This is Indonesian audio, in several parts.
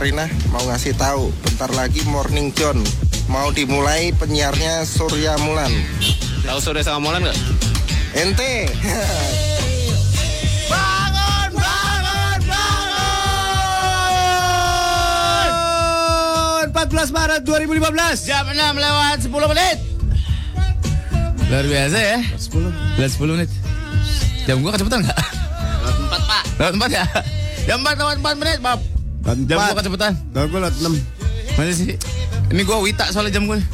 Sarina mau ngasih tahu. Bentar lagi Morning John mau dimulai penyiarnya Surya Mulan. Tahu Surya sama Molan nggak? Ente. Bangun, bangun, bangun! 14 Maret 2015 Jam 6 lewat 10 menit. Luar biasa ya. 10 Lewat 10 menit. Jam gua kecepatan nggak? Lewat 4 pak. Lewat 4 ya? Jam 4 lewat 4 menit, Bab. Jam gua kecepatan. Tahu gue lewat 6 Mana sih? Ini gua Wita soalnya jam gua.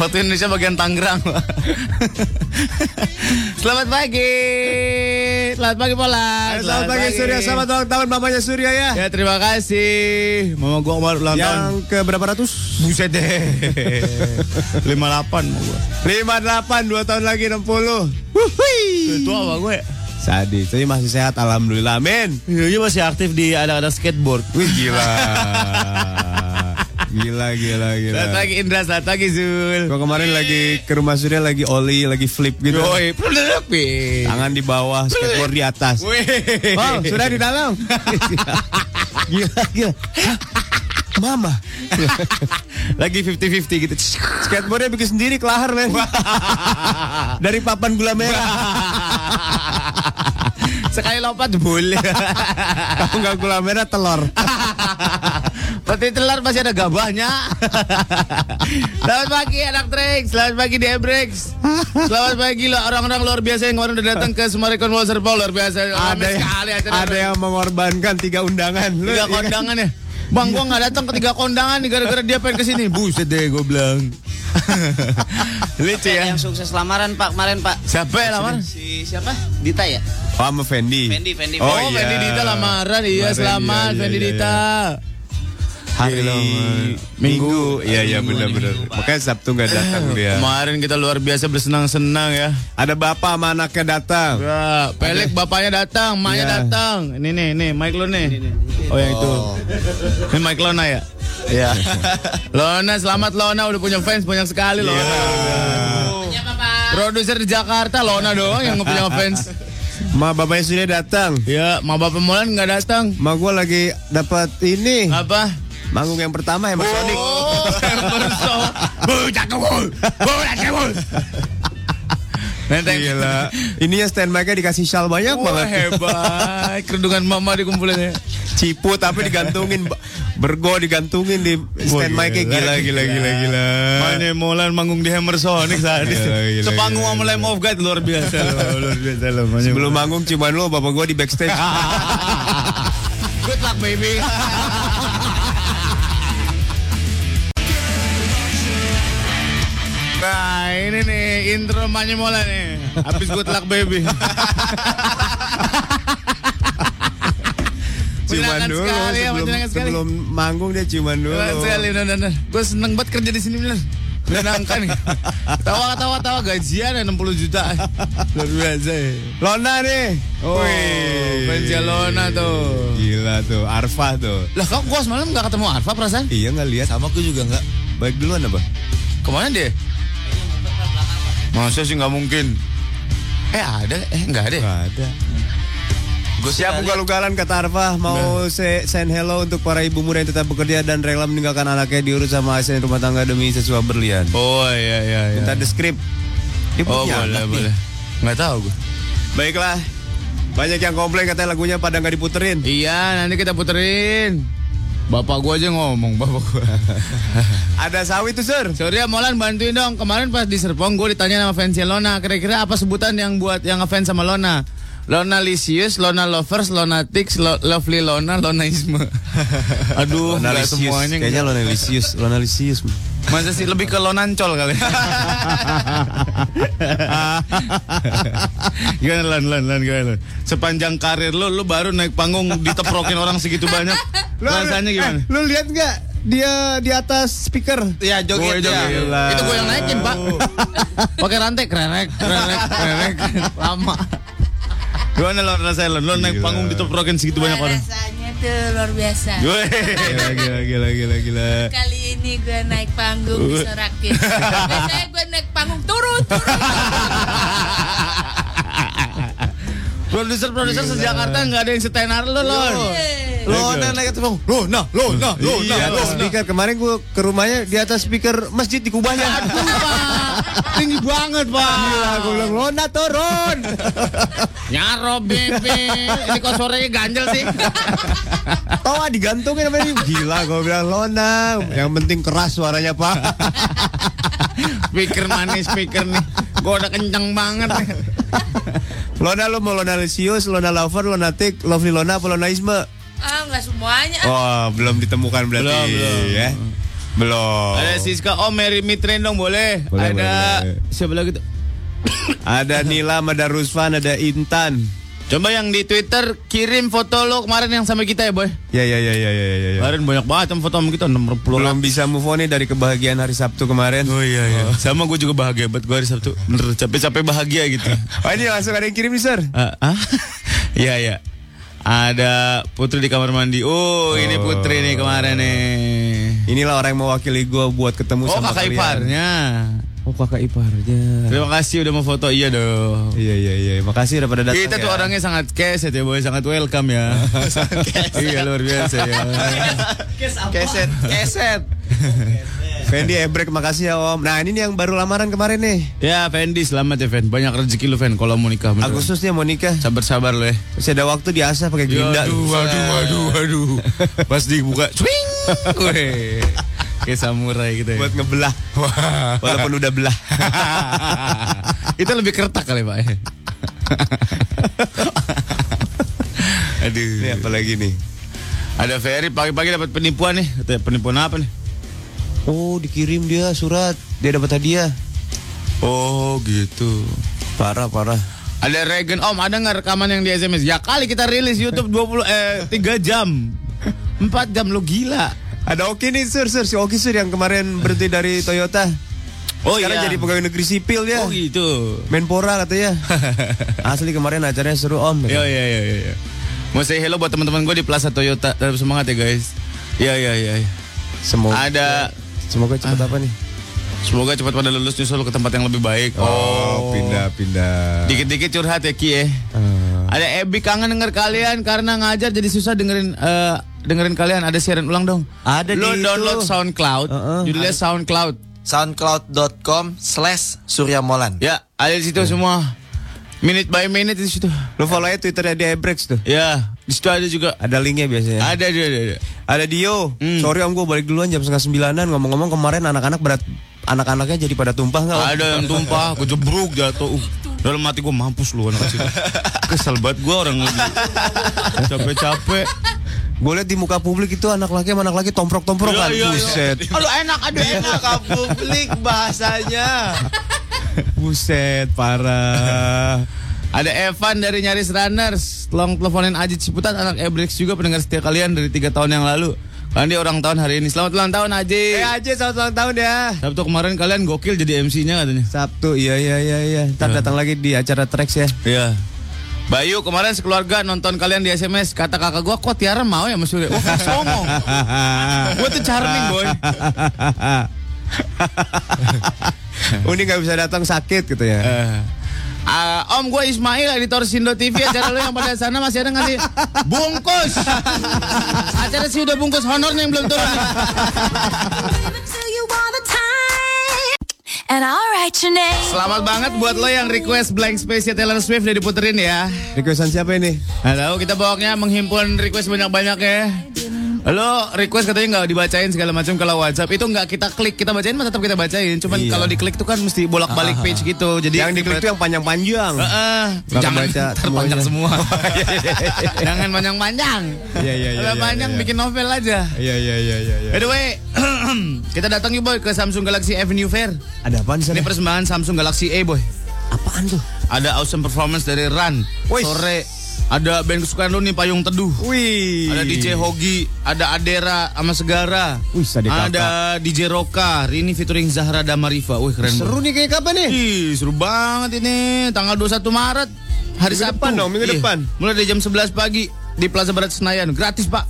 Waktu Indonesia bagian Tangerang. Selamat pagi. Selamat pagi Pola. Selamat pagi Surya, selamat ulang tahun mamanya Surya ya Ya terima kasih. Mama gua kemarin ulang tahun. Yang ke berapa ratus? Buset deh. 58 mau gua. 58, 2 tahun lagi 60 Wuhui Itu apa gue? Sadis, tapi masih sehat Alhamdulillah, amin Iya masih aktif di anak-anak skateboard. Wih gila Gila, gila, gila Selamat pagi Indra, selamat pagi Zul. Gua kemarin lagi ke rumah Surya lagi oli, lagi flip gitu Yoi, Tangan di bawah, skateboard di atas Wih. Oh, sudah di dalam. gila, gila. Hah? Mama. Lagi 50-50 gitu. Skateboardnya bikin sendiri kelahar, men. Dari papan gula merah. Sekali lompat boleh. Kalau nggak gula merah, telur. Peti telur masih ada gabahnya. Selamat pagi anak Trix, selamat pagi di Ebrex. Selamat pagi lah orang-orang luar biasa yang kemarin udah datang ke Semarikon Wall Serpol luar biasa. ada yang, sekali ada yang mengorbankan tiga undangan. Lu, tiga kondangan ya. Bang, gua nggak datang ke tiga kondangan nih gara-gara dia pengen ke sini. Buset deh, gue bilang. Lucu ya. Yang sukses lamaran Pak kemarin Pak. Siapa ya lamar? Si siapa? Dita ya? Oh, sama Fendi. Fendi, Fendi. Oh, Oh, iya. Fendi Dita lamaran. Iya, Kemarin, selamat iya, iya, Fendi iya, Dita. Hari Minggu. Iya, iya Minggu, benar-benar. hari Minggu, Pak. Makanya Sabtu nggak datang dia. Kemarin kita luar biasa bersenang-senang ya. Ada bapak sama anaknya datang. Ya, Pelik bapaknya datang, maknya Iya. datang. Ini nih, nih, Mike lo nih. Oh, yang itu. Ini Mike Lona ya? Iya. Lona, selamat Lona udah punya fans banyak sekali Lona. Ya Bapak. Produser di Jakarta Lona doang yang punya fans. Ma bapaknya Surya datang. Ya, mau bapak Molan nggak datang. Ma gue lagi dapat ini Apa? manggung yang pertama Sonic. Oh, Emerson. Kebul. Bujak kebul. Nenteng. Gila. Ininya stand mic-nya dikasih shawl banyak Wah, banget. hebat. Kerudungan mama dikumpulin ya. Cipu tapi digantungin bergo digantungin di stand mic-nya gila gila gila gila. Mana Molan manggung di Hammer Sonic saat itu. Sepanggung sama Lem of God luar biasa luar biasa loh. Sebelum manggung cuman lo bapak gua di backstage. Good luck baby. Nah ini nih intro Manya Molan nih. Habis good luck baby. cuman Menyenangkan dulu sekali ya, sebelum, menyenangkan sekali. sebelum manggung dia cuman dulu. Sekali, bener, bener. Gue seneng banget kerja di sini bener. Menyenangkan nih. Tawa tawa tawa gajian ya 60 juta. Luar biasa ya. Lona nih. Oh, fansnya Lona tuh. Gila tuh, Arfa tuh. Lah kok gua semalam gak ketemu Arfa perasaan? Iya nggak lihat. Sama aku juga nggak. Baik duluan apa? Ke mana dia? Masa sih nggak mungkin? Eh ada? Eh nggak ada. Nggak ada. Gue Siap ugal-ugalan kata Arfa mau say, send hello untuk para ibu muda yang tetap bekerja dan rela meninggalkan anaknya diurus sama asisten rumah tangga demi sesuatu berlian. Oh iya iya iya. Minta the script. Dia Oh boleh boleh. Nggak tahu gue. Baiklah. Banyak yang komplain katanya lagunya pada nggak diputerin. Iya nanti kita puterin. Bapak gua aja ngomong bapak gua. Ada sawi tuh, Sir. Surya Molan bantuin dong. Kemarin pas di Serpong gue ditanya sama fansnya Lona. Kira-kira apa sebutan yang buat yang ngefans sama Lona? Lona Lisius, Lona Lovers, Lona Tix, Lo- Lovely Lona, Lonaisme. Aduh, nggak semuanya. Kayaknya Lona Lisius, Lona Lisius. Masa sih lebih ke Lonancol kali. gimana Lon, Lon, Lon, gimana Lon? Sepanjang karir lu, lu baru naik panggung diteprokin orang segitu banyak. Rasanya gimana? Eh, lu lihat nggak dia di atas speaker. Iya joget ya. Gila. Itu gue yang naikin, Pak. Pakai rantai krenek, krenek, krenek. Lama. Gimana lo rasanya lo? Lo naik panggung di top rockin segitu banyak orang. Rasanya tuh luar biasa. Gue. Gila, gila, gila, gila, gila. Kali ini gue naik panggung disorakin. Biasanya gue naik panggung turun, turun. Produser-produser se-Jakarta nggak ada yang setenar lo, lo. Lona naik atas panggung. Lona, Lona, Lona. Di atas speaker kemarin gue ke rumahnya di atas speaker masjid di kubahnya. Aduh, Pak. Tinggi banget, Pak. Gila, gue bilang Lona turun. Nyaro, bebe. Ini kok suaranya ganjel sih. Tawa digantungin apa ini? Gila, gue bilang Lona. Yang penting keras suaranya pak. Speaker manis, speaker nih. Gue udah kenceng banget. Lona lo mau Lona Lisius, Lona Lover, Lona Tik, Lovely Lona, apa Lona Isme? Ah, nggak semuanya. Oh, belum ditemukan berarti. Belum, belum. Ya. Belum. Ada Siska, oh Mary Mitren dong boleh. Boleh, ada boleh, boleh. siapa lagi tuh? Ada Nilam, ada Rusvan, ada Intan. Coba yang di Twitter kirim foto lo kemarin yang sama kita ya boy. Ya ya ya ya ya ya. ya. Kemarin banyak banget foto sama kita 60 Belum bisa move on nih dari kebahagiaan hari Sabtu kemarin. Oh iya iya. Sama gue juga bahagia banget gue hari Sabtu. Bener capek-capek bahagia gitu. Oh ini langsung ada yang kirim nih, Sir. Ah, ah? Iya iya. Ada Putri di kamar mandi. Oh, ini Putri nih kemarin nih. Inilah orang yang mewakili gue buat ketemu Oh sama kakak kalian. iparnya. Oh kakak iparnya. Terima kasih udah mau foto. Iya dong. Iya iya iya. Makasih udah pada datang. Kita ya. tuh orangnya sangat keset ya boy, sangat welcome ya. iya luar biasa ya. Keset, keset. Fendi Ebrek makasih ya Om. Nah ini nih yang baru lamaran kemarin nih. Ya Fendi selamat ya Fen, banyak rezeki lu Fen kalau mau nikah. beneran. Agustus dia mau nikah. Sabar-sabar lo ya. Masih ada waktu diasah pakai gerinda. Aduh, aduh, aduh, aduh. Pas dibuka, swing. Kayak samurai gitu ya. Buat ngebelah. Walaupun udah belah. Itu lebih kertak kali Pak. ya. Aduh. Ini apa lagi nih? Ada Ferry pagi-pagi dapat penipuan nih. Penipuan apa nih? Oh dikirim dia surat. Dia dapat hadiah. Oh gitu. Parah parah. Ada Regen Om, ada nggak rekaman yang di SMS? Ya kali kita rilis YouTube 20 eh 3 jam. 4 jam lo gila. Ada Oki nih Sir, Sir. Si Oki Sir yang kemarin berhenti dari Toyota. Oh Sekarang iya. jadi pegawai negeri sipil dia. Oh gitu. Menpora katanya. Asli kemarin acaranya seru Om. Iya iya iya iya. Mau say hello buat teman-teman gue di Plaza Toyota. Tetap semangat ya guys. Iya iya iya. iya. Semoga Ada semoga cepat apa nih? semoga cepat pada lulus nyusul ke tempat yang lebih baik. Oh, pindah-pindah. Dikit-dikit curhat ya Ki ya. Ah. Ada Ebi kangen denger kalian karena ngajar jadi susah dengerin eh, dengerin kalian. Ada siaran ulang dong. Ada Lo di download itu. SoundCloud. Heeh. Judulnya SoundCloud. Soundcloud.com slash Surya Molan. Ya, ada di situ semua. Minute by minute di situ. Lu follow aja Twitternya dia Ebrex tuh. Ya, di situ ada juga. Ada linknya biasanya. Ada ada ada. ada. Ada Dio. Hmm. Sorry om gue balik duluan jam setengah sembilanan. Ngomong-ngomong kemarin anak-anak berat anak-anaknya jadi pada tumpah nggak? Ada yang tumpah, gue jebruk jatuh. Uh, dalam hati gue mampus lu anak kecil. Kesel banget gue orang lagi capek-capek. Gue liat di muka publik itu anak laki sama anak laki tomprok-tomprok kan. Iya, iya, iya. Buset. Aduh enak, aduh enak. publik bahasanya. Buset, parah. Ada Evan dari Nyaris Runners. Tolong teleponin Ajit Ciputat anak Ebrex juga pendengar setia kalian dari tiga tahun yang lalu. Dia orang tahun hari ini. Selamat ulang tahun Ajit. Eh aja selamat ulang tahun ya. Sabtu kemarin kalian gokil jadi MC-nya katanya. Sabtu, iya iya iya iya. Ntar datang lagi di acara Trax ya. Iya. Bayu kemarin sekeluarga nonton kalian di SMS kata kakak gua kok Tiara mau ya Mas? Wah songong. gua tuh charming boy. Uni nggak bisa datang sakit gitu ya. Eh. Ah, om gue Ismail editor Sindo TV acara lu yang pada sana masih ada nggak sih bungkus acara sih udah bungkus honornya yang belum turun. And I'll write your name. Selamat banget buat lo yang request blank space ya Taylor Swift udah diputerin ya. Requestan siapa ini? Tahu kita bawanya menghimpun request banyak-banyak ya. Lo request katanya nggak dibacain segala macam kalau WhatsApp itu nggak kita klik kita bacain mah tetap kita bacain. Cuman Iya. kalau diklik tuh kan mesti bolak-balik page gitu. Jadi Yang diklik itu yang panjang-panjang. Heeh. Nggak jangan kebaca ntar semuanya. panjang semua. Jangan panjang-panjang. Iya, iya, iya, Kalau iya, panjang iya. bikin novel aja. Iya iya iya iya. iya. By the way, kita datang yuk boy ke Samsung Galaxy Avenue Fair. Ada apaan di Ini persembahan Samsung Galaxy A boy. Apaan tuh? Ada awesome performance dari Run. Sore Ada band kesukaan lu nih Payung Teduh. Wih. Ada DJ Hogi, ada Adera sama Segara. Wih. Ada DJ Roka, Rini featuring Zahra Damarifa. Wih, keren Seru nih kayak kapan nih? Ih, seru banget ini. Tanggal 21 Maret. Hari Minggu Sabtu. depan dong, minggu Iya. depan. Mulai dari jam 11 pagi di Plaza Barat Senayan. Gratis, Pak.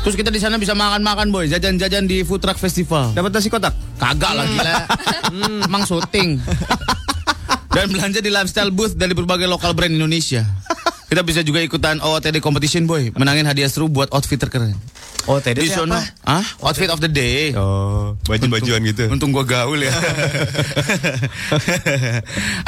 Terus kita di sana bisa makan-makan, boy. Jajan-jajan di Food Truck Festival. Dapat nasi kotak. Kagak lah gila. Hmm, emang syuting. Dan belanja di lifestyle booth dari berbagai lokal brand Indonesia. Kita bisa juga ikutan OOTD competition boy, menangin hadiah seru buat outfit terkeren. Oh, TD Di sono, ah, outfit of the day. Oh, baju-bajuan gitu. Untung gua gaul ya.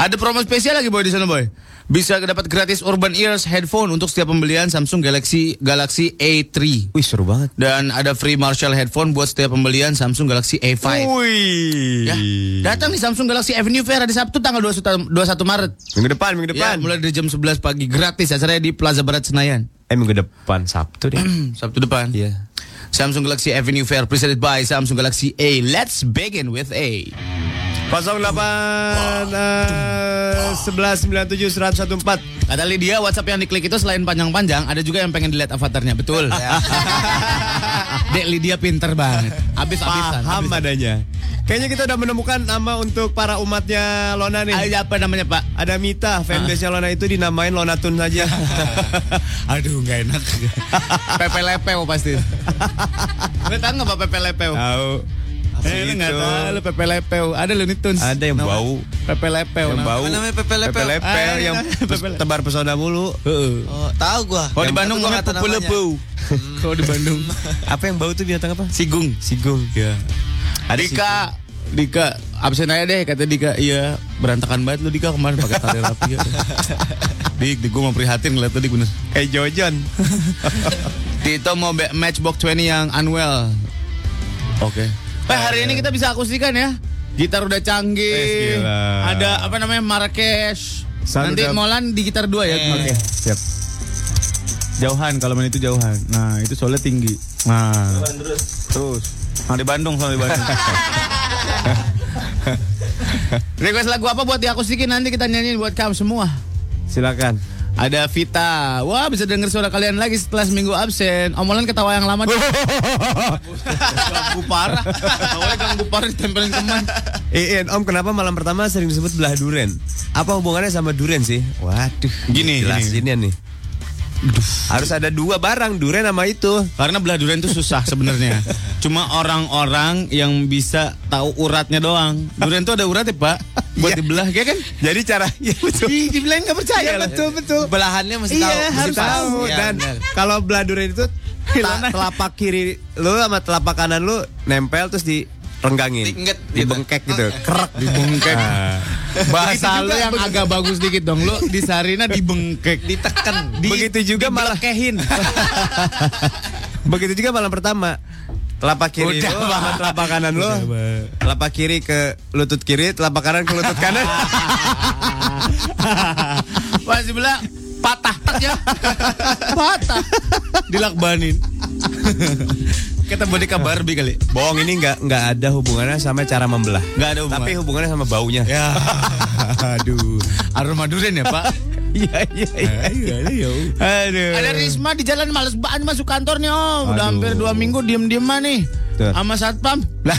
Ada promo spesial lagi boy di sana boy. Bisa dapat gratis Urban Ears headphone untuk setiap pembelian Samsung Galaxy Galaxy A3. Wih, seru banget. Dan ada free Marshall headphone buat setiap pembelian Samsung Galaxy A5. Wih. Ya, datang di Samsung Galaxy Avenue Fair hari Sabtu tanggal 21 21 Maret. Minggu depan, minggu Ya, depan. mulai dari jam 11 pagi gratis acaranya di Plaza Barat Senayan. Eh, minggu depan Sabtu deh. Sabtu depan. Iya. Samsung Galaxy Avenue Fair presented by Samsung Galaxy A. Let's begin with A. 08 eh, 11 97 114. Kata Lydia, WhatsApp yang diklik itu selain panjang-panjang, ada juga yang pengen dilihat avatarnya. Betul. Dek Lydia pinter banget. Abis-abisan. Paham abis- adanya. Kayaknya kita udah menemukan nama untuk para umatnya Lona nih. Ayo, apa namanya Pak? Ada Mita, fanbase Lona itu dinamain Lonatun saja. Aduh, nggak enak. Pepe Lepeu pasti. Lu tahu nggak Pak Pepe Lepeu? Tahu. Eh, lu nggak Itu. tahu lu Pepe Lepeu. Ada Looney Tunes. Ada yang Nama- bau. Pepe Lepeu. Yang nama- bau. namanya Pepe Lepeu? Pepe Lepeu Ah, yang iya, Pepe Lepeu. tebar pesona mulu. Heeh. Oh, tahu gua. Kalau di Yang Bandung namanya Pepe namanya. Lepeu. Kalau di Bandung Apa yang bau tuh binatang apa? Sigung. Sigung. Ya. Ada Dika, Dika, absen aja deh kata Dika. Iya, berantakan banget lu Dika kemarin pakai tali rapi. Ya. Dik, dik gue mau prihatin ngeliat tadi bener. Eh Jojon. Tito mau matchbox 20 yang unwell. Oke. Eh, hari ini kita bisa akustikan ya. Gitar udah canggih. Eh, gila. Ada apa namanya Marrakesh. Nanti udah- Molan di gitar dua ya. Oke, siap. Jauhan kalau main itu jauhan. Nah, itu soalnya tinggi. Nah. Terus. Nah, di Bandung soalnya di Bandung. Request lagu apa buat diakustikin nanti kita nyanyiin buat kamu semua. Silakan. Ada Vita. Wah, bisa denger suara kalian lagi setelah seminggu absen. Omolan ketawa yang lama. ganggu parah. Awalnya ganggu parah ditempelin teman. Eh, Om kenapa malam pertama sering disebut belah duren? Apa hubungannya sama duren sih? Waduh. Gini, jelasinnya nih. Harus ada dua barang duren sama itu. Karena belah durian itu susah sebenarnya. Cuma orang-orang yang bisa tahu uratnya doang. Durian itu ada urat ya, Pak? Buat Iya. dibelah, ya kan? Jadi cara ya betul. Dibilang nggak percaya Iya, lah. betul betul. Belahannya mesti Iya, tahu. harus tahu. Iya, Dan kalau belah duren itu ta- telapak kiri lu sama telapak kanan lu nempel terus direnggangin. Diinget gitu. Dibengkek gitu. Kerak Dibengkek. Ah. Bahasa Begitu lu yang agak bagus dikit dong. Lu di Sarina dibengkek. Ditekan. Begitu juga malah Dibelekehin. Begitu juga malam pertama. Telapak kiri Udah, sama Pak. telapak kanan lu. Telapak kiri ke lutut kiri, telapak kanan ke lutut kanan. Pas dibelah patah tak ya. patah. Dilakbanin. Kita boneka Barbie kali. Bohong ini nggak nggak ada hubungannya sama cara membelah. Nggak ada hubungan. Tapi hubungannya sama baunya. Ya. Aduh. Aroma durian ya, Pak? Iya iya iya. Aduh. Ada Risma di jalan males banget masuk kantornya om. Udah Aduh. hampir dua minggu diem-dieman nih. Tuh. Sama satpam.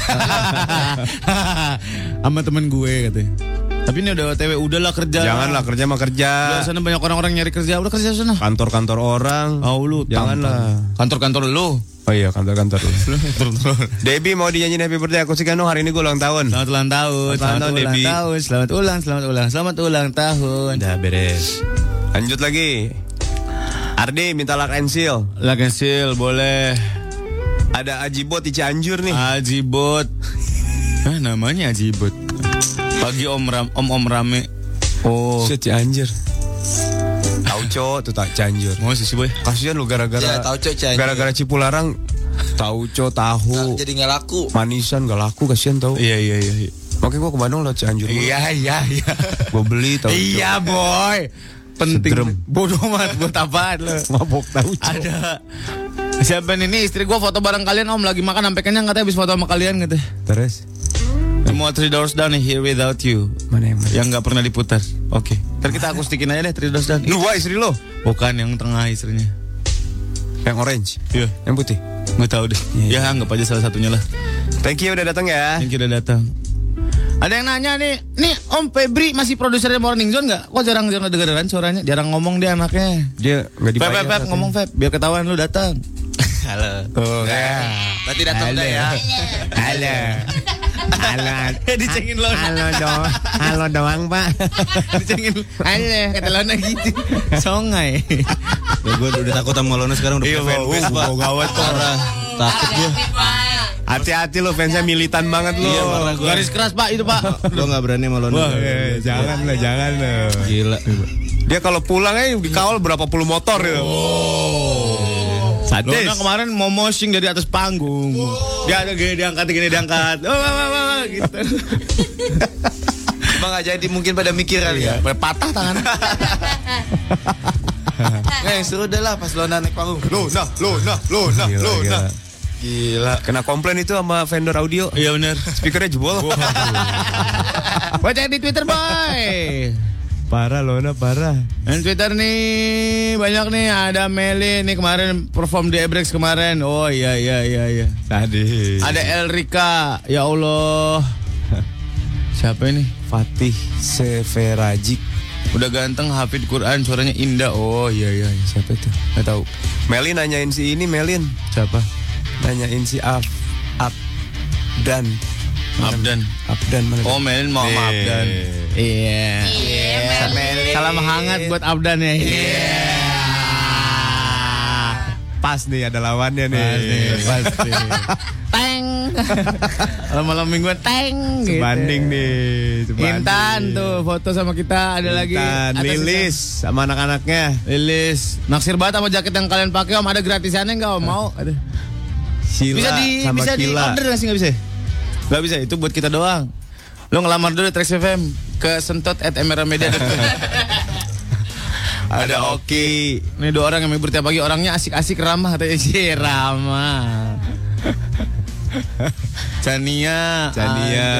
Sama temen gue katanya. Tapi ini udah OTW, udahlah kerja. Janganlah kerja mah Di kerja. sana banyak orang-orang nyari kerja, udah kerja sana. Kantor-kantor orang. Oh lu, Janganlah. Kantor-kantor lu. Oh iya kantor-kantor. Debbie mau dinyanyiin happy birthday aku sih kan hari ini gue ulang tahun. Selamat ulang tahun, Selamat tahun, ulang Debbie. tahun, selamat ulang, selamat ulang, selamat ulang tahun. Udah beres. Lanjut lagi. Ardi minta lak and seal. Lakensil boleh. Ada Ajibot di Cianjur nih. Ajibot. Ah, namanya Ajibot. Pagi Om Ram, Om Om Rame. Oh. Shit, Cianjur. Tahu cok tuh tak Cianjur. Mau sih boy. Kasihan lu gara-gara Ya, tahu, Cok, Cianjur. Gara-gara Cipularang tahu cok tahu Jadi nggak laku. manisan gak laku kasihan tau. Iya iya iya. iya. Makanya gua ke Bandung lewat Cianjur. Iya iya iya. Gua beli tahu. Iya boy. Penting. Bodoh amat buat apaan lo? Mabok tahu cok. Ada. Siapa ini istri gua foto bareng kalian om lagi makan sampai kenyang katanya habis foto sama kalian gitu. Terus Mau Three Doors Down nih, Here Without You. Mana yang mana? Yang nggak pernah diputar. Oke. Ntar kita akustikin aja deh Three Doors Down. Dua istri lo. Bukan yang tengah istrinya. Yang orange. Iya. Yang putih. Nggak tahu deh. Ya anggap aja salah satunya lah. Thank you udah datang ya. Yang kita datang. Ada yang nanya nih, nih Om Febri masih produsernya Morning Zone nggak? Kok jarang jarang dengeran suaranya? Jarang ngomong dia anaknya. Dia nggak dibayar. Feb, Feb, ngomong Feb, biar ketahuan lu datang. Halo. Tuh, ya. Berarti datang udah ya. Halo. Halo. Dicengin lo. Halo doang. Halo doang, Pak. Dicengin. Ayo, kata Lona gitu. Songai. gue udah takut sama Lona sekarang udah Iya, Bang. fanbase, Uh, Pak. gua gawat. Parah. Takut gue. Hati-hati lo fansnya militan banget lo. Iya. Garis keras pak itu pak. Gue gak berani sama Lona. Wah, eh, jangan lah, jangan lah. Gila. Dia kalau pulang aja dikawal berapa puluh motor gitu. Sadis. Lona kemarin mau moshing dari atas panggung. Dia ada gini diangkat, gini diangkat. Oh, wah, wah, wah, gitu. Cuma gak jadi mungkin pada mikir kali ya. Sampai patah tangan. Nggak yang seru dah lah pas Lona naik panggung. Luna, Luna, Luna, Gila, Luna. gila. Gila. Kena komplain itu sama vendor audio. Iya benar. Speakernya jebol. Baca di Twitter boy. Parah Lona, parah. Dan Twitter nih banyak nih ada Meli nih kemarin perform di Ebrex kemarin. Oh iya iya iya iya. Sadis. Ada Elrika, ya Allah. Siapa ini? Fatih Severajik. Udah ganteng, hafid Quran, suaranya indah. Oh iya iya. iya. Siapa itu? Gak tahu. Melin nanyain si ini, Melin. Siapa? Nanyain si Af Ab dan Abdan. Abdan mana? Oh Melin mau sama Nih. Abdan. Iya. Salam hangat buat Abdan ya. Iya. Pas nih ada lawannya nih. Pasti. Teng. Malam-malam mingguan teng. gitu. Sebanding nih. sebanding. Intan tuh foto sama kita ada lagi. Intan, atas Lilis sama anak-anaknya. Intan. Lilis. Naksir banget sama jaket yang kalian pakai Om. Ada gratisannya enggak Om? Mau? Ada. Sila Bisa di sama bisa di Kila. order nggak sih nggak bisa? Gak bisa. Itu buat kita doang. Lo ngelamar dulu di Trax FM ke sentot at emeralmedia.com. Ada Oki. Ini dua orang yang menghibur tiap pagi orangnya asik-asik ramah katanya sih ramah. Chania, Chania.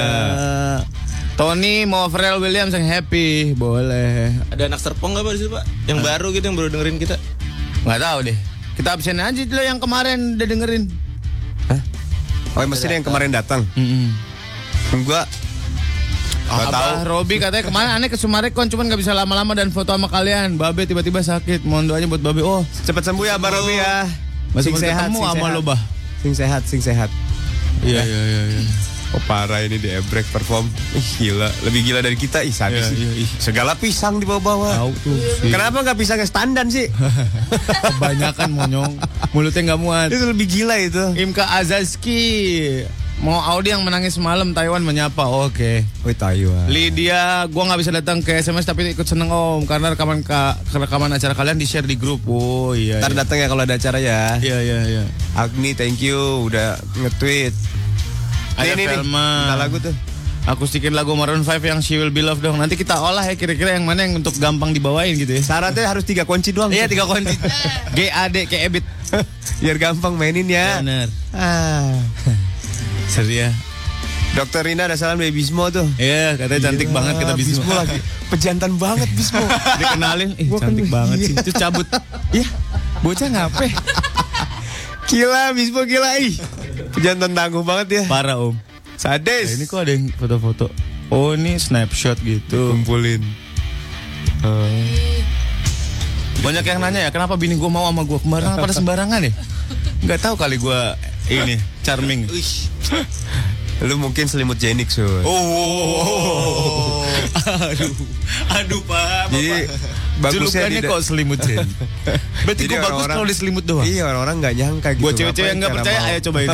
Tony mau Pharrell Williams yang happy, boleh. Ada anak serpong gak Pak di situ Pak? Yang baru gitu yang baru dengerin kita. Nggak tahu deh. Kita absen aja dulu yang kemarin udah dengerin. Oh, mesti yang kemarin datang. Enggak. Enggak tahu. Abah Robi katanya kemarin aneh ke Sumarekon cuman nggak bisa lama-lama dan foto sama kalian. Babe tiba-tiba sakit. Mohon doanya buat Babe. Oh, Cepat sembuh ya, Bang Robi ya. Masih sehat, ketemu sing sama sehat. lo, Bah. Sing sehat, sing sehat. Iya iya iya. iya. Oh parah ini di Ebrek perform Ih, Gila, lebih gila dari kita Ih sadis Iya, sih. iya, iya. Segala pisang di bawah-bawah tuh. Kenapa nggak pisangnya standar sih? Kebanyakan monyong. Mulutnya nggak muat. itu lebih gila itu Imka Azazki mau Audi yang menangis semalam Taiwan menyapa. Oke. Wih Taiwan Lydia, gua nggak bisa datang ke SMS tapi ikut seneng om karena rekaman ka, rekaman acara kalian di share di grup. Oh iya. Ntar iya. datang ya kalau ada acara ya Iya iya iya. Agni thank you udah nge-tweet Ada Velma. Minta lagu tuh Akustikin lagu Maroon 5 yang She Will Be Loved dong. Nanti kita olah ya kira-kira yang mana yang untuk gampang dibawain gitu ya. Syaratnya harus tiga kunci doang Iya tiga kunci. G A D kayak Ebit. Biar gampang mainin ya Bener. ah. Seri ya. Dokter Rina ada salam dari Bismo tuh Iya katanya cantik Gila, banget kata Bismo. Bismo lagi Pejantan banget Bismo Dikenalin, ih kan- cantik banget iya. sih. Terus cabut. Iya. Bocah ngape? Gila Bismo gila ih Pejantan tangguh banget ya Parah om. Sadis Nah, ini kok ada yang foto-foto. Oh ini snapshot gitu. kumpulin Banyak yang nanya ya kenapa bini gue mau sama gue kemarin pada sembarangan ya? Nggak tahu kali gue ini charming. Lu mungkin selimut jenik so. Oh, aduh, aduh pak. Jadi bagusnya Julukannya kok selimut Jen. Berarti gue bagus orang, kalau diselimut doang. Iya orang-orang nggak nyangka gitu. Buat cewek-cewek yang nggak percaya mau. ayo cobain.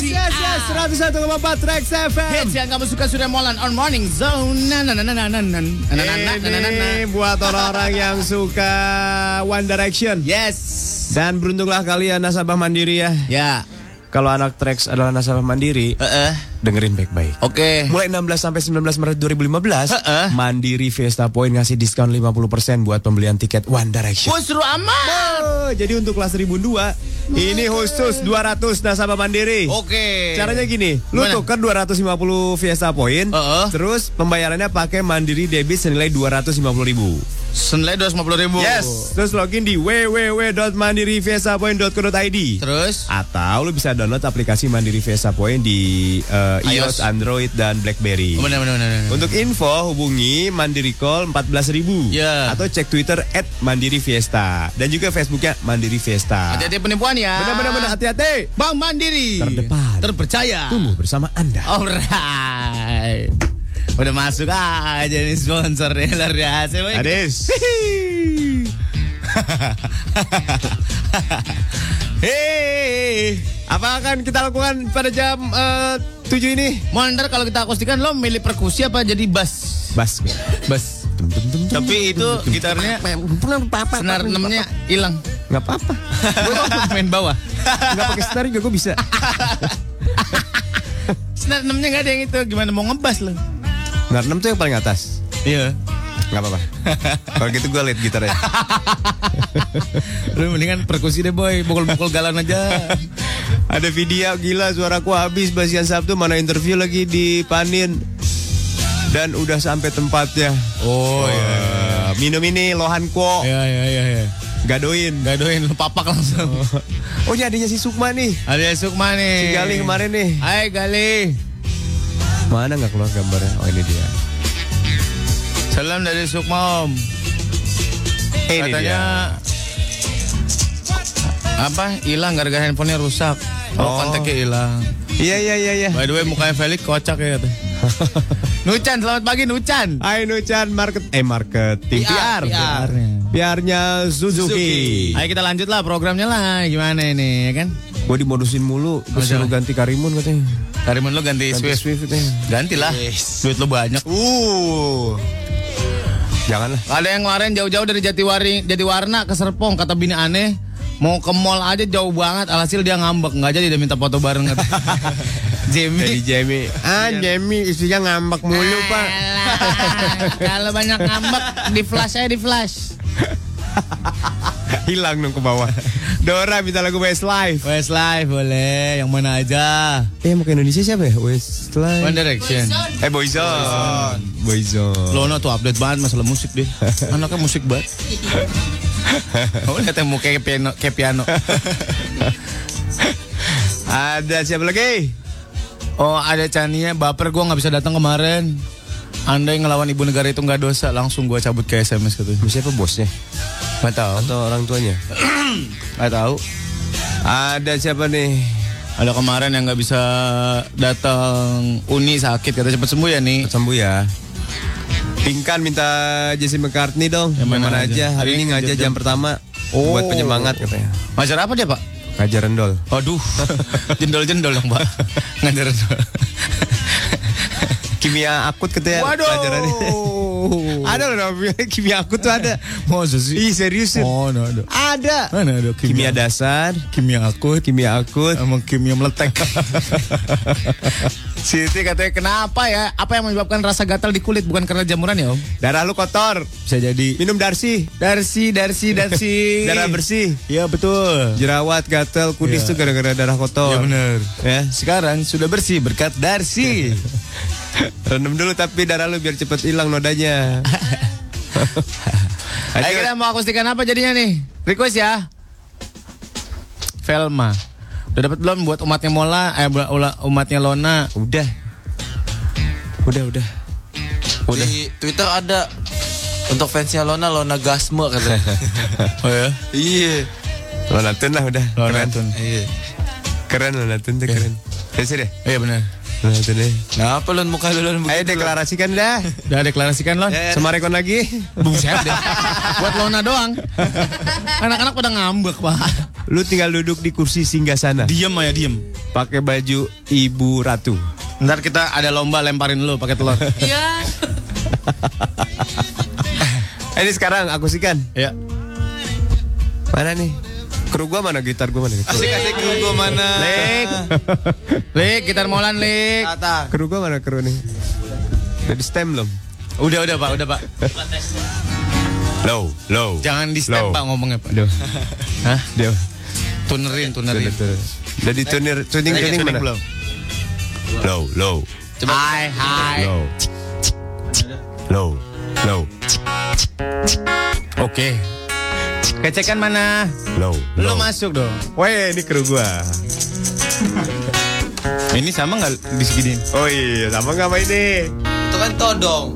Yes, 101,4 Trax FM Hits yang kamu suka sudah molan on morning zone Ini buat orang-orang yang suka One Direction Yes Dan beruntunglah kalian nasabah mandiri ya Ya yeah kalau anak Trax adalah nasabah mandiri, Heeh. Dengerin baik-baik. Oke. Mulai 16 sampai 19 Maret 2015, Heeh. Mandiri Fiesta Point ngasih diskon 50% buat pembelian tiket One Direction. Wah, seru amat. Oh, jadi untuk kelas 1002 ini khusus 200 nasabah mandiri. Oke. Caranya gini, lu Gimana? tuker 250 Fiesta Point, Heeh. terus pembayarannya pakai Mandiri debit senilai 250 ribu. Senilai 250 ribu. Yes, terus login di www.mandirifiestapoint.co.id. Terus? Atau lu bisa download aplikasi Mandiri Fiesta Point di eh, iOS, iOS. Android, dan BlackBerry. Oh, Benar, benar, benar. benar. Untuk info hubungi Mandiri Call 14.000 Ya. atau cek Twitter at Mandiri Fiesta dan juga Facebooknya Mandiri Fiesta. Hati-hati penipuan ya. Benar-benar benar, hati-hati. Bank Mandiri. Terdepan. Terpercaya. Tumbuh bersama Anda. Alright. Udah masuk aja nih sponsornya luar biasa. Adis. Hei. Apa akan kita lakukan pada jam eh, 7 ini? Mau ntar kalau kita akustikan lo milih perkusi apa jadi bass? Bas. Bass. Tapi itu gitarnya senar enamnya hilang. Nggak apa-apa. Gue main bawah. Nggak pakai senar juga gue bisa. Senar enamnya nggak ada yang itu. Gimana mau ngebas lo? Senar 6 tuh yang paling atas. Iya. Nggak apa-apa. Kalau gitu gue lead gitarnya. Lu mendingan perkusi deh boy, pukul-pukul galan aja. Ada video gila suaraku habis Basian Sabtu mana interview lagi di Panin dan udah sampai tempatnya. Oh Wah, Minum ini lohan kok. Iya iya iya iya. Gadoin. Gadoin lu papak langsung. Oh ini adanya si Sukma nih. Ada Sukma nih. Si Gali kemarin nih. Hai Gali. Mana nggak keluar gambarnya? Oh ini dia. Salam dari Sukma Om. Ini Katanya apa? Hilang gara-gara handphonenya rusak. Oh, Oh. kontaknya hilang. Iya iya iya iya. By the way mukanya Felix kocak ya. Nucan, selamat pagi Nucan. Hai Nucan market eh marketing PR. PR. PR-nya Suzuki. Ayo kita lanjut lah programnya lah. Gimana ini ya kan? Gue dimodusin mulu, disuruh ganti Karimun katanya. Karimun lu ganti, Ganti Swift. Swift katanya. Gantilah. Duit lu banyak. Uh. Janganlah. Ada yang kemarin jauh-jauh dari Jatiwari, Jatiwarna ke Serpong kata bini aneh mau ke mall aja jauh banget alhasil dia ngambek nggak jadi dia minta foto bareng kata. Jamie Jadi Jamie. Ah, Jamie istrinya ngambek mulu, Pak. Alah, Kalau banyak ngambek di flash aja di flash. Hilang dong ke bawah. Dora minta lagu Westlife. Westlife boleh, yang mana aja. Eh, mau ke Indonesia siapa ya? Westlife. One Direction. Eh, Boyzone. Boyzone. Lono tuh update banget masalah musik deh. Anaknya musik banget. Oh, lihat yang kayak piano, kayak piano. Ada siapa lagi? Oh, ada Chania, baper gua nggak bisa datang kemarin. Anda yang ngelawan ibu negara itu nggak dosa, langsung gua cabut ke SMS gitu. Siapa bosnya? Nggak tahu, Atau orang tuanya? nggak tahu. Ada siapa nih? Ada kemarin yang nggak bisa datang Uni sakit, kata cepet sembuh ya nih. Sembuh ya. Pingkan minta Jesse McCartney dong. Yang mana mana aja? aja? Hari ini ngajar jam pertama. Oh. Buat penyemangat katanya. Ngajar apa dia pak? Ngajar rendol. Aduh, jendol-jendol dong pak. Ngajar Kimia akut katanya pelajarannya. ada loh namanya kimia akut tuh ada. Masa sih? Ih serius sih. Oh, no, ada. Ada. Mana ada Kimia dasar, kimia akut, kimia akut. emang kimia meletek. Siti katanya kenapa ya? Apa yang menyebabkan rasa gatal di kulit bukan karena jamuran ya om? Darah lu kotor. Bisa jadi. Minum Darsi. Darsi, Darsi, Darsi. Darah bersih. Iya betul. Jerawat, gatel, kudis tuh gara-gara darah kotor. Iya benar. Ya. Sekarang sudah bersih berkat Darsi. Rendam dulu tapi darah lu biar cepet hilang nodanya. Ayo kita mau akustikan apa jadinya nih? Request ya. Velma. Udah dapat belum buat umatnya Mola, eh umatnya Lona? Udah. Udah, udah. Udah. Di Twitter ada untuk fansnya Lona, Lona Gasme katanya. Oh ya. iya. Lonatun lah udah. Lona Keren. Tun. Iya. Keren Lonatun tuh keren. Ya sih deh. Iya benar. Deh. Nah, apa lu muka lu lu Ayo deklarasikan dah. Udah deklarasikan Lon. Ya, Sama rekon lagi. Buset deh. Buat Lona doang. Anak-anak pada ngambek, Pak. Lu tinggal duduk di kursi singgah sana. Diem aja, diem. Pakai baju ibu ratu. Ntar kita ada lomba lemparin lu pakai telur. Iya. Eh, Ini sekarang aku sikan. ya. Mana nih? Kru gua mana gitar gua mana? Asik-asik kru gua mana? Lik. Lik, gitar molan, Lik. Tata. Kru gua mana kru nih? Udah di stem belum? Udah, udah, Pak, udah, Pak. Low, low. Jangan di stem, Low. Pak, ngomongnya, Pak. Aduh. Hah? Dia. Tunerin, tunerin. Udah di tuner tuning tuning mana? belum? Low, low, Hai, hai. low. Low, low, Oke. Kecekan mana? low, low. masuk dong. Weh, ini kru gua. Ini sama nggak di segini? Oh iya, sama nggak sama ini? Itu kan todong.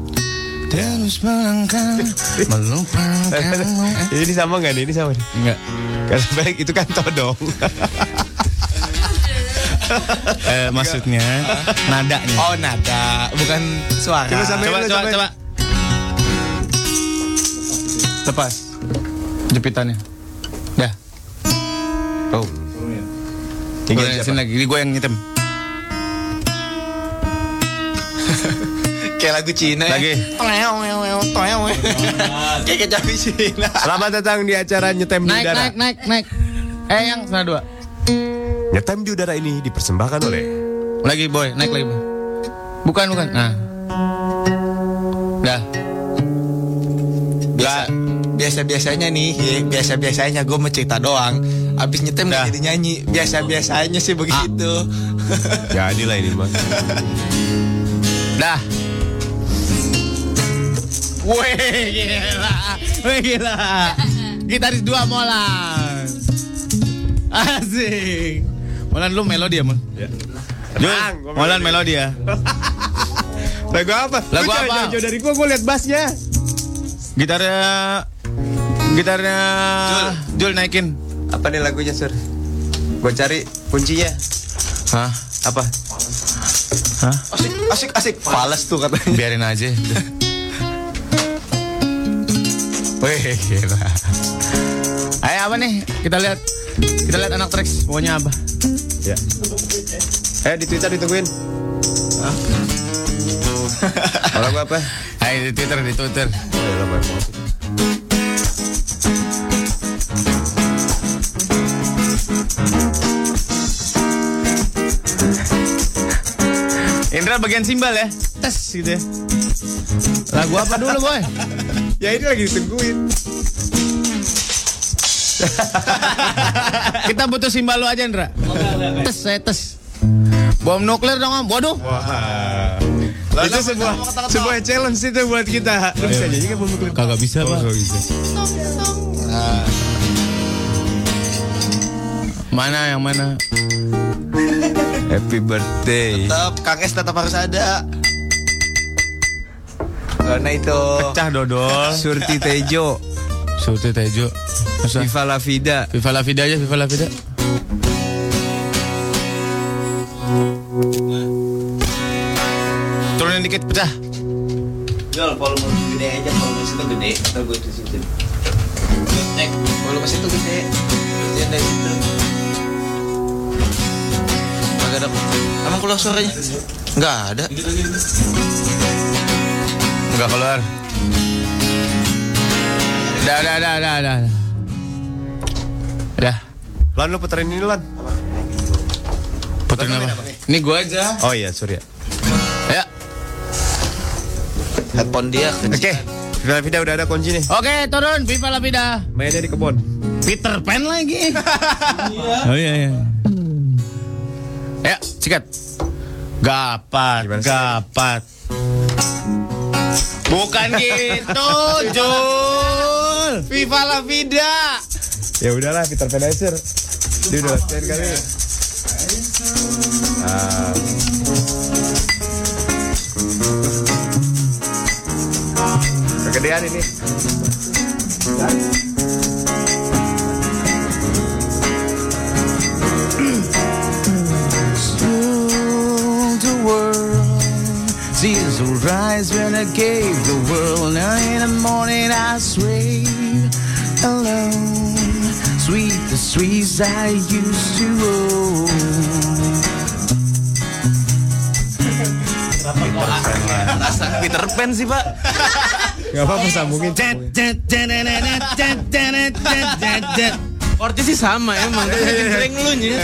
Terus melangkah, melupakanmu. ini sama nggak nih? Ini sama nih. Enggak. Karena baik itu kan todong. Eh, maksudnya nadanya. Oh nada, bukan suara. Coba coba, coba, coba. Lepas jepitannya. Dah. Oh. Tinggal sini lagi. Ini gue yang ngitem. Kayak lagu Cina. ya. Lagi. Kayak kecapi Cina. Selamat datang di acara nyetem di udara. naik, naik, naik. Eh, yang sana dua. Nyetem di udara ini dipersembahkan oleh Lagi boy, naik lagi boy. Bukan, bukan. Nah. Dah. Biasa, biasa biasanya nih, biasa biasanya gue mau cerita doang. Abis nyetem nggak jadi nyanyi. Biasa biasanya sih begitu. Jadilah ini mas. Dah. Weh, gila. Weh, gila. Gitaris dua Molan. Asik. Molan lu melodi ya, Mon? Ya. Jul, Tenang, Molan melodi. ya. Lagu apa? Lagu apa? Jauh-jauh dari gua, gua liat bassnya. Gitarnya gitarnya Jul, naikin. Apa nih lagunya sur? Gua cari kuncinya. Hah? Apa? Hah? Asik, asik, asik. Fales tuh katanya. Biarin aja. Wih, gila. Ayo apa nih? Kita lihat. Kita lihat anak tracks. Pokoknya apa? Ya. Eh di Twitter ditungguin. Kalau gua apa? Ayo di Twitter, di Twitter. Oh. Indra bagian simbal ya. Tes gitu ya. Lagu apa dulu, boy? Ya ini lagi ditungguin. Kita butuh simbal lu aja, Indra. Tes, saya tes. Bom nuklir dong, Om. Waduh. Wah. itu sebuah sebuah challenge itu buat kita. Lu bisa nyanyi kan bumbu klip? Kagak bisa, Pak. Oh, bisa. Mana yang mana? Happy birthday. Tetap, Kang S tetap harus ada. Karena itu. Pecah dodol. Surti Tejo. Surti Tejo. Masa? Viva la vida. Viva la vida aja, Viva la vida. Turunin dikit, pecah. Jual volume gede aja, volume situ gede. Atau gue di situ. Nek, volume situ gede. Kerjaan dari situ. Ada. Emang keluar suaranya? Enggak ada. Enggak keluar. Dah, dah, dah, dah, dah. Dah. Lan lu puterin ini Lan. Puterin apa? Ini gua aja. Oh iya, Surya. Ya. Headphone dia Oke. kecil. Viva la vida udah ada kunci nih. Oke, turun. Viva la vida. Mainnya di kebun. Peter Pan lagi. Oh iya iya. Ya, sikat. Gapat, Gimana gapat. Bukan gitu, Jul. Viva la vida. Ya udahlah, Peter. Sur. Dia udah latihan kali. Ah. Kegedean ini. the surprised when I gave the world. Now in the morning I sway alone. Sweet, the sweets I used to own. Peter Pan sih pak. Gak apa-apa sambungin Orangnya sih sama emang. Iya, iya, iya. Gencreng lu nya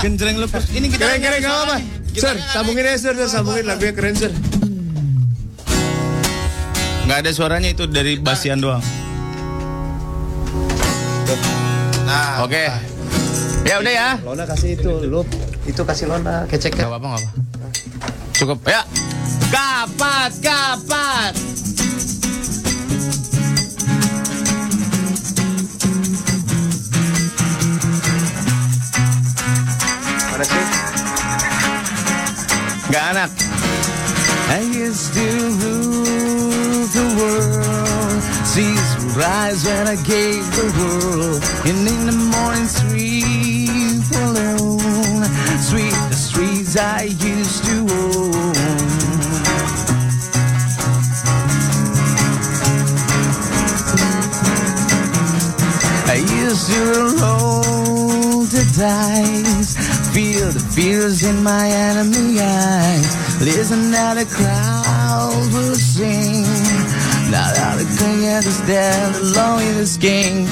Gencreng lu Ini kita Genjreng gak apa-apa. Sir, sambungin ya sir, sir, sambungin lagunya keren sir. nggak ada suaranya itu dari basian doang. Nah, Oke. Ya udah ya. Lona kasih itu, lu itu kasih Lona kecek Gak apa-apa, gak apa. Cukup. Ya. Kapat, kapat. Mana sih? Anak. I used to rule the world. Seas rise when I gave the world. And in the morning sleep alone. Sweet the streets I used to own. I used to roll the dice, feel the fears in my enemy eyes. Listen how the crowd will sing. Now that the king is dead, alone in the king.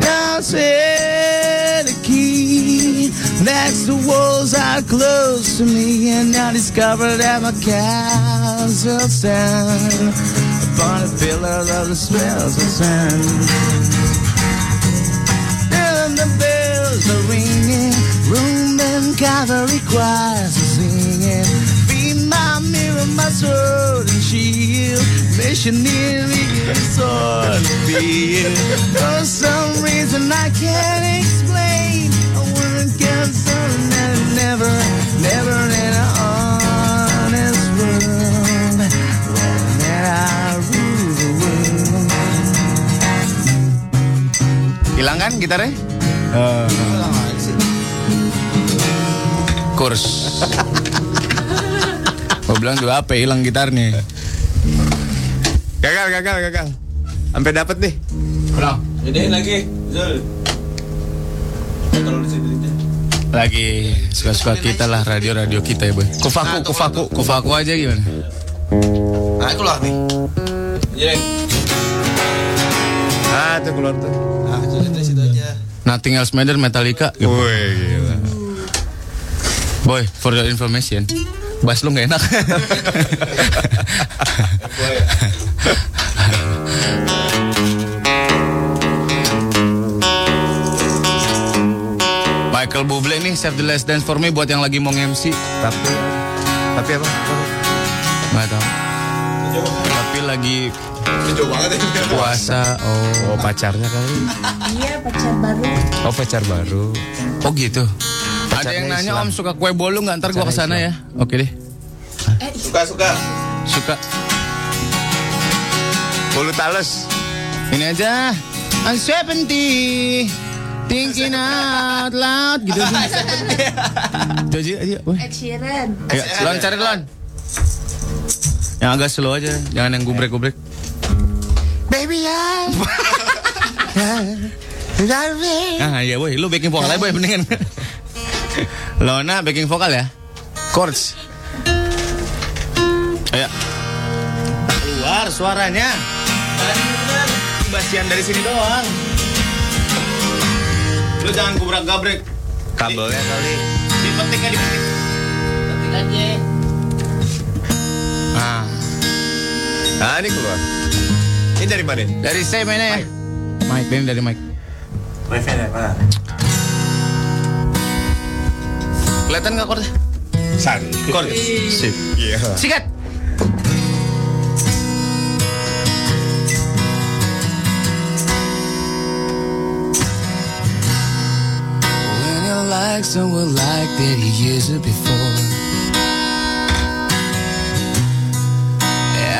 Now say the key. Next the walls are close to me, and I discover that my castle stand upon a pillar of the smells of sand. Choirs are singing. Be my mirror, my sword and shield, missionary sword field. For some reason I can't explain, I wanna get something that never, never in an honest world. When I rule the world. Hilang kan gitarnya? Kurs. Gue bilang juga apa hilang gitarnya. Gagal, gagal, gagal. Sampai dapat nih. Ulang. Gedein lagi. Zul. Lagi suka-suka kita lah radio-radio kita ya boy. Kufaku, kufaku, kufaku aja gimana? nah keluar nih. Genjreng. Ah, tuh keluar tuh. Nah, dari situ aja. Nothing else matter Metallica. Wih, gila. Boy, for your information, bass lu gak enak. Michael Bublé nih Save the Last Dance for Me buat yang lagi mau MC. Tapi, tapi apa? Nggak tahu. Tapi lagi Jauh banget ya. puasa. Oh, Oh, pacarnya kali. Iya pacar baru. Oh, pacar baru. oh gitu. Ada yang nanya Islam. Om suka kue bolu nggak? Ntar gua ke sana ya. Oke deh. Suka suka. Suka. Bolu talus. Ini aja. I'm 70 Thinking out loud gitu. Itu aja. Ed Sheeran. Ayo, Lon cari Lon. Yang agak slow aja, jangan yang gubrek-gubrek. Baby I Ah iya boy, lu backing vokal aja boy mendingan. Lona backing vokal ya. Chords. Ayo. Keluar suaranya. Basian dari sini doang. Lu jangan gubrak-gabrek. Kabelnya kali. Dipetik ya dipetik. Ketik aja. Ah, Ah, ini keluar. Ini dari mana? dari saya mainnya ya. Mike, ini dari Mike. Wifi ya, Kelihatan nggak chordnya? San. Chord. Sip. Iya. Sikat. When you like someone like that you used it before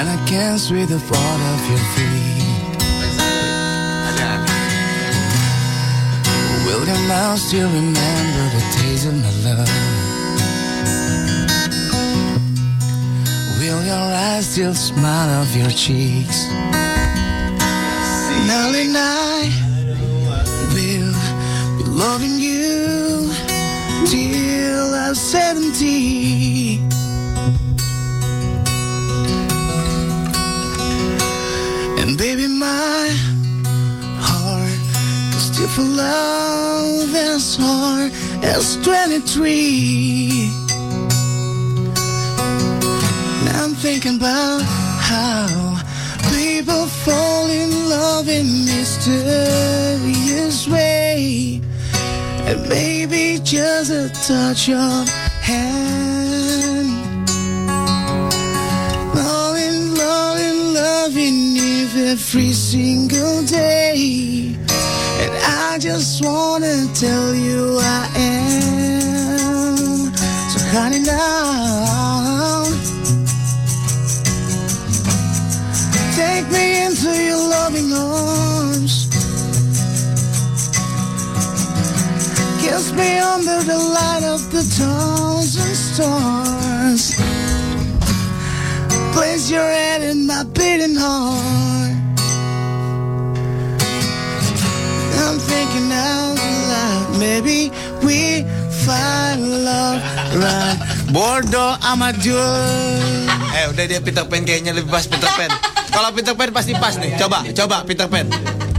And I can't sweep the thought of your feet Will your mouth still remember the days of my love? Will your eyes still smile off your cheeks? Darling, I will be loving you till I'm 70. And baby, my for love as hard as 23. Now I'm thinking about how people fall in love in mysterious way. And maybe just a touch of hand. Loving, loving, loving you every single day. And just wanna tell you I am. So honey now. Take me into your loving arms. Kiss me under the light of the thousand stars. Place your head in my beating heart. Out loud. Maybe we find love right. Bodoh amat Jul. Eh udah dia Peter Pan kayaknya lebih pas Peter Pan. Kalau Peter Pan pasti pas nih. Coba, coba Peter Pan.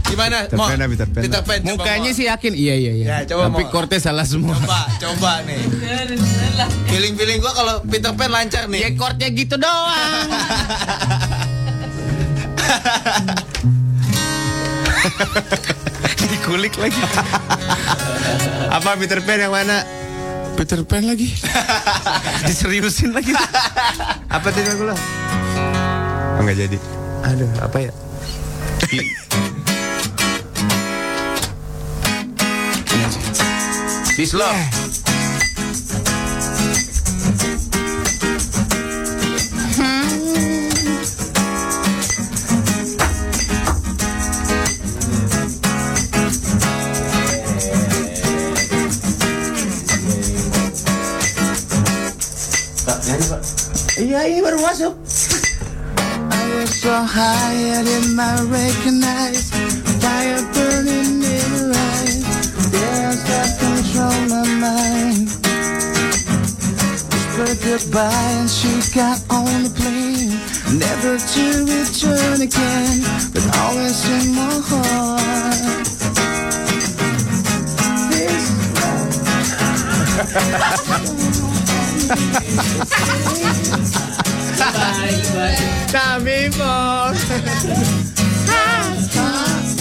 Gimana? Peter Mo? Pan Peter Pan. Peter Pan. coba, Mukanya Mo. sih yakin iya iya iya. Ya, coba, Tapi Mo. korte salah semua. Coba, coba nih. Feeling-feeling gua kalau Peter Pan lancar Ya nih. kortnya gitu doang. Dikulik lagi. Apa Peter Pan yang mana? Peter Pan lagi. Diseriusin lagi. Apa tadi lagu lo? Oh, nggak jadi. Aduh, apa ya? This love. Iya baru masuk. I was so high I didn't recognize fire burning in her eyes. There's that control my mind. Whispered goodbye and she got on the plane, never to return again, but always in my heart. This Kami po.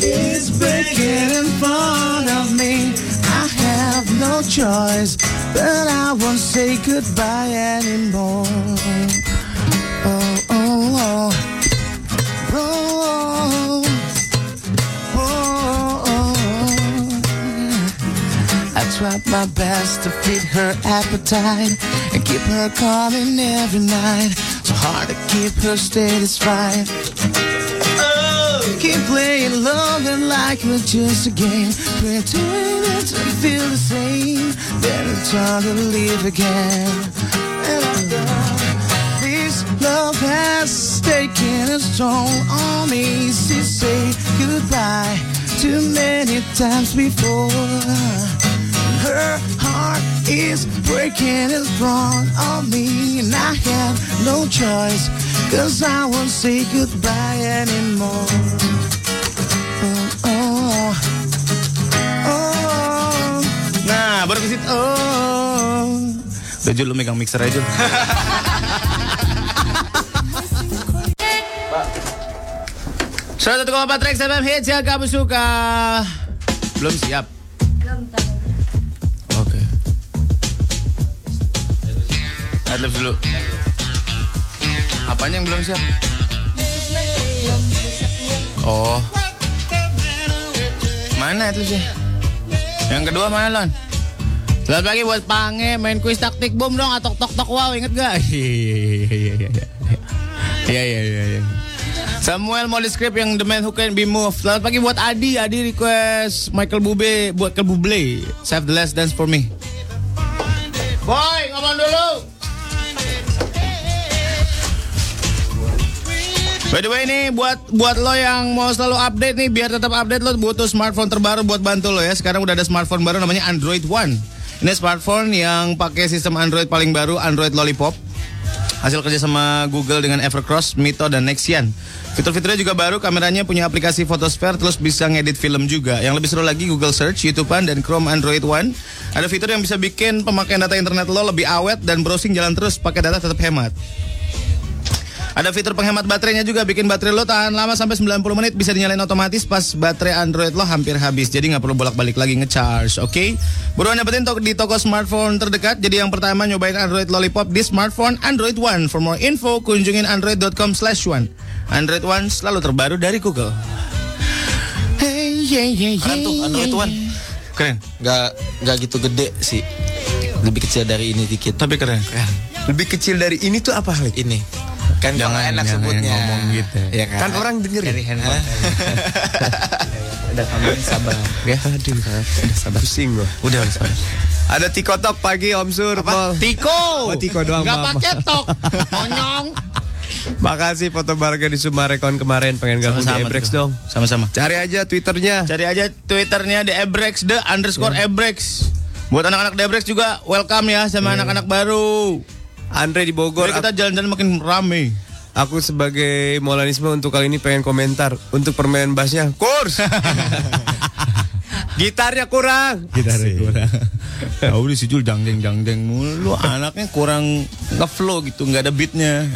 is breaking in front of me. I have no choice, but I won't say goodbye anymore. Oh, oh, oh. Oh, oh, oh. I tried my best to feed her appetite keep her coming every night. So hard to keep her satisfied. Oh, keep playing love and like it was just a game. Pretending to feel the same. Then it's time to leave again. And know this love has taken its toll on me. She say goodbye too many times before. Her heart is breaking its front on me, and I have no choice. Cause I won't say goodbye anymore. Oh, oh, oh. Nah, baru. Oh. Udah Jul, lu megang mixer aja. Seratus koma empat Rex FM hits yang kamu suka. Belum siap. Adlibs dulu. Apanya yang belum siap? Oh. Mana adlibsnya? Yang kedua mana Lon? Selamat pagi buat Pange main kuis taktik bom dong atau tok tok wow inget gak? Iya iya iya iya iya iya iya. Samuel mau di yang The Man Who Can Be Moved. Selamat pagi buat Adi. Adi request Michael Bube buat ke Buble. Save the last dance for me. Boy, ngomong dulu. By the way nih buat buat lo yang mau selalu update nih biar tetap update lo butuh smartphone terbaru buat bantu lo ya. Sekarang udah ada smartphone baru namanya Android One. Ini smartphone yang pakai sistem Android paling baru Android Lollipop. Hasil kerja sama Google dengan Evercross, Mito, dan Nexian. Fitur-fiturnya juga baru, kameranya punya aplikasi Photosphere, terus bisa ngedit film juga. Yang lebih seru lagi Google Search, YouTubean, dan Chrome Android One. Ada fitur yang bisa bikin pemakaian data internet lo lebih awet dan browsing jalan terus pakai data tetap hemat. Ada fitur penghemat baterainya juga bikin baterai lo tahan lama sampai 90 menit bisa dinyalain otomatis pas baterai Android lo hampir habis. Jadi nggak perlu bolak-balik lagi ngecharge, oke? Buruan dapetin to- di toko smartphone terdekat. Jadi yang pertama nyobain Android Lollipop di smartphone Android One. For more info kunjungin android.com/one. Android One selalu terbaru dari Google. Hey, yeah, yeah, Keren tuh Android One. Keren, Gak gak gitu gede sih. Lebih kecil dari ini dikit. tapi keren. Lebih kecil dari ini tuh apa Halik? Ini. Kan Jangan, enak jangan sebutnya. ngomong gitu. Ya kan? Kan orang denger ya? Dari handphone. Udah kamu sabar. Ya, aduh, udah sabar. Pusing gua. Udah, udah sabar. Ada tikotok pagi Om Sur. Mal. Tiko. Oh, Tiko doang, Gak pakai tok. Monyong. Makasih foto Barga di Sumarekon kemarin pengen gabung di Ebrex Tiko. dong. Sama-sama. Cari aja Twitternya. Cari aja Twitternya The Ebrex, The underscore Ebrex. Buat anak-anak The Ebrex juga welcome ya sama anak-anak baru. Andre di Bogor. Biar kita jalan-jalan makin rame. Aku sebagai Molanisme untuk kali ini pengen komentar untuk permainan bassnya kurs. Gitarnya kurang. Gitarnya kurang. Tahu di si Jul jang jeng jang jeng mulu. Lu anaknya kurang ngeflow gitu, nggak ada beatnya.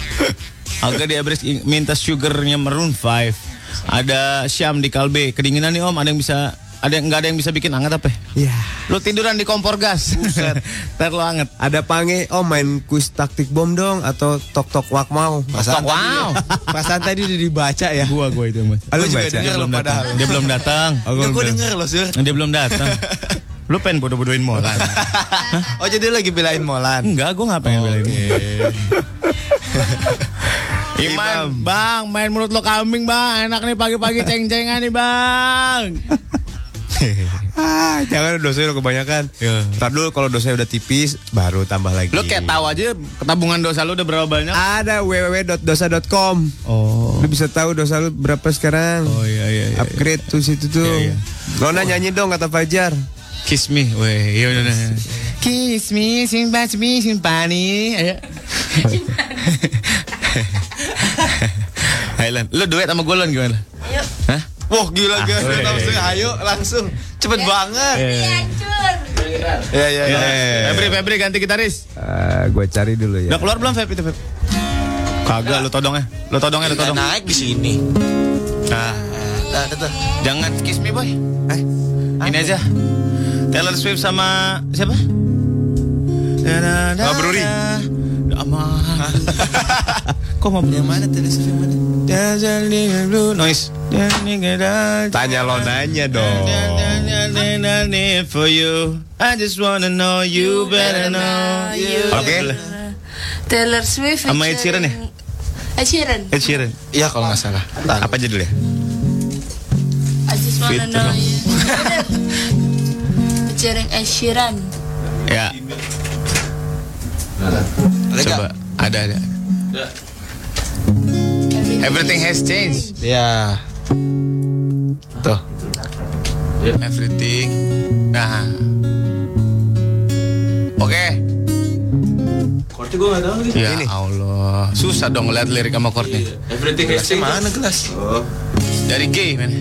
Agak di Ebrex minta sugarnya Maroon 5. Ada Syam di Kalbe. Kedinginan nih Om, ada yang bisa ada yang nggak ada yang bisa bikin anget apa? Ya. Lu tiduran di kompor gas. Ntar lu anget. Ada pange, oh main kuis taktik bom dong atau tok tok wak mau. Tok wow. Pasan tadi udah dibaca ya. Gua gua itu mas. Lu Gua juga denger Dia belum datang. padahal. Dia belum datang. Oh, gua belum. denger loh Sur. Dia belum datang. Lu pengen bodoh-bodohin Molan? Oh jadi lagi belain Molan. Enggak, gue gak pengen belain. Iman, bang, main menurut lo kambing bang, enak nih pagi-pagi ceng-cengan nih bang. Ah, jangan dosanya udah kebanyakan. Ya. Ntar dulu kalau dosanya udah tipis, baru tambah lagi. Lo kayak tahu aja tabungan dosa lu udah berapa banyak? Ada www.dosa.com. Oh, Lu bisa tahu dosa lu berapa sekarang. oh iya iya. iya. Upgrade tuh situ tuh. Iya, iya. Lona nyanyi dong kata Fajar. Kiss me, weh, iya udah. Kiss me, simpan me, simpani, ayo. Highland, lu duet sama gue gimana? Ayo. Hah? Wah gila Ah, guys, weh. langsung ayo langsung. Cepet banget. Hancur. Ya ya ya. Febri, Febri ganti gitaris. Ah, gua cari dulu ya. Udah keluar belum Feb itu Feb? Kagak, lu todongnya. Lu todongnya, lu Nggak todong. naik di sini. Nah, Nah, tuh, tuh. jangan kiss me boy. Eh, ini aja. Taylor Swift sama siapa? Oh, Bruri. Aman. Kok mau Yang mana tuh yang mana? Noise. Tanya Lonanya dong. For you, I just wanna know you better know you. Oke. Taylor Swift Sama Ed Sheeran ya? Ed Sheeran Ed Sheeran. Iya kalau nggak salah. Tahu. Apa judulnya? I just wanna know dong. you Featuring Ed Sheeran Ya, coba. Ada ada. Everything has changed. Ya. Tuh. Everything. Nah. Oke. Korti gue nggak tahu lagi. Ya Allah. Susah dong ngeliat lirik sama chordnya. Everything Gelasnya mana gelas? Oh. Dari G, men.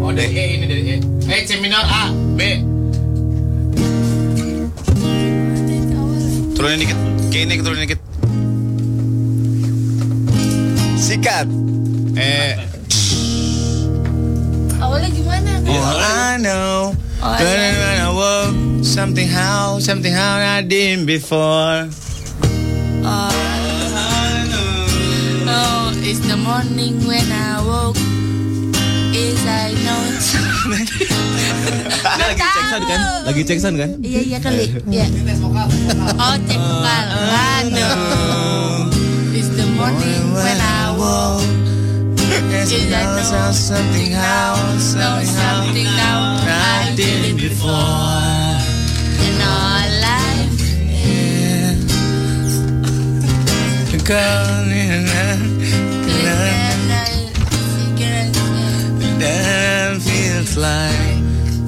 Oh, dari E ini dari E. Eh, C minor A, B. Turunin dikit. G ini turunin dikit. Sikat. Eh. Awalnya gimana? All I know, Oh, but when I woke, something how, something how I didn't before. Oh, oh, it's the morning when I woke Is I know Lagi cek sound kan? Lagi cek sound kan? Iya iya kali. Iya. Oh cek vokal Aduh. It's the morning when I woke Is I know. something how, Know something now. I didn't before. In our life. Girl, that feels like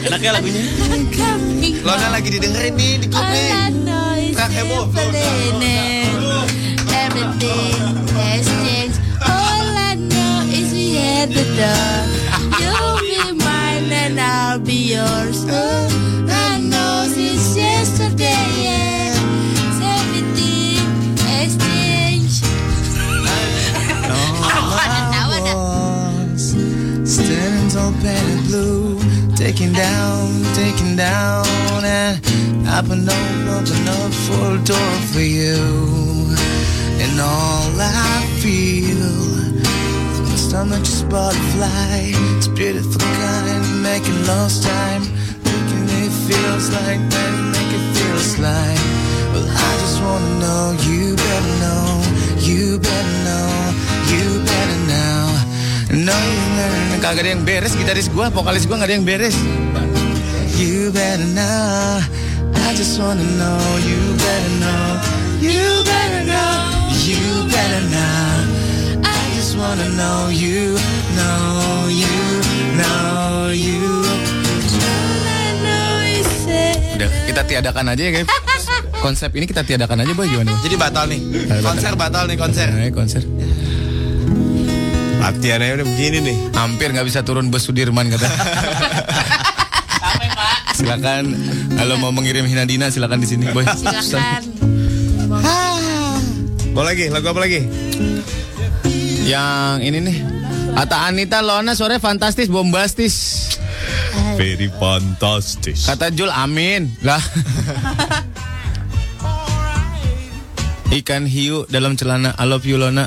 You're Enaknya lagunya. Lona lagi didengerin nih di grup All nih. Kak heboh. Everything has changed. All I know is we had the door. You'll be mine and I'll be yours. Oh, I know since yesterday, yeah. Everything has changed. Standing tall, painted blue, taking down, taking down, and open up, open up for a door for you. And all I feel, my stomach just butterfly. It's beautiful kind, making lost time, making it feels like that, make it feels like. Well, I just wanna know, you better know, you better know, you better know. No, you better Kagak ada yang beres gitaris gua, vokalis gua nggak ada yang beres. You better know. I just wanna know. You better know. You better know. You better know. I just wanna know. You know. You know. You. Udah, kita tiadakan aja ya, guys. Konsep ini kita tiadakan aja, Boy. Gimana? Jadi batal nih. Konser batal nih konser. Nah, konser. Latihannya udah begini nih. Hampir nggak bisa turun bus Sudirman kata. silakan kalau mau mengirim Hinadina silakan di sini, Boy. silakan. Mau lagi? Lagu apa lagi? Yang ini nih. Kata Anita Lona sore fantastis, bombastis. Very fantastis. Kata Jul amin. Lah. Ikan hiu dalam celana I love you Lona.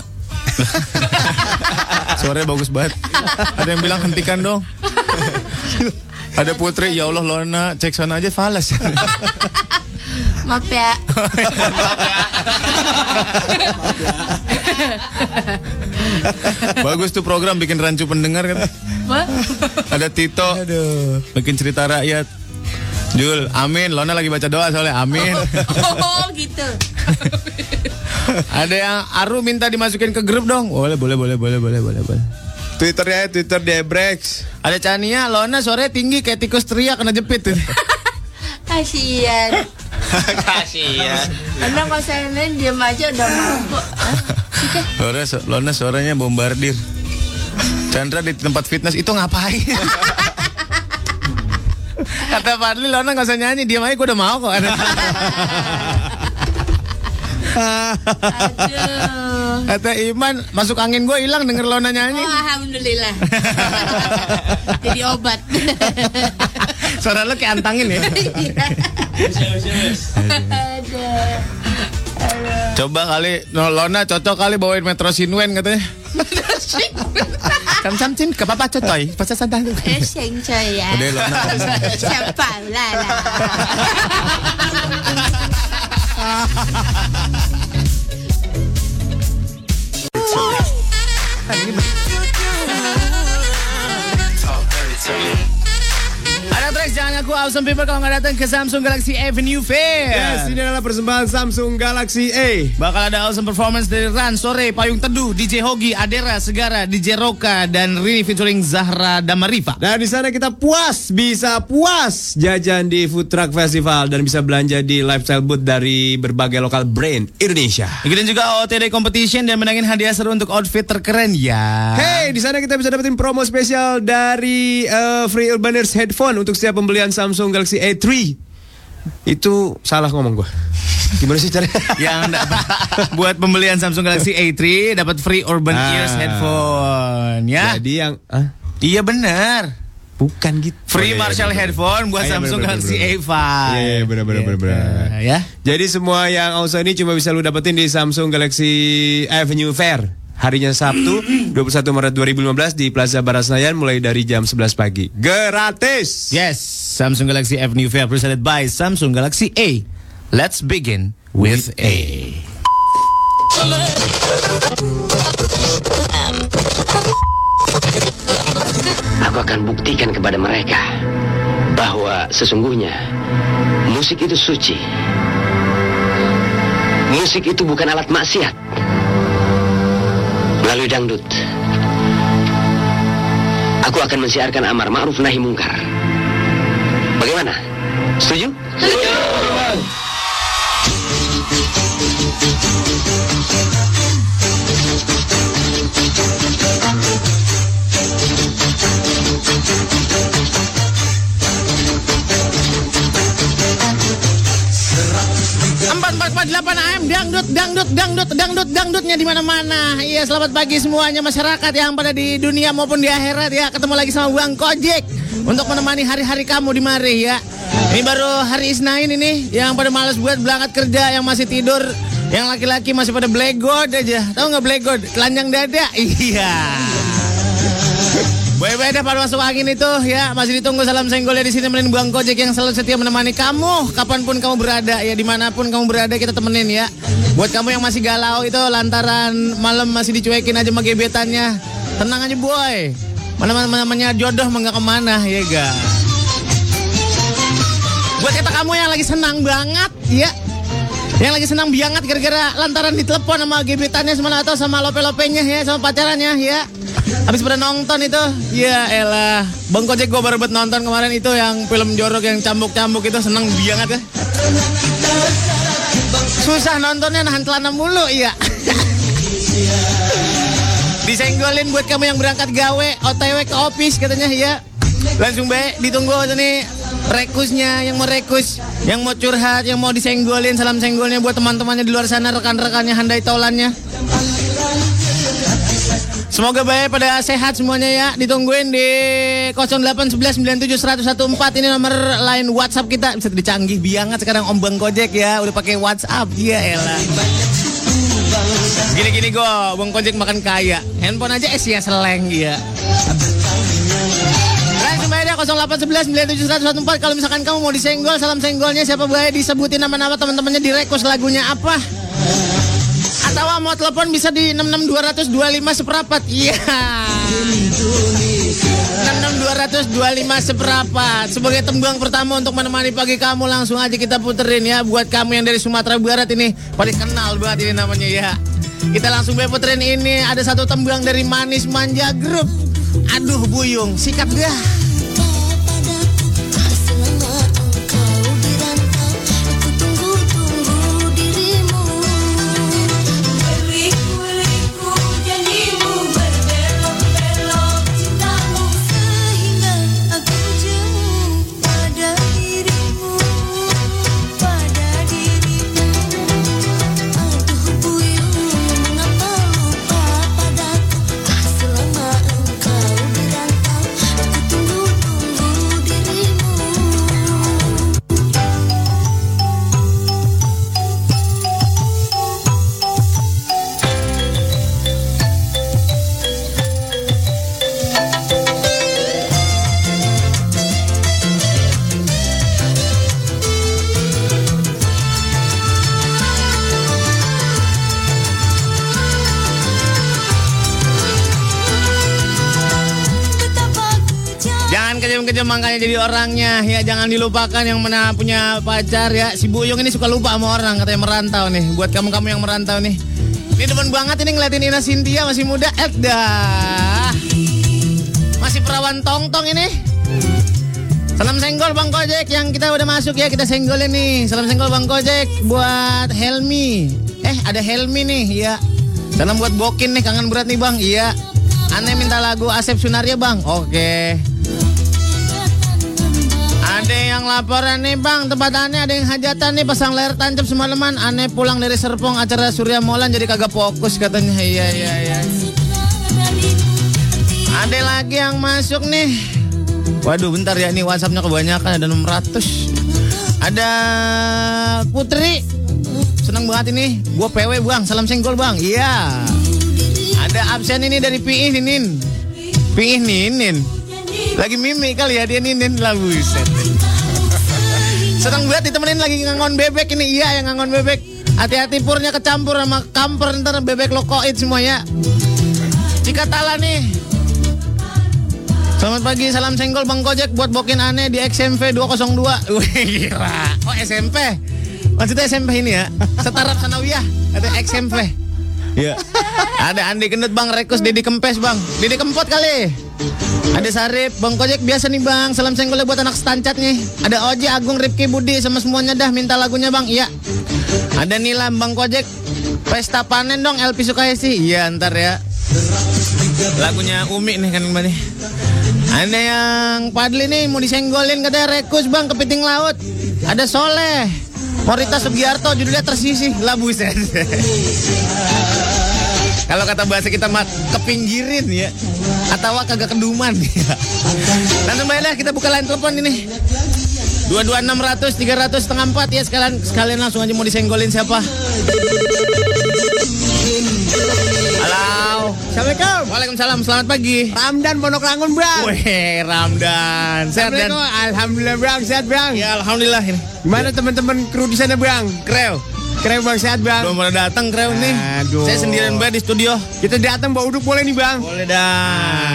Suaranya bagus banget. Ada yang bilang hentikan dong. Ada Putri, ya Allah Lona, cek sana aja falas. Maaf ya. bagus tuh program bikin rancu pendengar kan. Ada Tito, bikin cerita rakyat. Jul, amin. Lona lagi baca doa soalnya, amin. Oh gitu. Ada yang Aru minta dimasukin ke grup dong. Boleh, boleh, boleh, boleh, boleh, boleh, boleh. Twitternya Twitter Debrex. Ada Chania, Lona sore tinggi kayak tikus teriak kena jepit tuh. Kasian. Kasihan. Karena kalau saya lain diam aja udah mabuk. Lona, su- Lona suaranya bombardir. Chandra di tempat fitness itu ngapain? Kata Fadli, Lona gak usah nyanyi, diam aja gue udah mau kok. Aduh. Kata Iman, masuk angin gue hilang denger Lona nyanyi. Oh, alhamdulillah. Jadi obat. Suara lo kayak antangin ya. Aduh. Coba kali, no, Lona cocok kali bawain Metro Sinwen katanya. Sam Cin, ke papa cocoy, pasal santai. Eh, seng coy ya. Udah, Lona. Siapa lah lah. Ada jangan aku awesome people kalau nggak datang ke Samsung Galaxy Avenue Fair. Yes, ini adalah persembahan Samsung Galaxy A. Bakal ada awesome performance dari Ran, Sore, Payung Teduh, DJ Hogi, Adera, Segara, DJ Roka, dan Rini featuring Zahra Damarifa. Dan di sana kita puas, bisa puas jajan di Food Truck Festival dan bisa belanja di lifestyle booth dari berbagai lokal brand Indonesia. Ikutin juga OTD Competition dan menangin hadiah seru untuk outfit terkeren ya. Hey, di sana kita bisa dapetin promo spesial dari eh, Free Urbaners Headphone untuk setiap pembelian Samsung Galaxy A3. Itu salah ngomong gua. Gimana sih caranya? Yang dapat buat pembelian Samsung Galaxy A3 dapat free Urban Ah. Ears headphone ya. Jadi yang ah, Iya benar. bukan gitu. Free Oh, iya, Marshall iya, headphone buat Ah, iya, Samsung bener, Galaxy bener, A5. Iya, iya, bener, bener, bener. Gitu, Ya. Jadi semua yang Ausa ini cuma bisa lu dapetin di Samsung Galaxy Avenue Fair. Harinya Sabtu 21 Maret 2015 di Plaza Barat Senayan mulai dari jam 11 pagi. Gratis. Yes, Samsung Galaxy Avenue Fair presented by Samsung Galaxy A. Let's begin with A. Aku akan buktikan kepada mereka bahwa sesungguhnya musik itu suci. Musik itu bukan alat maksiat melalui dangdut. Aku akan mensiarkan amar ma'ruf nahi mungkar. Bagaimana? Setuju? Setuju. 94,8 AM dangdut dangdut dangdut dangdut dangdutnya di mana-mana. Iya, selamat pagi semuanya masyarakat yang pada di dunia maupun di akhirat ya. Ketemu lagi sama Bang Kojek untuk menemani hari-hari kamu di mari ya. Ini baru hari Isnain ini yang pada males buat berangkat kerja yang masih tidur yang laki-laki masih pada black aja. Tahu nggak black? Telanjang dada. Iya. Boy-boy dah pada masuk angin itu ya masih ditunggu salam senggolnya di sini menin Bang Kojek yang selalu setia menemani kamu kapan pun kamu berada ya di mana pun kamu berada kita temenin ya. Buat kamu yang masih galau itu lantaran malam masih dicuekin aja sama gebetannya tenang aja boy. Mana namanya jodoh mah ke mana ya ga. Buat kita kamu yang lagi senang banget ya yang lagi senang banget gara-gara lantaran ditelepon sama gebetannya semalam atau sama lope-lopenya ya sama pacarannya ya. Habis pada nonton itu, ya elah. Bang Kojek gue baru buat nonton kemarin itu yang film jorok yang cambuk-cambuk itu seneng banget ya. Susah nontonnya nahan celana mulu, iya. Disenggolin buat kamu yang berangkat gawe, OTW ke office katanya ya. Langsung baik ditunggu nih rekusnya yang mau rekus, yang mau curhat, yang mau disenggolin, salam senggolnya buat teman-temannya di luar sana, rekan-rekannya handai tolannya. Semoga baik pada sehat semuanya ya. Ditungguin di 0811971014 ini nomor line WhatsApp kita. Bisa dicanggih banget sekarang Om Bang Gojek ya. Udah pakai WhatsApp. Iya elah. Gini-gini gue, Bang Gojek makan kaya. Handphone aja es ya seleng ya. Langsung bayar 0811971014 kalau misalkan kamu mau disenggol, salam senggolnya siapa baik disebutin nama-nama teman-temannya di request lagunya apa. Atau mau telepon bisa di 66225 seperempat. Iya. 66225 seperempat. Sebagai tembang pertama untuk menemani pagi kamu langsung aja kita puterin ya buat kamu yang dari Sumatera Barat ini pada kenal banget ini namanya ya. Kita langsung bae puterin ini ada satu tembang dari Manis Manja Group. Aduh buyung, sikat dah. Jadi orangnya. Ya jangan dilupakan yang mana punya pacar ya. Si Buyung ini suka lupa sama orang katanya merantau nih. Buat kamu-kamu yang merantau nih. Ini demen banget ini ngeliatin Ina Cynthia masih muda. Dah. Masih perawan tong-tong ini. Salam senggol Bang Kojek yang kita udah masuk ya kita senggolin nih. Salam senggol Bang Kojek buat Helmi. Eh ada Helmi nih ya Salam buat Bokin nih kangen berat nih Bang Iya. Aneh minta lagu Asep Sunaria Bang. Oke Ada yang laporan nih bang, tempat aneh ada yang hajatan nih pasang layar tancap semalaman. Aneh pulang dari Serpong acara Surya Molan jadi kagak fokus katanya. Iya iya iya. Ada lagi yang masuk nih. Waduh bentar ya ini WhatsAppnya kebanyakan ada 600. Ada Putri. Senang banget ini. Gua PW bang, salam senggol bang. Iya. Ada absen ini dari PI Ninin. PI Ninin. Lagi mimik kali ya dia Ninin lah buset. Senang banget ditemenin lagi ngangon bebek ini. Iya yang ngangon bebek. Hati-hati purnya kecampur sama kamper ntar bebek lo koit semuanya. Jika tala nih. Selamat pagi, salam senggol Bang Kojek buat bokin aneh di XMV 202. Wih, gila. Oh, SMP. Maksudnya SMP ini ya. Setarap Sanawiyah. Ada XMV. Iya. Ada Andi Kendut Bang, Rekus Didi Kempes Bang. Didi Kempot kali. Ada Sarip, Bang Kojek biasa nih Bang. Salam senggolnya buat anak setancat nih. Ada Oji, Agung, Ripki, Budi sama semuanya dah minta lagunya Bang. Iya. Ada Nilam, Bang Kojek. Pesta panen dong LP Sukayesi. Iya ntar ya. Lagunya Umi nih kan Mbak nih. Ada yang Padli nih mau disenggolin katanya Rekus bang kepiting laut. Ada Soleh. Morita Sugiarto judulnya tersisih lah buset. Kalau kata bahasa kita mah kepinggirin ya. Atau kagak keduman ya. Langsung baiklah kita buka line telepon ini. Dua dua enam ratus tiga ratus setengah empat ya sekalian sekalian langsung aja mau disenggolin siapa? Halo. Assalamualaikum. Waalaikumsalam. Selamat pagi. Ramdan Pondok Rangun, Bang. Weh, Ramdan. Sehat dan. Alhamdulillah, Bang. Sehat, Bang. Ya alhamdulillah ini. Gimana teman-teman kru di sana, Bang? Kreo. Keren, Bang. Sehat, Bang. Belum pernah datang nih. Aduh. Saya sendirian banget di studio. Kita datang bawa uduk boleh nih, Bang. Boleh dah.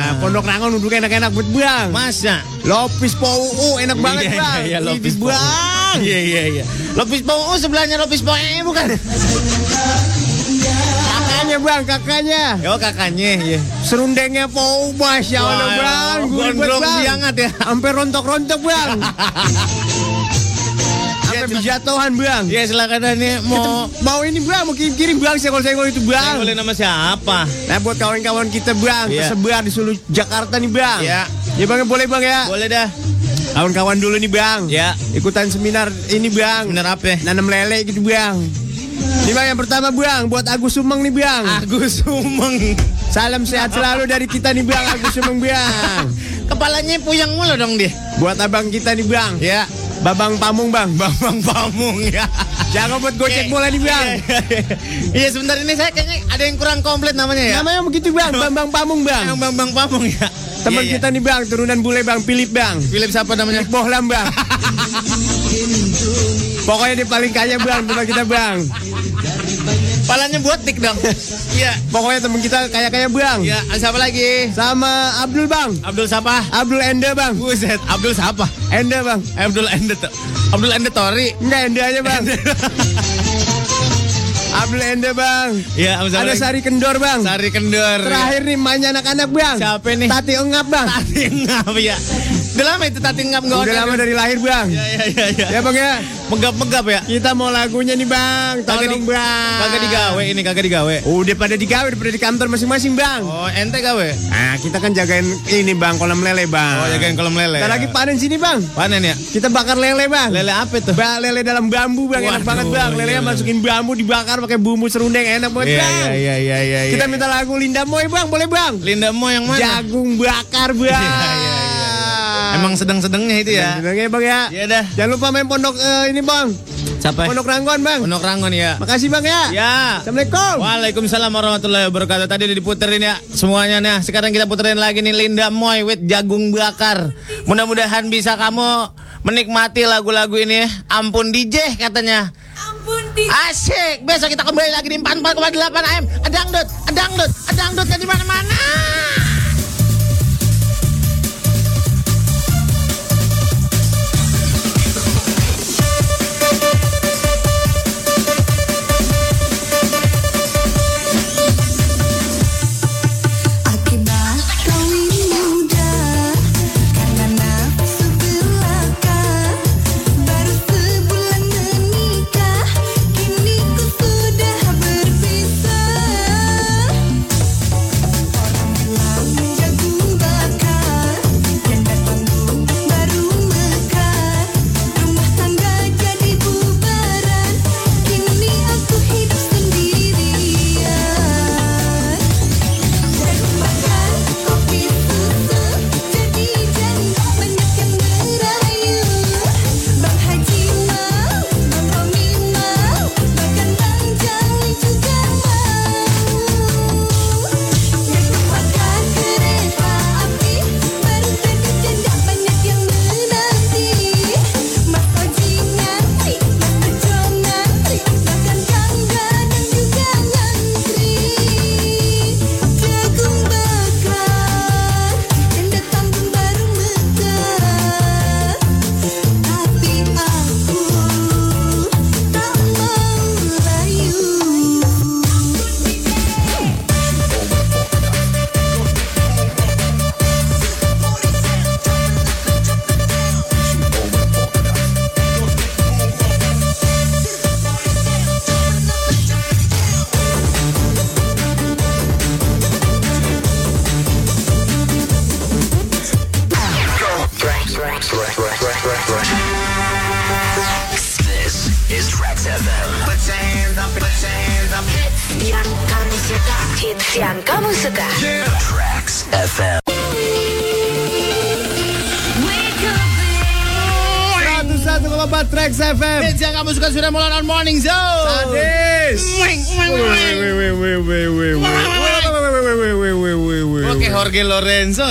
Nah, Pondok Rangun uduk enak-enak buat, Bang. Masa? Lopis POU enak banget, Iya, Bang. Iya, iya, Lopis Pau. Bang. Iya, iya, iya. Lopis Pau sebelahnya Lopis Pau eh, bukan? Kakaknya, Bang. Kakaknya. Yo kakaknya, iya. Serundengnya POU, Masya Allah, Bang. Gondrong siangat ya. Sampai rontok-rontok, Bang. Sampai berjatuhan, Bang. Iya, silakan nih mau Mau ini bang, mau kirim-kirim bang, senggol-senggol itu bang. boleh nama siapa? Nah buat kawan-kawan kita bang, Iya. tersebar di seluruh Jakarta nih bang. Iya. Ya bang, boleh bang ya. Boleh dah. Kawan-kawan dulu nih bang. Ya. Ikutan seminar ini bang. Bener apa? Nanam lele gitu bang. Ini bang yang pertama bang, buat Agus Sumeng nih bang. Agus Sumeng. Salam sehat selalu dari kita nih bang, Agus Sumeng bang. Kepalanya puyang mulu dong dia. Buat abang kita nih bang. Ya. Babang Pamung bang. Bambang Pamung ya. Jangan buat gocek bola nih bang. Iya, iya, iya. Iya sebentar ini saya kayaknya ada yang kurang komplit namanya ya. Namanya begitu bang, Bambang Pamung bang. Yang Bambang Pamung ya. Teman iya. kita nih bang, turunan bule bang, Philip bang. Philip siapa namanya? Bohlam bang. Pokoknya dia paling kaya bang, teman kita bang. Palanya buatik dong. Iya. Pokoknya teman kita kaya-kaya bang. Ya, siapa lagi? Sama Abdul bang. Abdul siapa? Abdul Ende bang. Buset, Abdul siapa? Ende bang. Abdul Ende Abdul Ende Tori. Enggak Ende aja bang. Abdul Ende bang. Iya, Ada lagi? Sari Kendor bang. Sari Kendor. Terakhir nih mainnya anak-anak bang. Siapa nih? Tati Engap bang. Tati ngap ya. Udah lama itu Tati ngap enggak Udah lama dari lahir bang. Ya ya ya ya. Ya bang ya. Megap-megap ya. Kita mau lagunya nih bang. Kagak Tolong di- bang. Kagak digawe ini kagak digawe. Udah pada digawe, udah pada di kantor masing-masing bang. Oh, ente gawe. Nah kita kan jagain ini bang kolam lele bang. Oh, jagain kolam lele. Kita lagi panen sini bang. panen ya. Kita bakar lele bang. Lele apa itu? Ba lele dalam bambu bang enak Waduh, banget bang. Lelenya iya. masukin bambu dibakar pakai bumbu serundeng enak banget Iya bang. iya iya iya iya. Kita minta lagu Linda Moy bang, boleh bang? Linda mau yang mana? Jagung bakar bang. Iya, iya, iya, Emang sedang-sedangnya itu ya. Sedangnya bang ya. Iya dah. Jangan lupa main pondok eh, ini bang. Siapa? Pondok Ranggon bang. Pondok Rangon ya. Makasih bang ya. Ya. Assalamualaikum. Waalaikumsalam warahmatullahi wabarakatuh. Tadi udah diputerin ya semuanya nah. Sekarang kita puterin lagi nih Linda Moy with jagung bakar. Mudah-mudahan bisa kamu menikmati lagu-lagu ini. Ampun DJ katanya. Ampun di Asik. Besok kita kembali lagi di 44,8 AM. Adangdut, adangdut, adangdut di mana-mana.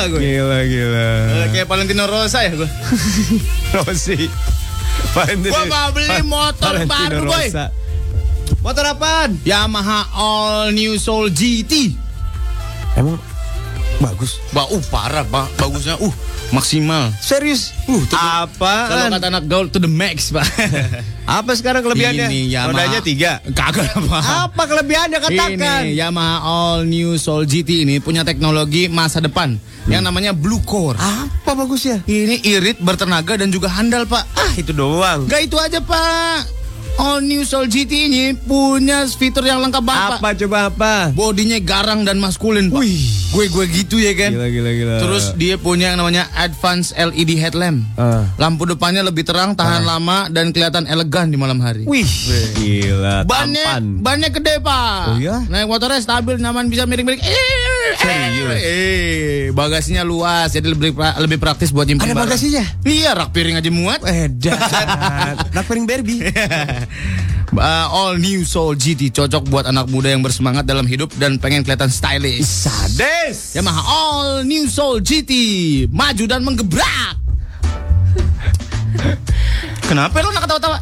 Gue? Gila, gila. Kayak Valentino Rosa ya gue. Rossi. Valentino- Gua mau beli motor Valentino baru, boy. Rosa. Motor apaan? Yamaha All New Soul GT. Emang bagus. Ba, uh parah, Pak. Bagusnya uh maksimal. Serius? Uh, Kalau apaan? kata anak gaul to the max, Pak. Apa sekarang kelebihannya? Ini Yamaha. Rodanya tiga. Kagak, Pak. Apa kelebihannya katakan? Ini Yamaha All New Soul GT ini punya teknologi masa depan yang namanya Blue Core. Apa bagusnya? Ini irit, bertenaga dan juga handal, Pak. Ah, itu doang. Gak itu aja, Pak. All New Soul GT ini punya fitur yang lengkap banget. Apa coba apa? Bodinya garang dan maskulin, Pak. Wih. Gue gue gitu ya kan. Gila, gila, gila. Terus dia punya yang namanya Advanced LED headlamp. Ah. Lampu depannya lebih terang, tahan lama dan kelihatan elegan di malam hari. Wih, gila. Bannya bannya gede pak. Oh, iya? Naik motornya stabil, nyaman bisa miring-miring. Eh, Serius? Eh, bagasinya luas, jadi lebih pra- lebih praktis buat nyimpen Ada barang. bagasinya? Iya, rak piring aja muat. Eh. Rak piring Barbie. Uh, all new Soul GT cocok buat anak muda yang bersemangat dalam hidup dan pengen kelihatan stylish. Sades. Yamaha All New Soul GT maju dan menggebrak. Kenapa lo nak ketawa-tawa?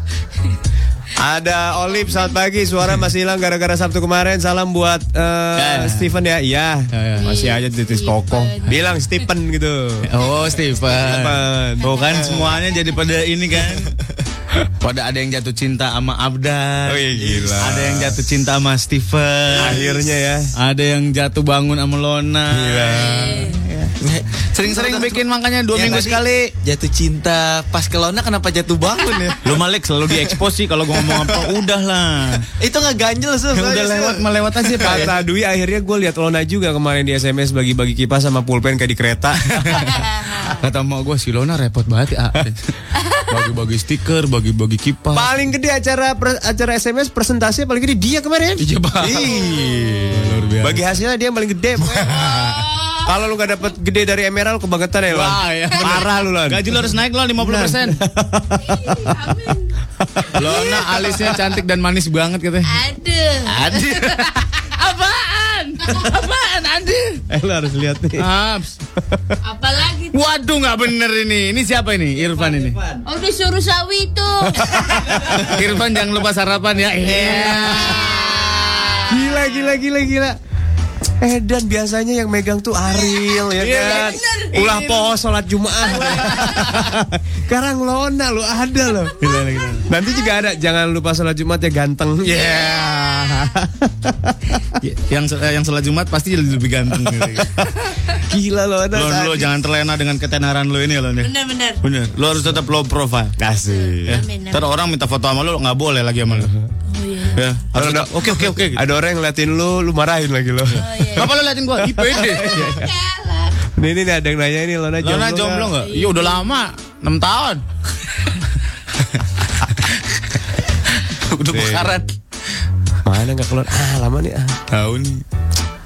Ada Olip, selamat pagi. Suara masih hilang gara-gara Sabtu kemarin. Salam buat eh, Ya. Steven ya. Iya. Ya, ya. Masih aja titis kokoh. Bilang Stephen gitu. Oh, Steven. Steven. Tuh kan semuanya jadi pada ini kan. Pada ada yang jatuh cinta sama Abdan. Oh, iya, gila. Ada yang jatuh cinta sama Steven. Akhirnya ya. Ada yang jatuh bangun sama Lona. Gila. Sering-sering bikin makanya dua minggu sekali. Jatuh cinta pas ke Lona kenapa jatuh bangun ya? Lu Malik selalu diekspos sih kalau gua ngomong apa udah lah. Itu nggak ganjel sih. Udah lewat melewat aja Pak. ya. Kata Dwi akhirnya gue lihat Lona juga kemarin di SMS bagi-bagi kipas sama pulpen kayak di kereta. Kata mau gue si Lona repot banget ya. Bagi-bagi stiker, bagi-bagi kipas. paling gede acara pre- acara SMS presentasi paling gede dia kemarin. Iya, Pak. Ih. Luar biasa. Bagi hasilnya dia yang paling gede. Kalau lu gak dapet gede dari Emerald kebangetan ya, Lon. Wah, ya. Parah lu, Lon. Gaji lo harus naik lo 50 persen. Lona alisnya cantik dan manis banget katanya. Aduh. Aduh. Apaan? Apaan? Aduh. Eh, lu harus lihat nih. Aps. Apalagi Waduh nggak bener ini. Ini siapa ini? Irfan ini. Oh disuruh sawi itu. Irfan jangan lupa sarapan ya. Iya. Gila, gila, gila, gila. Eh dan biasanya yang megang tuh Ariel ya Iya, kan. bener. Ulah pos sholat Jumat. Sekarang Lona lu ada loh. Nanti juga ada jangan lupa sholat Jumat ya ganteng. Ya. Yang yang sholat Jumat pasti jadi lebih ganteng. Gila Lona. Lo lo jangan terlena dengan ketenaran lo ini lo nih. Bener-bener. Bener. Lo harus tetap low profile. Kasih. Ya. Amin, amin. Ntar orang minta foto sama lo nggak boleh lagi sama lo. Oh iya. Ya. Harus Oke oke oke. gitu. Ada orang yang ngeliatin lu, lu marahin lagi lo. Oh iya. Kenapa lo liatin gua? IPD. Kalah. Nih, ini nih ada yang nanya ini Lona jomblo. Lona jomblo nggak? Iya udah lama, 6 tahun. udah bekarat. Mana nggak keluar? Ah lama nih. Ah. Tahun.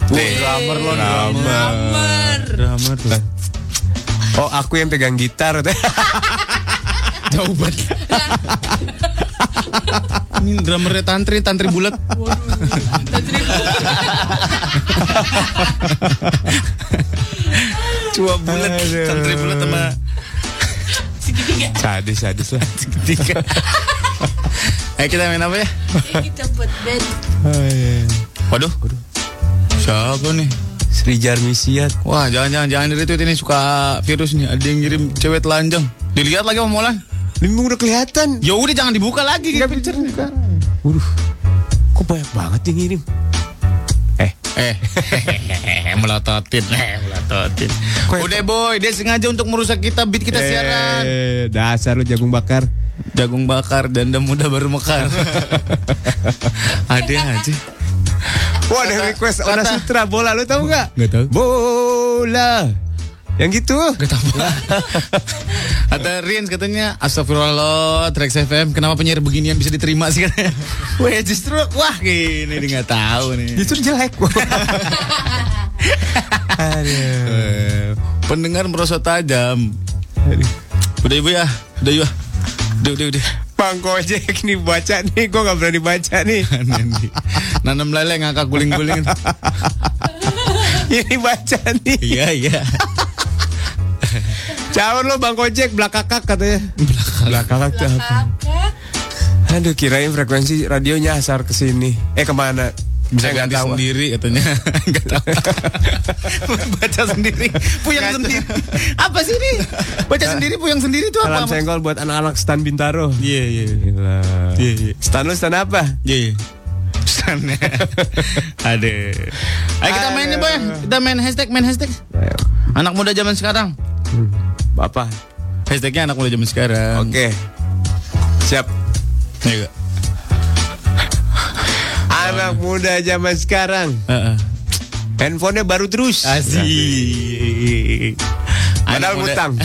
Nih, drummer lo, Drummer. drummer tuh. Oh aku yang pegang gitar. Jauh banget. Ini drummernya tantri, tantri bulat. Cua bulat, Aduh. tantri bulat sama sadis sadis lah. tiga. Eh kita main apa ya? Eh, Kita buat band. Waduh. Siapa nih? Sri Jarmisiat. Wah, jangan-jangan jangan di retweet ini suka virus nih. Ada yang ngirim cewek telanjang. Dilihat lagi sama Molan. Ini udah kelihatan. Ya udah jangan dibuka lagi kayak picture. Waduh. Kok banyak banget yang ngirim? Eh, Eh, melototin, eh, melototin. Udah boy, dia sengaja untuk merusak kita, beat kita siaran. Eh, dasar lu jagung bakar. Jagung bakar, janda muda baru mekar. Ada aja. Wah, ada request kata- Sutra bola lu tahu nggak? Nggak tahu. Bola. Yang gitu. Gak tahu. Kata Rins katanya Astagfirullah Trax FM Kenapa penyiar beginian bisa diterima sih katanya Wah justru Wah gini Dia gak tahu nih Justru jelek. Eh, Pendengar merosot tajam Udah ibu ya Udah yuk Udah udah udah Bang Gojek nih baca nih, gue gak berani baca nih. Nanam lele ngakak guling-guling Ini baca nih. Iya iya Calon lo Bang Gojek belakakak katanya. Belakakak apa? Aduh kirain frekuensi radionya asar ke sini. Eh ke mana? Bisa ganti tahu. sendiri katanya Gak tahu Baca sendiri Puyang Nggak sendiri Apa sih ini Baca sendiri Puyang sendiri itu Salam apa senggol buat anak-anak Stan Bintaro. Iya iya Gila. Iya iya Stan lu stan apa? Iya iya Stand Ada Ayo kita main nih boy Kita main hashtag Main hashtag Ayo. Anak muda zaman sekarang Bapak. Hashtagnya anak muda zaman sekarang Oke. Siap. Iya gak? Anak muda zaman sekarang. Heeh. Handphonenya baru terus. Asik Padahal ngutang.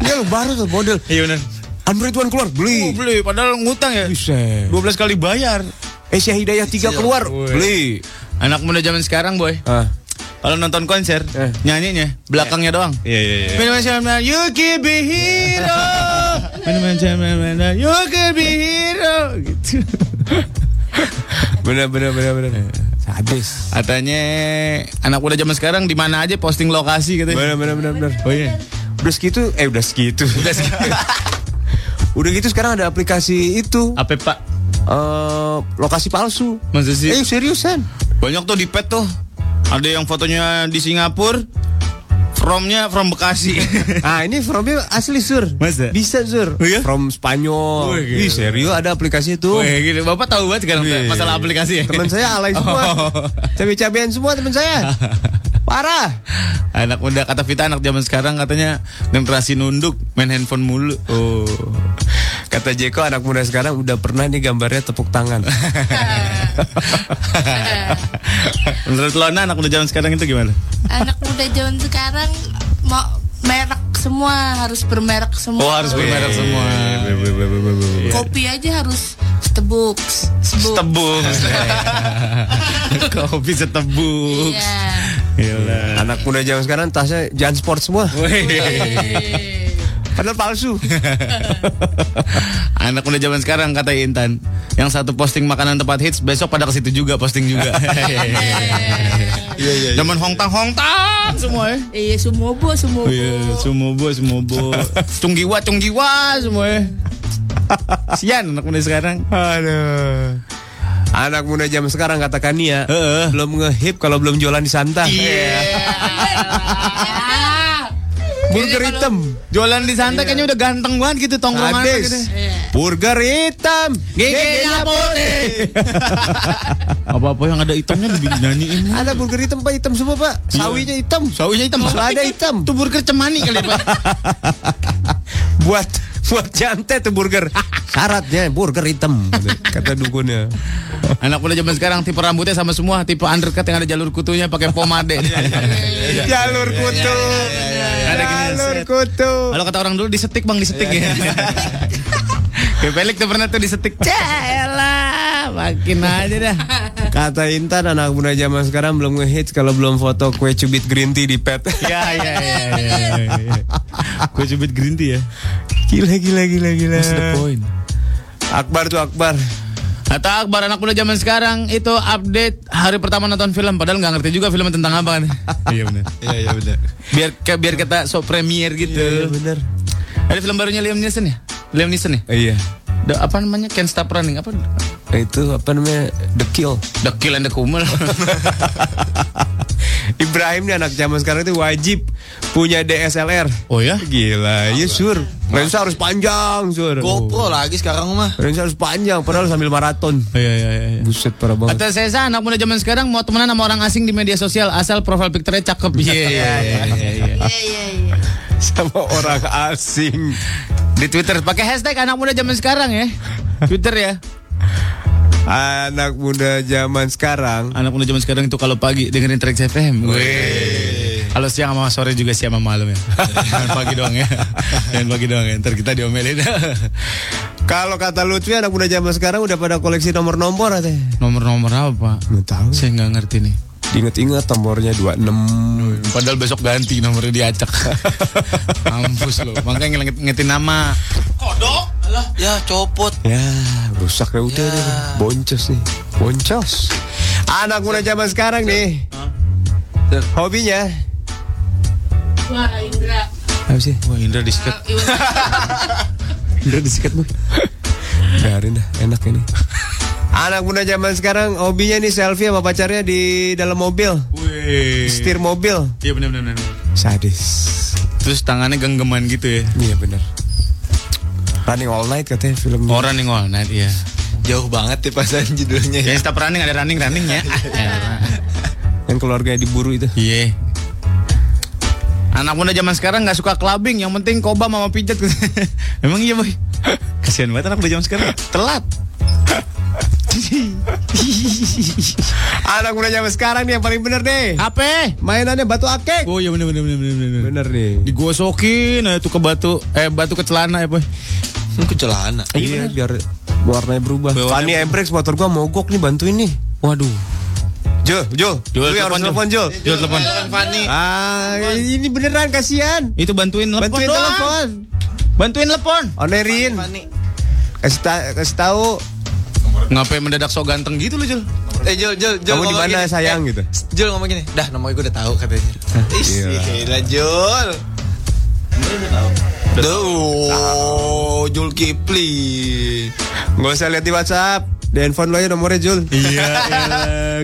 Ya lu baru tuh model. Iya benar Android One keluar Oh, beli. beli padahal ngutang ya Buset. 12 kali bayar Asia Hidayah 3 keluar Woi. beli. Anak muda zaman sekarang boy Ah. Kalau nonton konser Eh. Nyanyinya Belakangnya doang Iya iya iya. Minum You can be hero Minum You can be hero Bener bener bener bener. Sadis. Katanya Anak muda zaman sekarang di mana aja posting lokasi katanya Bener bener bener bener. Oh iya Udah segitu, eh udah segitu. Udah segitu. udah gitu sekarang ada aplikasi itu Apa pak? eh lokasi palsu. Masa sih? Eh seriusan? Banyak tuh di pet tuh Ada yang fotonya di Singapura Fromnya from Bekasi Ah ini fromnya asli sur. Masa? Bisa sur. Oh, iya? From Spanyol. Wih, gila. Ih serius ada aplikasi itu. Wih, gitu. Bapak tahu banget sekarang Wih. masalah aplikasi ya? Teman saya alay semua. Oh. Cabe-cabean semua teman saya. Parah. Anak muda kata Vita anak zaman sekarang katanya generasi nunduk main handphone mulu. Oh. Kata Jeko anak muda sekarang udah pernah nih gambarnya tepuk tangan. Menurut Lona anak muda zaman sekarang itu gimana? Anak muda zaman sekarang mau merek semua harus bermerek semua. Oh harus bermerek semua. Kopi aja harus Starbucks. Starbucks. Tebung. Kopi setebung. Iya. Gila. Anak muda zaman sekarang tasnya Jan Sport semua. Padahal palsu. Anak muda zaman sekarang kata Intan, yang satu posting makanan tempat hits, besok pada ke situ juga posting juga. Iya iya. Zaman hongtang hongtang semua ya. Iya, sumobo, sumobo. Iya, sumobo, sumobo. Cunggiwa, cunggiwa semua ya. Sian anak muda sekarang. Aduh. Anak muda zaman sekarang katakan Nia Heeh. belum ngehip kalau belum jualan di Santa. Burger hitam. Jualan di santai kayaknya udah ganteng banget gitu tongkrongan gitu. Burger hitam. Giginya putih. Apa-apa yang ada hitamnya lebih nyanyiin. Ada burger hitam Pak hitam semua Pak. Sawinya hitam. Sawinya hitam. Selada hitam. Itu burger cemani kali Pak. buat buat jante tuh burger. Syaratnya burger hitam kata dukunnya. Anak muda zaman sekarang tipe rambutnya sama semua, tipe undercut yang ada jalur kutunya pakai pomade. Jalur kutu. Ada gini, Jalur kutu. Kalau kata orang dulu disetik bang disetik ya. Kayak Pelik tuh pernah tuh disetik. Celah, makin aja dah. Kata Intan anak muda zaman sekarang belum ngehits kalau belum foto kue cubit green tea di pet. Ya ya ya. ya, ya. Gue cubit green tea ya. Gila gila gila gila. What's the point? Akbar tuh Akbar. Kata Akbar anak muda zaman sekarang itu update hari pertama nonton film padahal nggak ngerti juga film tentang apa kan. Iya benar. Iya iya benar. Biar biar kita sok premier gitu. Iya benar. Ada film barunya Liam Neeson ya? Liam Neeson ya? Iya. The, apa namanya? Can't Stop Running apa? Itu apa namanya? The Kill. The Kill and the Kumel. Ibrahim nih anak zaman sekarang itu wajib punya DSLR. oh ya? Gila, iya sur. Lensa harus panjang sur. GoPro lagi sekarang mah. Lensa harus panjang, padahal sambil maraton. Iya iya iya. Buset parah banget. Kata Sesa anak muda zaman sekarang mau temenan sama orang asing di media sosial asal profile picture-nya cakep. Iya iya iya iya. Iya, iya, iya. Sama orang asing. Di Twitter pakai hashtag anak muda zaman sekarang ya. Twitter ya. Anak muda zaman sekarang Anak muda zaman sekarang itu kalau pagi dengerin track FM. Wih. Kalau siang sama sore juga siang sama malam ya. Jangan pagi doang ya. Jangan pagi doang ya. Ntar kita diomelin. Kalau kata Lutfi anak muda zaman sekarang udah pada koleksi nomor-nomor Nomor-nomor apa? Nggak tahu. Saya nggak ngerti nih. Ingat-ingat nomornya 26 Padahal besok ganti nomornya diacak. Mampus lo. Makanya ngetin nama. Alah, ya copot. Ya, rusak ya udah deh. Boncos nih. Boncos. Anak muda zaman sekarang nih. Hobinya Wah, Indra. apa sih? Wah Indra disikat. Udah disikat boy. Biarin dah, enak ini. Anak muda zaman sekarang hobinya nih selfie sama pacarnya di dalam mobil, Wih. setir mobil. Iya benar benar benar. Sadis. Terus tangannya genggaman gitu ya. Iya bener. Running all night katanya filmnya. Orang nih ngol, night iya. Jauh banget ya pasan judulnya. Ya setiap running ada running runningnya. Yang keluarganya diburu itu. Iya. Anak muda zaman sekarang nggak suka clubbing, yang penting koba sama pijat. Emang iya boy. Kasihan banget anak muda zaman sekarang. Telat. Anak muda zaman sekarang nih yang paling bener deh. Apa? Mainannya batu akek. Oh iya bener bener bener bener bener. Bener nih. Digosokin aja tuh ke batu, eh batu ke celana ya boy. Ke celana. Iya biar warnanya berubah. Fanny Embrex motor gua mogok nih bantuin nih. Waduh. Jul, Jul, Jul, Lu harus telepon, telepon Jul. Jul telepon. Fanny. Ah, ini beneran kasihan. Itu bantuin telepon. Bantuin telepon. Bantuin telepon. Onerin. Fanny. Kasih, ta- kasih tahu Ngapain mendadak so ganteng gitu lu Jul? Eh Jul, Jul, Jul kamu di mana gini. sayang Eh, gitu. Jul ngomong gini, dah nomor gue udah tahu katanya. Ih, Iya. gila Jul. Duh, Jul Kipli. Nggak usah lihat di WhatsApp. Di handphone lo aja nomornya Jul. Iya,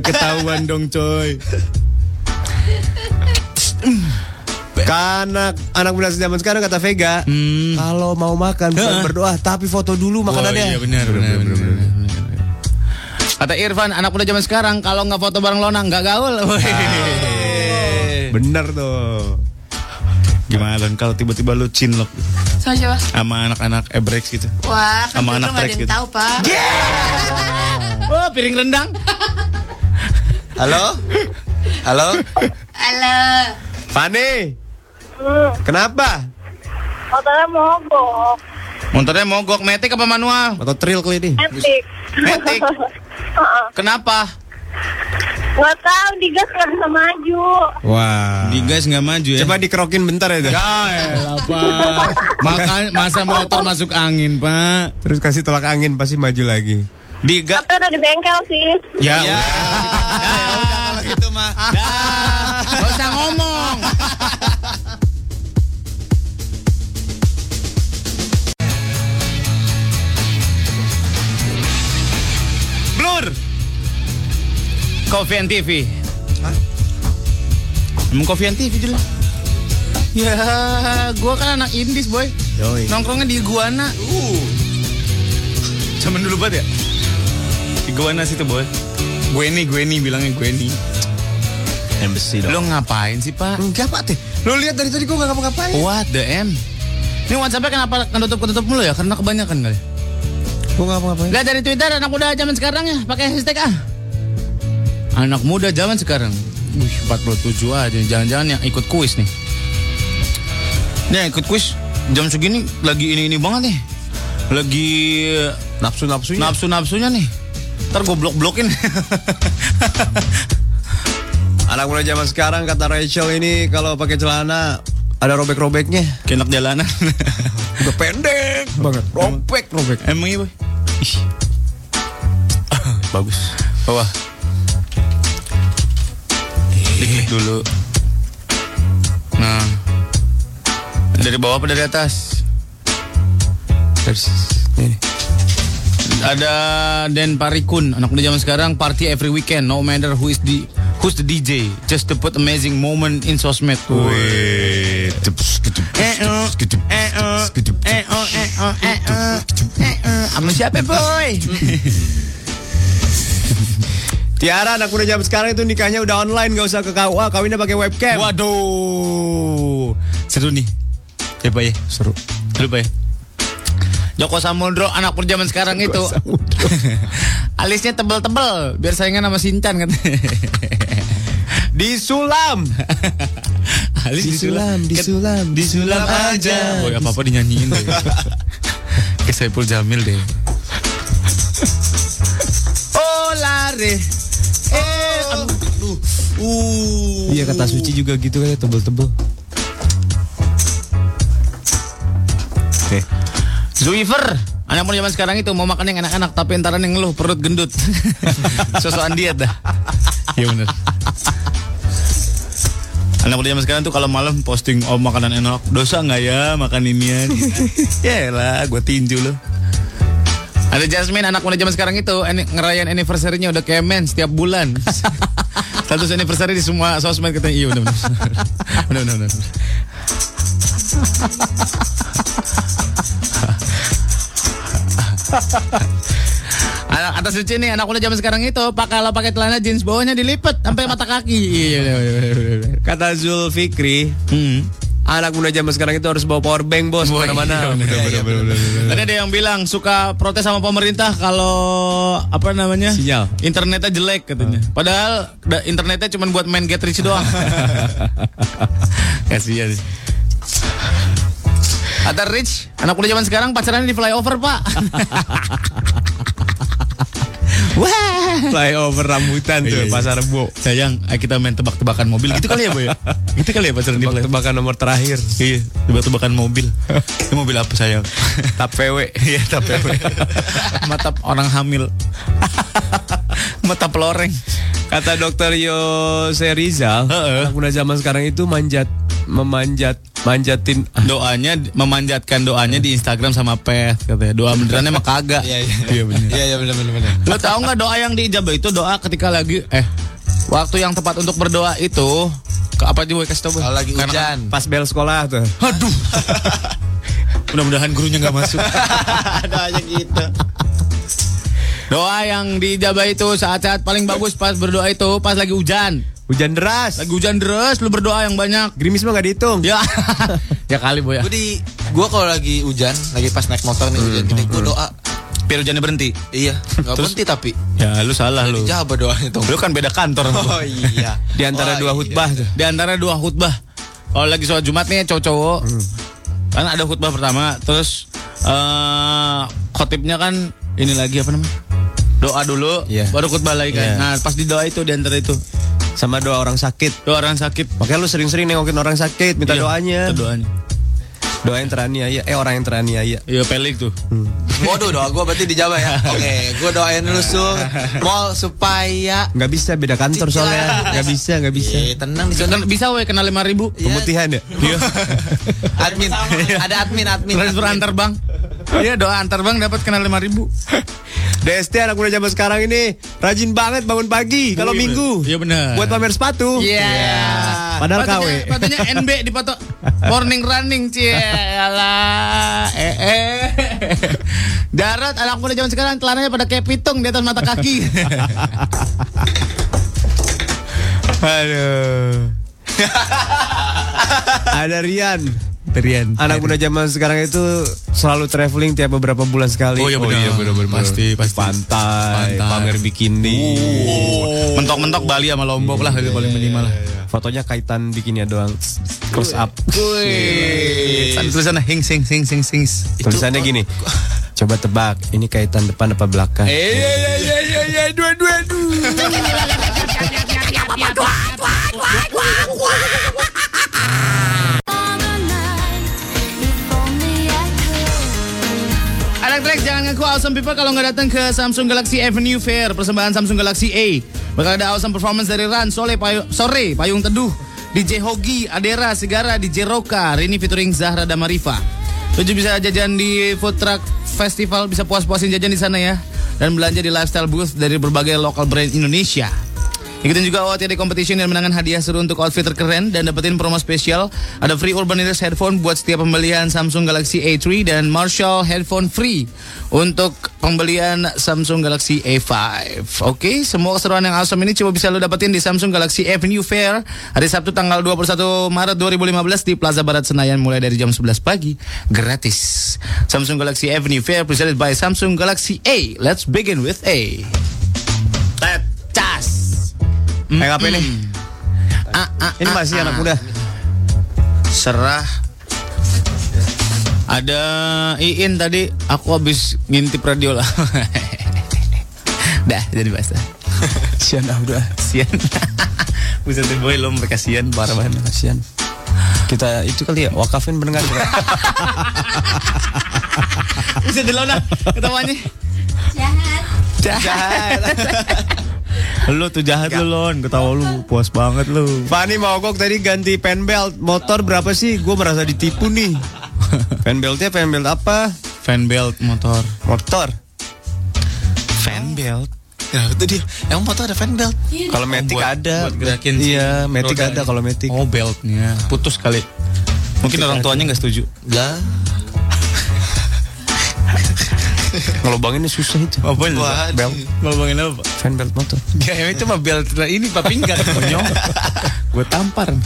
ketahuan dong coy. Karena anak muda zaman sekarang kata Vega, Hmm. kalau mau makan bukan Heeh. berdoa tapi foto dulu makanannya. Oh, iya benar benar benar. Kata Irfan, anak muda zaman sekarang kalau nggak foto bareng Lona nggak gaul. Woi. Bener tuh. Gimana Lon kalau tiba-tiba lu cinlok Sama siapa? sama anak-anak Ebrex gitu? Wah, kan Sama anak yang gitu. tahu, Pak. Oh, piring rendang. Halo? Halo? Halo. Fanny, kenapa? Motornya mogok. Motornya mogok, metik apa manual? Atau trail kali ini? Epic. Metik. Kenapa? Gak tahu digas nggak bisa maju. Wah. Digas nggak maju ya? Coba dikerokin bentar ya. Dah. Ya Pak. Maka, masa motor masuk angin, Pak. Terus kasih tolak angin pasti maju lagi. Digas. Tapi udah di bengkel sih. Ya, Ya. udah. Kalau gitu mah. Gak usah ngomong. Blur. Coffee and TV. Emang Coffee and TV dulu. Ya, gua kan anak indis, boy. Yoi. Nongkrongnya di Iguana. Uh. Zaman dulu banget ya? Iguana situ, boy. Gue nih, gue nih bilangnya gue nih. Embassy Lo ngapain sih, Pak? Enggak pak teh. Lo lihat dari tadi gue nggak ngapa-ngapain. What the M? Ini WhatsAppnya kenapa ketutup-ketutup mulu ya? Karena kebanyakan kali. Gue nggak ngapa-ngapain. Lihat dari Twitter anak muda zaman sekarang ya, pakai hashtag ah. Anak muda zaman sekarang. Wih, 47 aja. Jangan-jangan yang ikut kuis nih. Nih yang ikut kuis jam segini lagi ini-ini banget nih. Lagi Nafsu-nafsunya. nafsu-nafsunya nih. Ntar gue blok-blokin. Anak muda zaman sekarang kata Rachel ini kalau pakai celana ada robek-robeknya. Kenak jalanan. Udah pendek banget. Robek, robek. Emang iya. Bagus. Bawah. Diklik dulu. Nah. Dari bawah apa dari atas? Dari ini. Ada Den Parikun, anak muda zaman sekarang party every weekend, no matter who is the who's the DJ, just to put amazing moment in sosmed. Wih. Sama siapa boy? Tiara anak muda zaman sekarang itu nikahnya udah online gak usah ke KUA kawinnya pakai webcam. Waduh, seru nih. Ya Pak ya, Seru. seru Pak ya. Joko Samudro anak muda zaman sekarang itu alisnya tebel-tebel biar saingan sama Sincan kan. Di Sulam. kali Disulam, disulam, disulam aja. Oh, apa apa dinyanyiin deh. Kayak Saipul Jamil deh. Oh lare. Eh, aduh, aduh. Uh. Iya kata suci juga gitu kayak tebel-tebel. Oke. Zuiver, anak muda zaman sekarang itu mau makan yang enak-enak tapi entaran yang ngeluh perut gendut. Sosokan diet dah. Iya bener. Anak muda zaman sekarang tuh kalau malam posting oh makanan enak, dosa nggak ya makan inian? ya lah, gue tinju loh. Ada Jasmine anak muda zaman sekarang itu ini- ngerayain anniversary-nya udah kayak men setiap bulan. Status anniversary di semua sosmed katanya iya benar benar. Benar benar benar. Anak atas lucu nih anak muda zaman sekarang itu pak kalau pakai celana jeans bawahnya dilipat sampai mata kaki. Iya. Kata Zul Fikri, Hmm. anak muda zaman sekarang itu harus bawa power bank bos Wah, ke mana-mana. iya, bener. Tadi ada yang bilang suka protes sama pemerintah kalau apa namanya Sinyal. internetnya jelek katanya. Padahal da- internetnya cuma buat main get rich doang. Kasihan. Ada Rich, anak muda zaman sekarang pacarannya di flyover pak. Wah. Flyover rambutan tuh Iya, iya. pasar Rebo. Sayang, ayo kita main tebak-tebakan mobil. Gitu kali ya, Boy? ya? Gitu kali ya di flyover. Tebak-tebakan nomor terakhir. Iya, tebak-tebakan mobil. Ini mobil apa sayang? Tap PW. Iya, tap PW. Mata orang hamil. Mata peloreng. Kata dokter Yose Rizal, Heeh. anak muda zaman sekarang itu manjat, memanjat, manjatin. Doanya memanjatkan doanya di Instagram sama Pet katanya. Doa benerannya mah kagak. Iya, iya. Iya bener. Iya, iya benar benar benar. Lo tau nggak doa yang diijabah itu doa ketika lagi eh waktu yang tepat untuk berdoa itu ke apa gue kasih tau? Kalau lagi Karena- hujan. Pas bel sekolah tuh. Aduh. Mudah-mudahan gurunya nggak masuk. Doanya gitu. Doa yang dijabah itu saat-saat paling bagus pas berdoa itu pas lagi hujan. Hujan deras. Lagi hujan deras lu berdoa yang banyak. Gerimis mah gak dihitung. Ya. ya kali boy ya. Gue di gue kalau lagi hujan, lagi pas naik motor nih hujan gede, gue doa. Biar hujannya berhenti. Iya, nggak berhenti tapi. Ya lu salah lu. Jawab doanya tuh. Lu kan beda kantor. Oh iya. Di antara Oh, dua iya. khutbah tuh. Di antara dua khutbah. Kalau lagi sholat Jumat nih cowok-cowok. Kan ada khutbah pertama, terus eh khotibnya kan ini lagi apa namanya? Doa dulu, Iya. baru khutbah lagi kan. Iya. Nah, pas di doa itu di antara itu. Sama doa orang sakit. Doa orang sakit. Makanya lu sering-sering nengokin orang sakit, minta Iya, doanya. minta doanya. Doa yang teraniaya. Eh orang yang teraniaya. Iya, pelik tuh. Waduh doa gue berarti dijawab ya. Oke, gue doain dulu Sul. Mau supaya Nggak bisa beda kantor Cicilan. soalnya. Nggak bisa, nggak bisa. Eh, tenang di sana. Kan bisa we kenal 5000 ribu. Pemutihan ya? Iya. Admin, ada admin, admin. Transfer antar bank. Iya, doa antar bank dapat kenal 5000 ribu. DST anak muda zaman sekarang ini rajin banget bangun pagi kalau iya minggu. bener. Iya bener. Buat pamer sepatu. Iya. Padahal KW. Patutnya NB dipoto morning running cie. Alah. Eh eh. Darat anak muda zaman sekarang celananya pada kayak pitung di atas mata kaki. Aduh. Ada Rian. Anak muda zaman sekarang itu selalu traveling tiap beberapa bulan sekali. Oh iya benar. Pasti pasti. Pantai, Pantai. pamer bikini. Oh, mentok-mentok Bali sama Lombok lah itu paling minimal lah. Fotonya kaitan bikinnya doang. Close up. Wih. Tulisannya hing sing sing sing sing. Tulisannya gini. Coba tebak, ini kaitan depan apa belakang? Eh, iya iya iya iya iya dua dua dua. ngaku awesome people kalau nggak datang ke Samsung Galaxy Avenue Fair persembahan Samsung Galaxy A. Bakal ada awesome performance dari Ran Sole Payu, sore Payung Teduh, DJ Hogi, Adera, Sigara, DJ Roka, Rini featuring Zahra Damarifa. Tujuh bisa jajan di Food Truck Festival, bisa puas-puasin jajan di sana ya. Dan belanja di lifestyle booth dari berbagai local brand Indonesia. Ikutin juga OTD Competition yang menangkan hadiah seru untuk outfit terkeren dan dapetin promo spesial. Ada free Urban Ears headphone buat setiap pembelian Samsung Galaxy A3 dan Marshall headphone free untuk pembelian Samsung Galaxy A5. Oke, semua keseruan yang awesome ini coba bisa lo dapetin di Samsung Galaxy Avenue Fair hari Sabtu tanggal 21 Maret 2015 di Plaza Barat Senayan mulai dari jam 11 pagi gratis. Samsung Galaxy Avenue Fair presented by Samsung Galaxy A. Let's begin with A. Tet, cas. Eh apa ini? Ah, ah, Ini ah, masih ah. anak muda. Serah. Ada Iin tadi, aku habis ngintip radio lah. Dah, jadi basta. Sian ah udah. Sian. Buset deh, boy lo mereka sian parah banget. Kasian. Kita itu kali ya wakafin pendengar. Buset lo nah ketawanya. Jahat. Jahat. Lu tuh jahat lu Lon, ketawa lu puas banget lu. Fani mogok tadi ganti pen belt motor berapa sih? Gue merasa ditipu nih. pen beltnya pen belt apa? Fan belt motor. Motor. Fan belt. Ya itu dia. Emang motor ada fan belt. Kalau metik buat- ada. buat gerakin Iya, metik ada kalau metik. Oh beltnya putus kali. Mungkin orang tuanya nggak setuju. Lah. Ngelubanginnya susah itu. Apa itu? Belt. Ngelubangin apa? Fan belt motor. Ya itu mah belt ini pak pinggang konyol. gue tampar.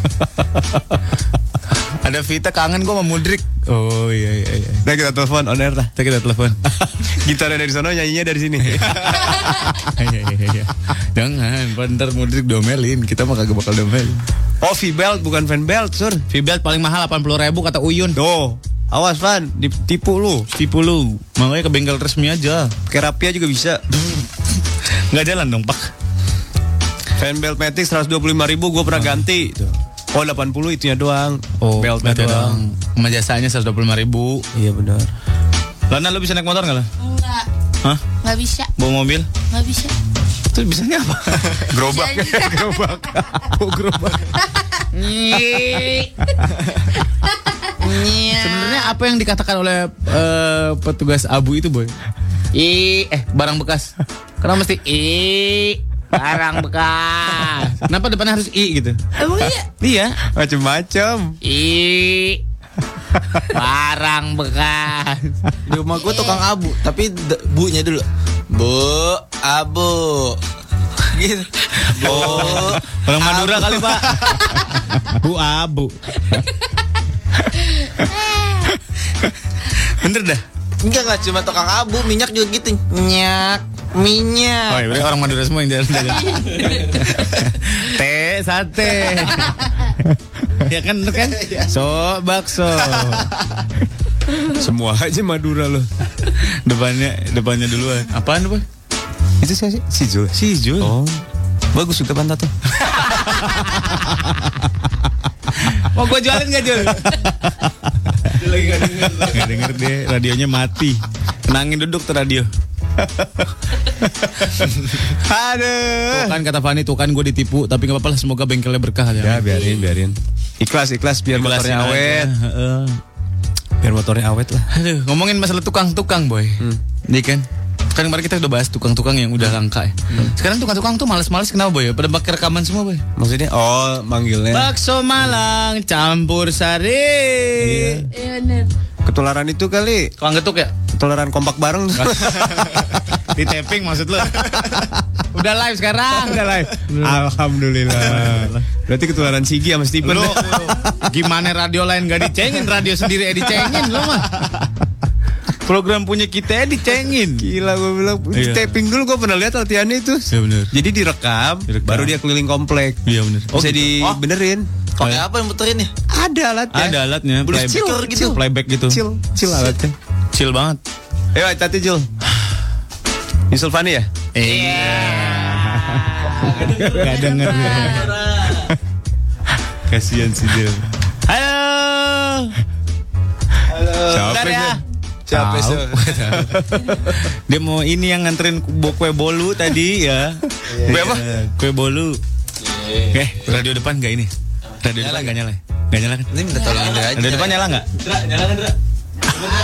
Ada Vita kangen gue sama Mudrik. Oh iya iya iya. Nah kita telepon on air dah. Kita kita telepon. Gitarnya dari sana, nyanyinya dari sini. Iya iya iya. Jangan, bentar Mudrik domelin. Kita mah kagak bakal domelin. oh, V-belt bukan fan belt, sur. V-belt paling mahal 80 ribu kata Uyun. Tuh, awas Van, ditipu lu. Tipu lu. Makanya ke bengkel resmi aja. Pakai rapia juga bisa. Nggak jalan dong pak. Fan belt Matic 125 ribu gue pernah ganti. Tuh. Oh 80 itunya doang. beltnya beltnya doang. Sama jasanya 125 ribu. Iya benar. Lana lu bisa naik motor nggak lah? Enggak. Hah? Nggak bisa. Bawa mobil? Nggak bisa. Itu bisanya apa? Gerobak. gerobak. Oh gerobak. Sebenarnya apa yang dikatakan oleh eh, petugas abu itu boy? I eh barang bekas. Kenapa mesti i barang bekas? Kenapa depannya harus i gitu? Emang iya? Iya. Macem-macem. I barang bekas. Di rumah gue tukang abu, tapi d- bunya dulu. Bu, abu. Gitu. Bu, Orang Madura kali pak. Bu abu. Bener dah. enggak enggak cuma tukang abu, minyak juga gitu. Minyak, minyak. Oh iya, orang Madura semua yang jalan-jalan. Teh, sate. ya kan, bener kan? So, bakso. Semua aja Madura loh. Depannya, depannya duluan. Apaan, Boy? Itu siapa sih? Si Jul. Si Jul. Oh. Bagus juga pantat tuh. Mau gue jualin gak, Jul? lagi gak denger. Gak denger deh, radionya mati. Tenangin duduk tuh radio. Aduh. Tuh kan kata Fani, tuh kan gue ditipu. Tapi gak apa-apa lah, semoga bengkelnya berkah. Ya biarin, biarin. Ikhlas, ikhlas biar Ikhlasin motornya awet. Heeh. Biar motornya awet lah. Aduh, ngomongin masalah tukang-tukang, boy. Iya kan? Kan kemarin kita udah bahas tukang-tukang yang udah langka ya. Sekarang tukang-tukang tuh males-males kenapa, boy? Pada pakai rekaman semua, boy. Maksudnya, oh manggilnya. Bakso Malang campur sari. Iya bener. Ketularan itu kali. Tukang getuk ya? Ketularan kompak bareng. Di tapping maksud lu. udah live sekarang. Udah live. Alhamdulillah. Berarti ketularan Sigi sama Steven. Lu gimana radio lain gak dicengin, radio sendiri ya dicengin lu mah. Program punya kita ya dicengin. Gila gue bilang Iya. taping dulu gue pernah lihat latihannya itu. Iya bener. Jadi direkam, Direkam. baru dia keliling komplek. Iya bener. Bisa dibenerin. Pakai apa yang muterin ya? Ada alatnya. Ada alatnya, Blues playback, speaker gitu. playback gitu. Chill, chill alatnya. Chill banget. Ayo, tati Jul. Nyusul Fani ya? Iya. Gak denger. Kasihan si Jil. Halo. Siapa Bentar ya. Siapa Tahu. sih? Dia mau ini yang nganterin kue bolu tadi ya. Kue apa? Iya, Kue bolu. Eh, radio depan nggak ini? Radio depan nggak nyala? Nggak nyala kan? Ini minta tolongin dia aja. Radio depan nyala nggak?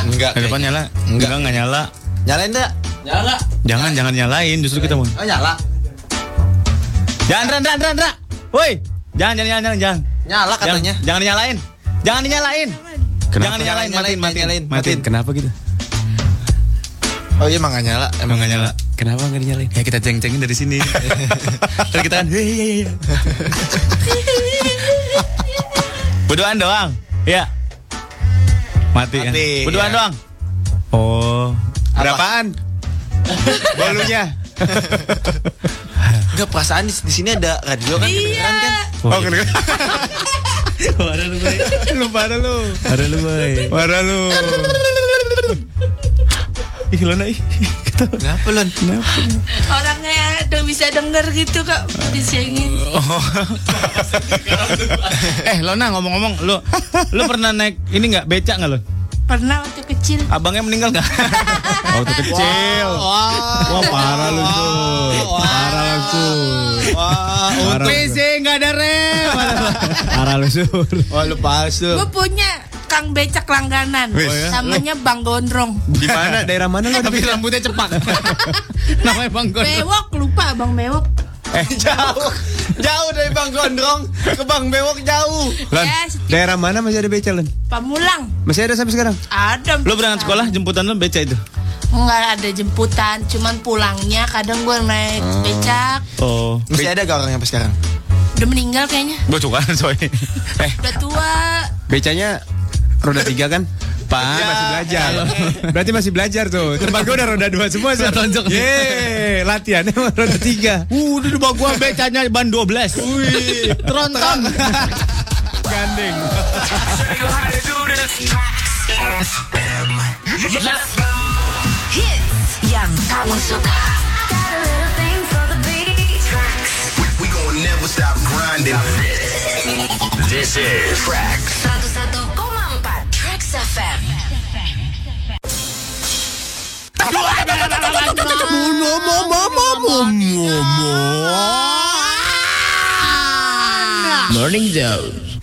Enggak. Radio depan nyala? Enggak, nggak nyala. Nyalain dah. Nyala. Jangan, jangan nyalain. Justru kita mau. Oh nyala. Jangan, Ran, Ran, Ran, Ran. Woi, jangan, jangan, jangan, jangan, jangan. Nyala katanya. Jangan, jangan dinyalain. Jangan dinyalain. Jangan dinyalain, matiin, matiin, Nyalain, matiin. Kenapa gitu? Oh iya emang gak nyala. Emang nggak nyala. Kenapa nggak dinyalain? Ya kita ceng-cengin dari sini. Terus kita kan, hei. Berduaan doang. Ya. Mati kan. Mati, Berduaan ya. doang. Oh. Berapaan? Bolunya. Enggak perasaan di, di sini ada radio kan kedengeran kan? Oh, kedengeran. Parah lu, boy. lu parah lu. Parah lu, boy. Parah lu. Ih, Lona, ih. Kenapa Lon? Orangnya udah bisa denger gitu kok disengin. eh, Lona ngomong-ngomong, lu lu pernah naik ini nggak becak nggak lo? Pernah waktu kecil. Abangnya meninggal nggak? Waktu kecil. Wah, parah lu tuh. Parah langsung. Wah, Parah. PC nggak ada rem. Parah lu sur. wah lu palsu. Gue punya Kang becak langganan. Oh, ya? Namanya Bang Gondrong. Di mana? Daerah mana lu? Tapi rambutnya cepak. Namanya Bang Gondrong. Bewok lupa Bang Bewok. Eh jauh, jauh dari Bang Gondrong ke Bang Bewok jauh. Lon, Ya, setiap- daerah mana masih ada beca, Lon? Pamulang. Masih ada sampai sekarang? Ada. Lu berangkat sekolah jemputan lu becak itu? Enggak ada jemputan, cuman pulangnya kadang gue naik becak. Oh. Masih ada gak orang sampai sekarang? Udah meninggal kayaknya. Gue suka. Eh, Udah tua. Becanya roda tiga kan? Pak masih belajar. Berarti masih belajar tuh. Tempat gua udah roda dua semua. Sur. tonjok. Yeay, latihannya mah roda tiga. uh, di depan gua becanya ban 12. Wih, tronton. Gandeng. Hits yang kamu suka. We gon' never stop grinding. This is Track 101,4 Trax FM. Morning Zone.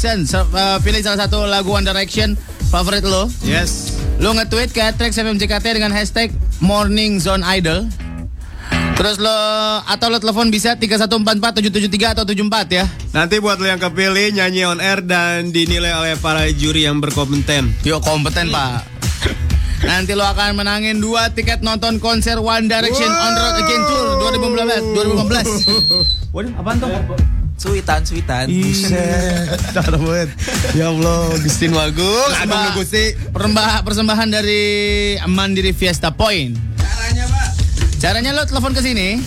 Direction. Se- eh, pilih salah satu lagu One Direction favorit lo. Yes. Lo nge-tweet ke Trax FMJKT dengan hashtag Morning Zone Idol. Terus lo atau lo telepon bisa 3144773 atau 74 ya. Nanti buat lo yang kepilih nyanyi on air dan dinilai oleh para juri yang berkompeten. Yuk kompeten pak. Nanti lo akan menangin dua tiket nonton konser One Direction on the Road Again Tour 2015 2015. Waduh, apaan tuh? Suitan, suitan. Darah banget. Ya Allah, Gustin Wagung. Persembahan- Gusti. persembahan, persembahan dari Mandiri Fiesta Point. Caranya pak? Caranya lo telepon ke sini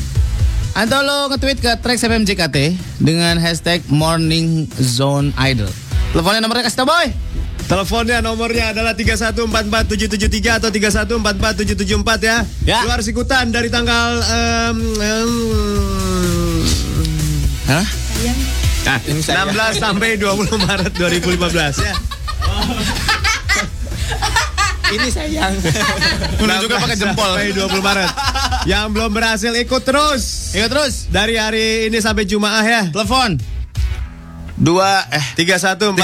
atau lo nge-tweet ke Trax FMJKT dengan hashtag Morning Zone Idol. Teleponnya nomornya kasih tau boy. Teleponnya nomornya adalah 3144773 atau 3144774 ya. Ya. Lu harus ikutan dari tanggal em, em, Hah? Nah, 16 sampai 20 Maret 2015 ya. Ini sayang. Menunjukkan pakai jempol. Sampai 20 Maret. Yang belum berhasil ikut terus. Ikut terus. Dari hari ini sampai Jumaah ya. Telepon. Dua eh 3144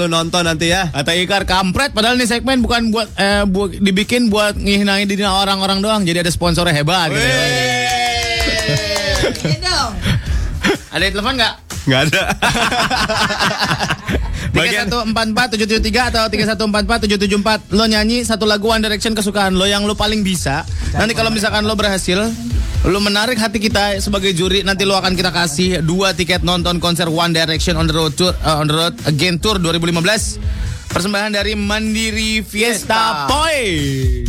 lu nonton nanti ya. Kata Ikar kampret padahal nih segmen bukan buat eh buat dibikin buat ngihinain diri orang-orang doang jadi ada sponsornya hebat gitu. Ada yang telepon nggak? Nggak ada. Tiga satu empat empat tujuh tujuh tiga atau tiga satu empat empat tujuh tujuh empat. Lo nyanyi satu lagu One Direction kesukaan lo yang lo paling bisa. Nanti kalau misalkan lo berhasil lo menarik hati kita sebagai juri nanti lo akan kita kasih dua tiket nonton konser One Direction on the road tour eh, on the road again tour 2015 persembahan dari Mandiri Fiesta Point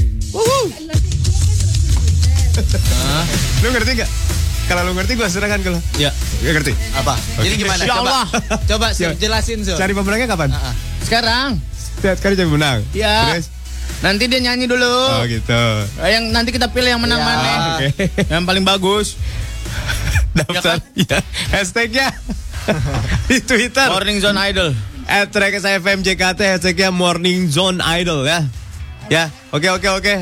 Lu ngerti nggak? Kalau lu ngerti gua serahkan ke lu. ya Gak ngerti. Apa? Jadi gimana? Ya Coba, Allah. coba Sul, jelasin Sul. Cari pemenangnya kapan? sekarang Setiap kali jadi menang. ya Terus? nanti dia nyanyi dulu Oh gitu. Eh, yang nanti kita pilih yang menang Ya. mana Oke. yang paling bagus Daftar ya. Hashtagnya di Twitter. Morning Zone Idol At Trax FM JKT hashtagnya Morning Zone Idol ya. Ya, oke oke oke.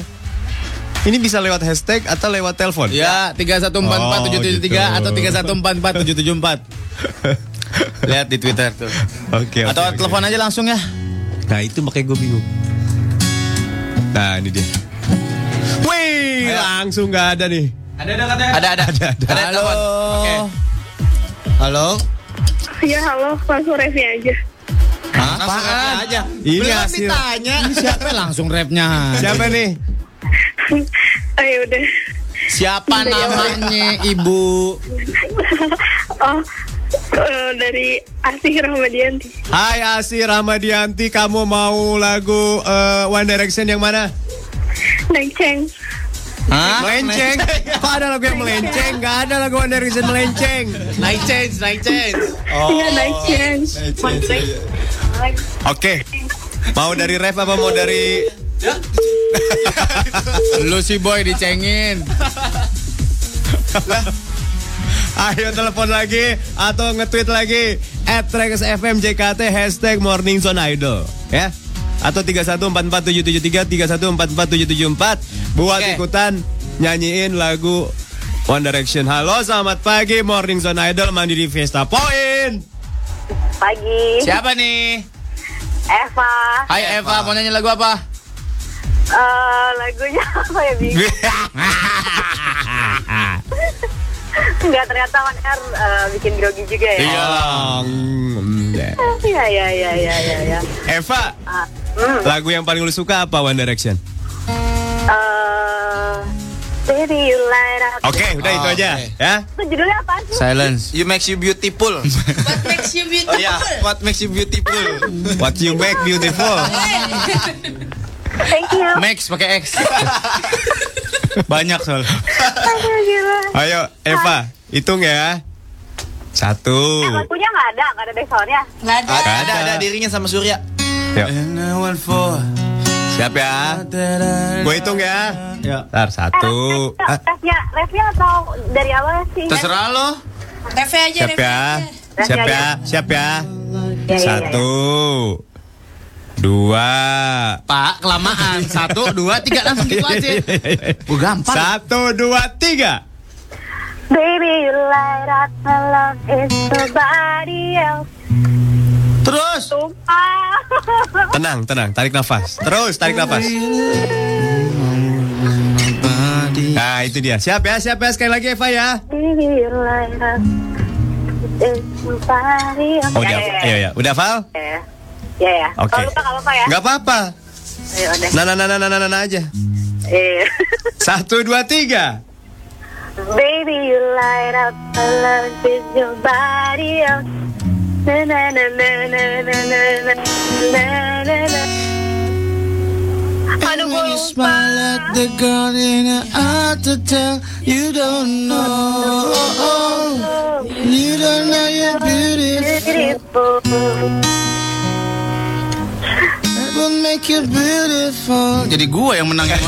Ini bisa lewat hashtag atau lewat telepon? Ya, 3144773 Oh, atau gitu. 3144774. Lihat di Twitter tuh. Oke. Atau oke, oke. telepon aja langsung ya. Nah itu makanya gue bingung. Nah ini dia. Wih, langsung nggak ada nih. Ada ada katanya. Ada ada. Ada ada. Ada Halo. telepon. Oke. Halo. Ya halo, langsung Revi aja. Apaan? aja. Ini Belum hasil. ditanya. Ini siapa langsung rapnya? Siapa nih? Ayo udah. Siapa namanya Ibu? Oh, eh, dari Asih Rahmadianti. Hai Asi Rahmadianti, kamu mau lagu eh, One Direction yang mana? Nengceng. Hah? Melenceng. Kok ada lagu yang melenceng? Gak ada lagu One Direction melenceng. Naik change, naik change. Iya, Nengceng. Oke. Mau dari ref apa mau dari Lu si boy dicengin. Ayo telepon lagi atau nge-tweet lagi at Trax FM JKT hashtag Morning Zone Idol ya atau 3144773 3144774 buat Oke. ikutan nyanyiin lagu One Direction. Halo, selamat pagi Morning Zone Idol Mandiri Fiesta Point. Pagi. Siapa nih? Eva. Hai Eva, mau nyanyi lagu apa? Eh, lagunya apa ya, Bing? Enggak ternyata on air eh, bikin grogi juga ya. Iya. Iya, iya, iya, iya, iya. Ya. Eva, Ah, hmm. lagu yang paling lu suka apa One Direction? Eh, Baby you light up. Oke, udah itu aja ya. Itu judulnya apa sih? Silence. You makes you beautiful. What makes you beautiful? Oh iya, what makes you beautiful? What you make beautiful. Thank you. Max pakai X. Banyak soal. Ayo Eva, hitung ya. Satu. Eh, lagunya nggak ada, nggak ada backsoundnya. Nggak ada. Ada, ada, ada dirinya sama Surya. Yuk. Siap ya. Gue hitung ya. Ya. Ntar satu. Eh, Ah, refnya, refnya atau dari awal sih? Terserah lo. TV aja, Siap ya. Siap ya. Siap ya. Satu. Dua. Pak, kelamaan. Satu, dua, tiga langsung gitu aja. Gue gampang. Satu, dua, tiga. Baby, you light up my love is nobody else. Terus. Sumpah. Tenang, tenang. Tarik nafas. Terus tarik nafas. Nah, itu dia. Siap ya, siap ya. Sekali lagi Eva ya. Baby, you light up is nobody else. Oh, udah. Iya, iya. Udah, Val? Ya, ya. ya. Oke. Kalau lupa ya. Nggak apa-apa. Ayo, udah. Nah, nah, nah, nah, nah, nah, nah aja. Iya. Satu, dua, tiga. Baby, you light up my love with your body else. Na na na na na na na na na na. Aduh, When you smile at the girl in her eye to tell you don't know. You don't know you're beautiful. Make you beautiful. Jadi gue yang menang yang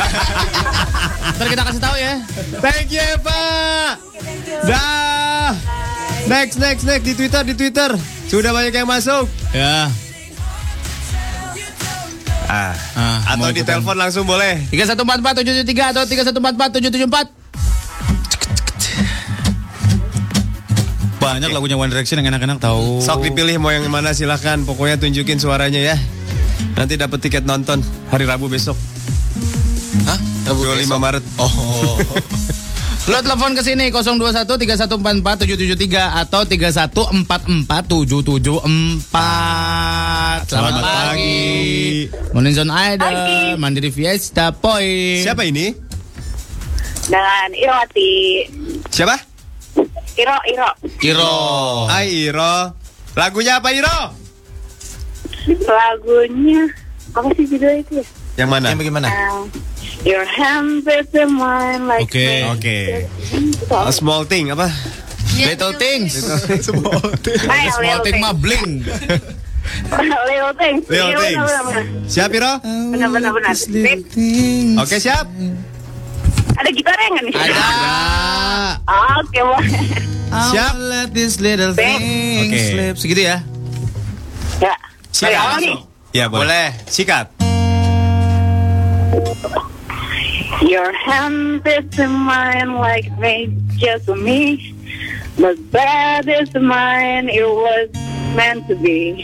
Ntar kita kasih tahu ya. Thank you, Eva. Dah. Next, next, next. Di Twitter, di Twitter. Sudah banyak yang masuk. Ya. Ah. Ah, Atau di telepon langsung boleh. 3144773 atau 3144774. Banyak lagunya One Direction yang enak-enak tahu. Sok dipilih mau yang mana silahkan. Pokoknya tunjukin suaranya ya. Nanti dapat tiket nonton hari Rabu besok. Hah? 25 Maret. Oh. Lo telepon ke sini 021 3144 773 atau 3144 774. Selamat, Selamat pagi. pagi. Morning Zone Idol, Mandiri Fiesta Point. Siapa ini? Dengan Irwati. Siapa? Iro, Iro. Iro. Hai Iro. Lagunya apa Iro? lagunya apa sih judulnya itu ya? Yang mana? Yang bagaimana? Uh, your hand is mine like Oke, okay. oke. Okay. A small thing apa? Yeah, little, little things. things. small things. Ay, small thing mah bling. Leo Thanks. Leo Thanks. Siap, Iro? Benar-benar. Oke, siap. Ada gitar yang nih? Ada. Oke, oh, Siap. Let this little thing okay. slip. Segitu ya? Ya. Sikat. Dari awal nih. Ya boleh. Sikat. Your hand is in mine like made just for me. But that is mine, it was meant to be.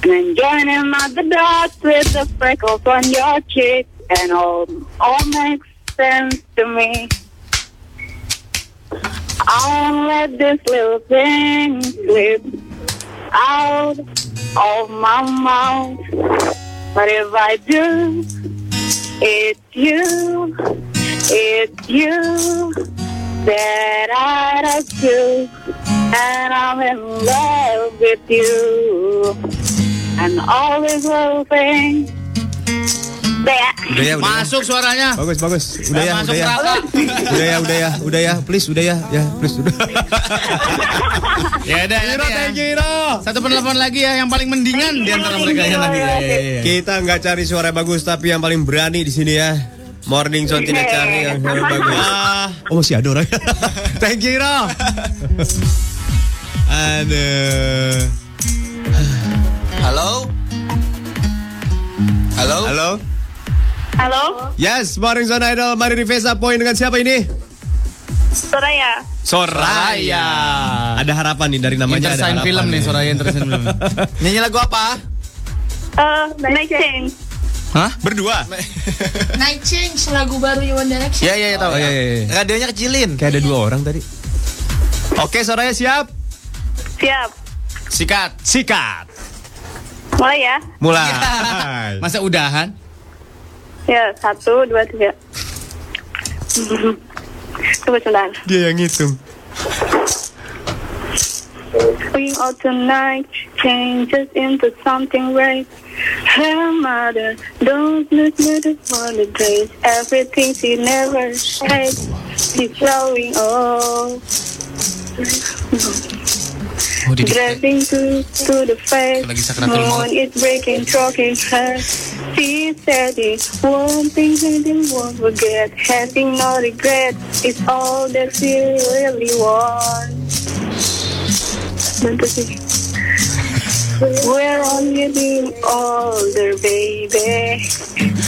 And then joining out the dots with the freckles on your cheek. And all, all makes sense to me. I won't let this little thing slip out Oh, of my mouth. But if I do, it's you, it's you that I love you, and I'm in love with you, and all little things. Udah ya, udah ya. Masuk suaranya. Bagus, bagus. Udah ya, Masuk ya. Udah ya, udah ya, udah ya. Please, udah ya. Ya, please, udah. Ya udah, Iro, nanti ya. thank you, Iro. Satu penelpon lagi ya yang paling mendingan di antara mereka ya nanti. Ya, ya, ya. Kita nggak cari suara bagus, tapi yang paling berani di sini ya. Morning Zone tidak cari yang suara bagus. oh, masih ada orang. thank you, Iro. Aduh. Halo? Halo? Halo. Halo, Yes, Morning Zone Idol. Mari di Vesa Point dengan siapa ini? Soraya. Soraya. Ada harapan nih dari namanya. ada Intersign harapan film nih, Soraya Intersign film. Nyanyi lagu apa? Uh, Night Change. Hah? Berdua. Night Change lagu baru One Direction. Iya, iya, iya, tahu. Oh, iya, iya, iya. Radionya kecilin. Kayak ada dua orang tadi. Oke, Soraya siap? Siap. Sikat. Sikat. Mulai ya. Mulai. Masa udahan? Ya, satu, dua, tiga. Tunggu sebentar. Dia yang ngitung. We all tonight changes into something great. Her mother don't look at for the days. Everything she never had, she's showing off. Oh, di Dressing to, to the face. Moon is breaking, choking her. She said it. One thing she didn't won't forget. Having no regret is all that she really wants. We're only getting older, baby.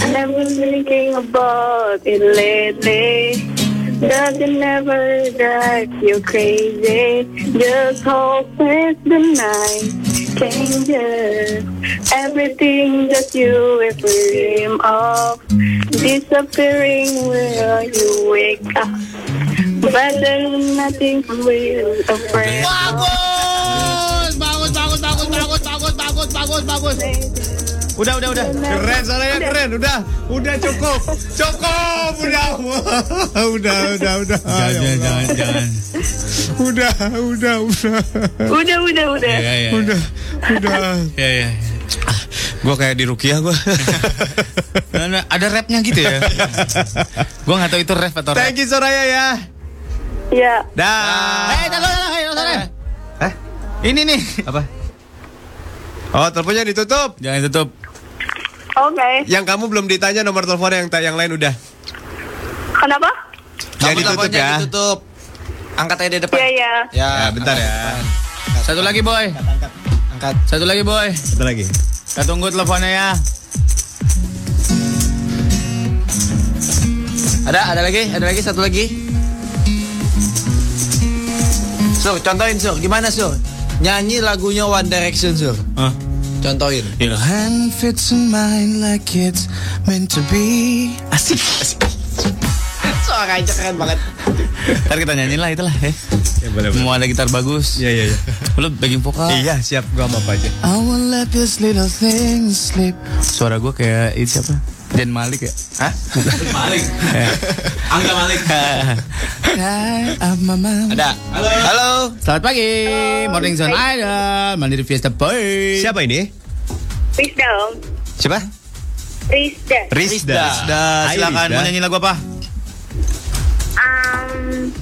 And I've been thinking about it lately. Nothing ever drive you crazy. Just hope is the night changes. Everything that you ever dream of disappearing where you wake up. but there's nothing will afraid. of. Bagus, bagus, bagus, bagus, bagus, bagus, bagus, bagus. Udah, udah, udah. Keren soalnya keren. Udah, udah cukup. Cukup, udah. udah, udah, udah. Jangan, Ya jangan, jangan. Udah, udah, udah. Udah, udah, udah. Ya, ya, Udah, udah. ya, ya. Gue kayak di Rukiah gue. Nah, nah, ada rapnya gitu ya. Gua nggak tahu itu rap atau rap. Thank you Soraya ya. Ya. Dah. Eh, lah, ayo, Soraya. Eh? Ini nih. Apa? Oh, teleponnya ditutup. Jangan tutup. Oke. Yang kamu belum ditanya nomor telepon yang yang lain udah. Kenapa? Yang ditutup ya. Ditutup. Angkat aja di depan. Ya, ya. Ya, Ya, bentar ya. Satu lagi, boy. Angkat. Satu lagi, boy. Satu lagi. Kita tunggu teleponnya ya. Ada, ada lagi, ada lagi satu lagi. Sur, contohin Sur, gimana Sur? Nyanyi lagunya One Direction Sur. Hah? Contohin. Your hand fits in mine like it's meant to be. Asik, asik. Suaranya keren banget. Ntar kita nyanyiin lah itulah ya. Ya, boleh, boleh. Mau ada gitar bagus. Iya, iya, iya. Lu backing vokal. Iya, siap. Gua mau apa aja. I won't let this little thing slip. Suara gue kayak itu siapa? Jen Malik ya? Hah? Malik. Angga Malik. I have my mind. Ada. Halo. Halo. Selamat pagi, Morning Zone Idol, Mandiri Fiesta Boy. Siapa ini? Rizda, Om. Siapa? Rizda. Rizda. Rizda, Hai, silakan Rizda. mau nyanyi lagu apa? Um,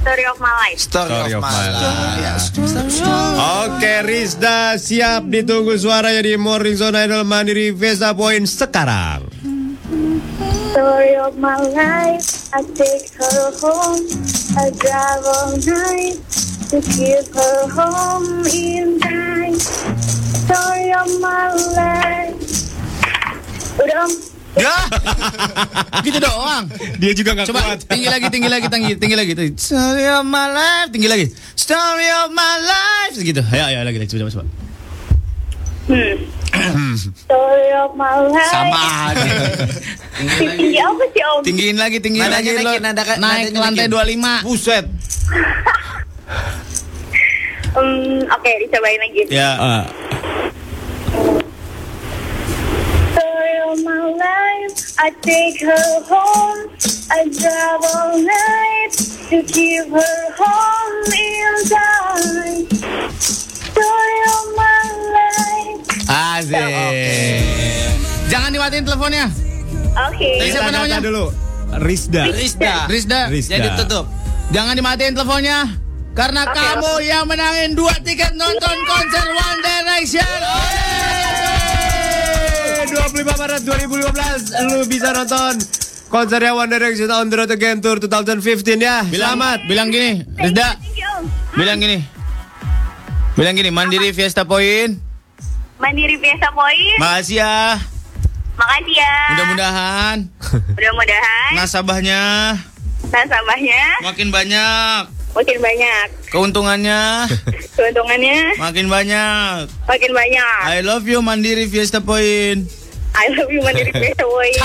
story of my life. Story, Story of, of my life. Oke, Rizda siap ditunggu suaranya di Morning Zone Idol Mandiri Vesta Point sekarang. Story of my life. I take her home. I drive all night to keep her home in time. Story of my life. Udah, Om. Ya, gitu doang. Dia juga nggak Coba kuat. tinggi lagi, tinggi lagi, tinggi, tinggi lagi. Story of my life, tinggi lagi. Story of my life, gitu. Ayo, ayo lagi, coba, coba, coba. Story of my life. Sama aja. Tinggi apa sih, Om? Tinggiin lagi, tinggiin lagi. lo. naik ke lantai naikin. 25. Buset. Hmm, Oke, dicobain lagi. Ya. My life. I take her home. I drive all night to keep her home in time. Asik. Jangan dimatiin teleponnya. Oke. Tadi siapa namanya? dulu. Rizda. Rizda. Rizda. Rizda. Jadi tutup. Jangan dimatiin teleponnya. Karena Oke, kamu yang menangin dua tiket nonton konser One Direction. Eh, 25 Maret 2015 lu bisa nonton konsernya One Direction on the Road Again Tour 2015 ya. Selamat. Bilang gini, Rizda. Bilang gini. Bilang gini, Mandiri Fiesta Point. Mandiri biasa poin. Makasih ya. Makasih ya. Mudah-mudahan Mudah-mudahan nasabahnya nasabahnya makin banyak. makin banyak. Keuntungannya Keuntungannya makin banyak. makin banyak. I love you Mandiri Fiesta Point. I love you Mandiri biasa poin.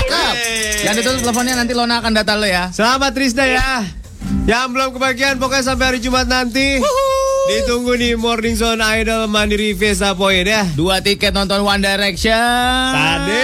Jangan ditutup teleponnya nanti Lona akan data lo ya. Selamat Rizda ya. Yang belum kebagian pokoknya sampai hari Jumat nanti. Ditunggu di Morning Zone Idol Mandiri Vesa Point ya. Dua tiket nonton One Direction. Tadi.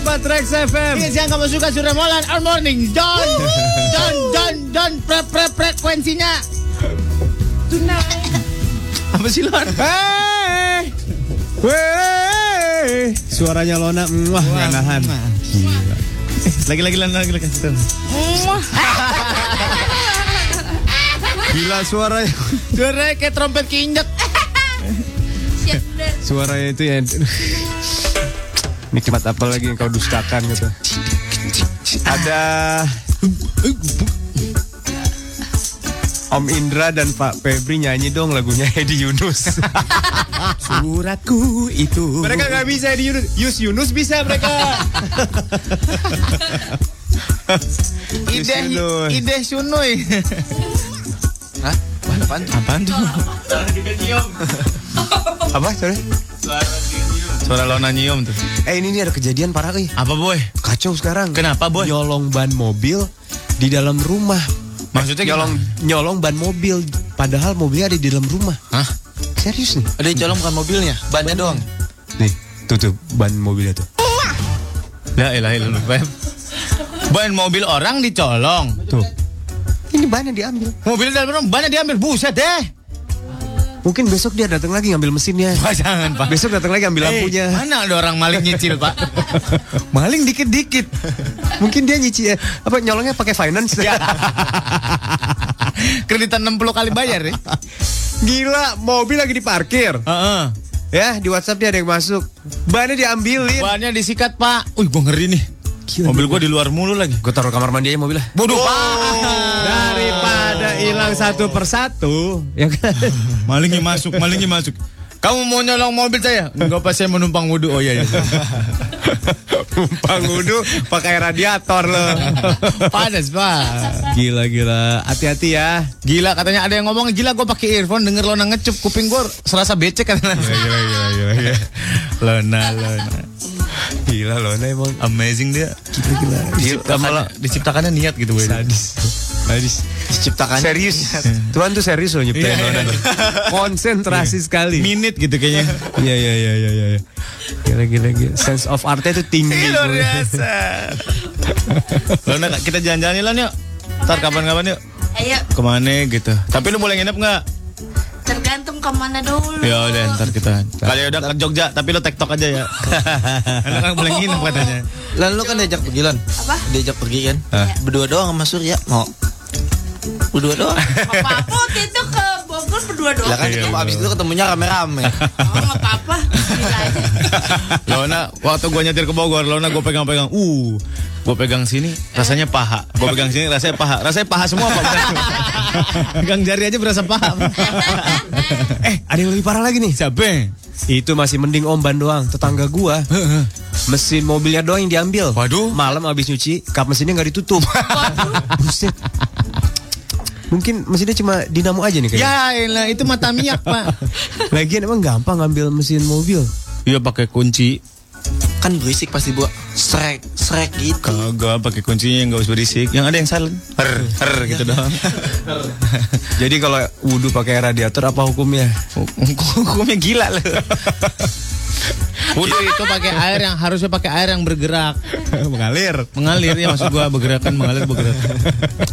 101,4 Trax FM. Ini yang kamu suka sudah Molan All Morning John John John John pre pre frekuensinya Tonight Apa sih Lon? Hey, hey, Eh, suaranya Lona, wah, nggak nahan. Gila. Lagi lagi lagi lagi lagi. Gila suaranya. Suara kayak trompet keinjak. Suaranya itu ya. Nikmat apa lagi yang kau dustakan gitu. Ada Om Indra dan Pak Febri nyanyi dong lagunya Edi Yunus. Suratku itu. mereka nggak bisa Edi Yunus. Yus Yunus bisa mereka. Ide Yunus. ide sunuy. Hah? Apaan? Apaan tuh? Apa? Sorry. Suara Lona nyium tuh. Eh ini nih ada kejadian parah nih. Apa boy? Kacau sekarang. Kenapa boy? Nyolong ban mobil di dalam rumah. Maksudnya nyolong nyolong ban mobil padahal mobilnya ada di dalam rumah. Hah? Serius nih? Ada yang colong bukan mobilnya, bannya doang. Nih, tuh tuh ban mobilnya tuh. La ilaha illallah. Ban mobil orang dicolong. Tuh. Ini bannya diambil. Mobil dalam orang bannya diambil. Buset deh. Mungkin besok dia datang lagi ngambil mesinnya. Pak jangan pak. Besok datang lagi ambil Eh, lampunya. mana ada orang maling nyicil pak? maling dikit-dikit. Mungkin dia nyicil apa nyolongnya pakai finance. Kreditan 60 kali bayar ya. Gila, mobil lagi diparkir. Heeh. Ya, di WhatsApp dia ada yang masuk. Bannya diambilin. Bannya disikat pak. Wih gua ngeri nih. Mobil gua di luar mulu lagi. Gue taruh kamar mandi aja mobilnya. Bodoh pak. Daripada hilang satu persatu, ya kan? Malingnya masuk, malingnya masuk. Kamu mau nyolong mobil saya? Enggak pas saya menumpang wudhu. Oh iya iya. Numpang wudhu pakai radiator loh. Panas pak. Gila gila, hati-hati ya. Gila katanya ada yang ngomong gila gue pakai earphone denger Lona ngecup kuping gue serasa becek katanya. Gila gila gila gila. Lona Lona. Gila loh, nah emang Amazing dia. gila gila. Diciptakannya, diciptakannya niat gitu. Sadis. Sadis. Diciptakan. Serius. Tuhan tuh serius loh nyiptain Iya. Lona. Konsentrasi sekali. Minit gitu kayaknya. Iya iya iya iya iya. Gila gila gila. Sense of artnya tuh tinggi. Luar boy. biasa. Lona kita jalan-jalan yuk Lon yuk. Ntar kapan-kapan yuk. Ayo, Ke mana gitu. Tapi lu boleh nginep nggak? tergantung ke mana dulu. Ya udah ntar kita. Kali udah ke Jogja tapi lu tektok aja ya. Lu kan boleh nginep katanya. Lan lu kan diajak pergi Lan. Apa? Diajak pergi kan. Ah. Berdua doang sama Surya. Mau. Berdua doang. Waktu itu ke Bogor berdua doang. Lah kan Iya, abis itu ketemunya rame-rame. Oh, apa-apa. Bisa aja. Lona waktu gua nyetir ke Bogor, Lona gua pegang-pegang. Uh, gua pegang sini rasanya paha. Gua pegang sini rasanya paha. Rasanya paha semua Pak. pegang jari aja berasa paha. Eh, ada yang lebih parah lagi nih. Siapa? Itu masih mending om ban doang. Tetangga gua mesin mobilnya doang yang diambil. Waduh. Malam habis nyuci, kap mesinnya nggak ditutup. Buset. Mungkin mesinnya cuma dinamo aja nih kayaknya. Ya, elah, itu mata minyak, Pak. Lagian emang gampang ngambil mesin mobil. Iya pakai kunci. Kan berisik pasti buat srek srek gitu. Kagak pakai kuncinya yang gak usah berisik. Yang ada yang silent. Her, her gitu doang. Jadi kalau wudhu pakai radiator apa hukumnya? Hukumnya gila loh. Wudhu itu pakai air yang harusnya pakai air yang bergerak. Mengalir. Mengalir ya maksud gua bergerakan mengalir bergerak.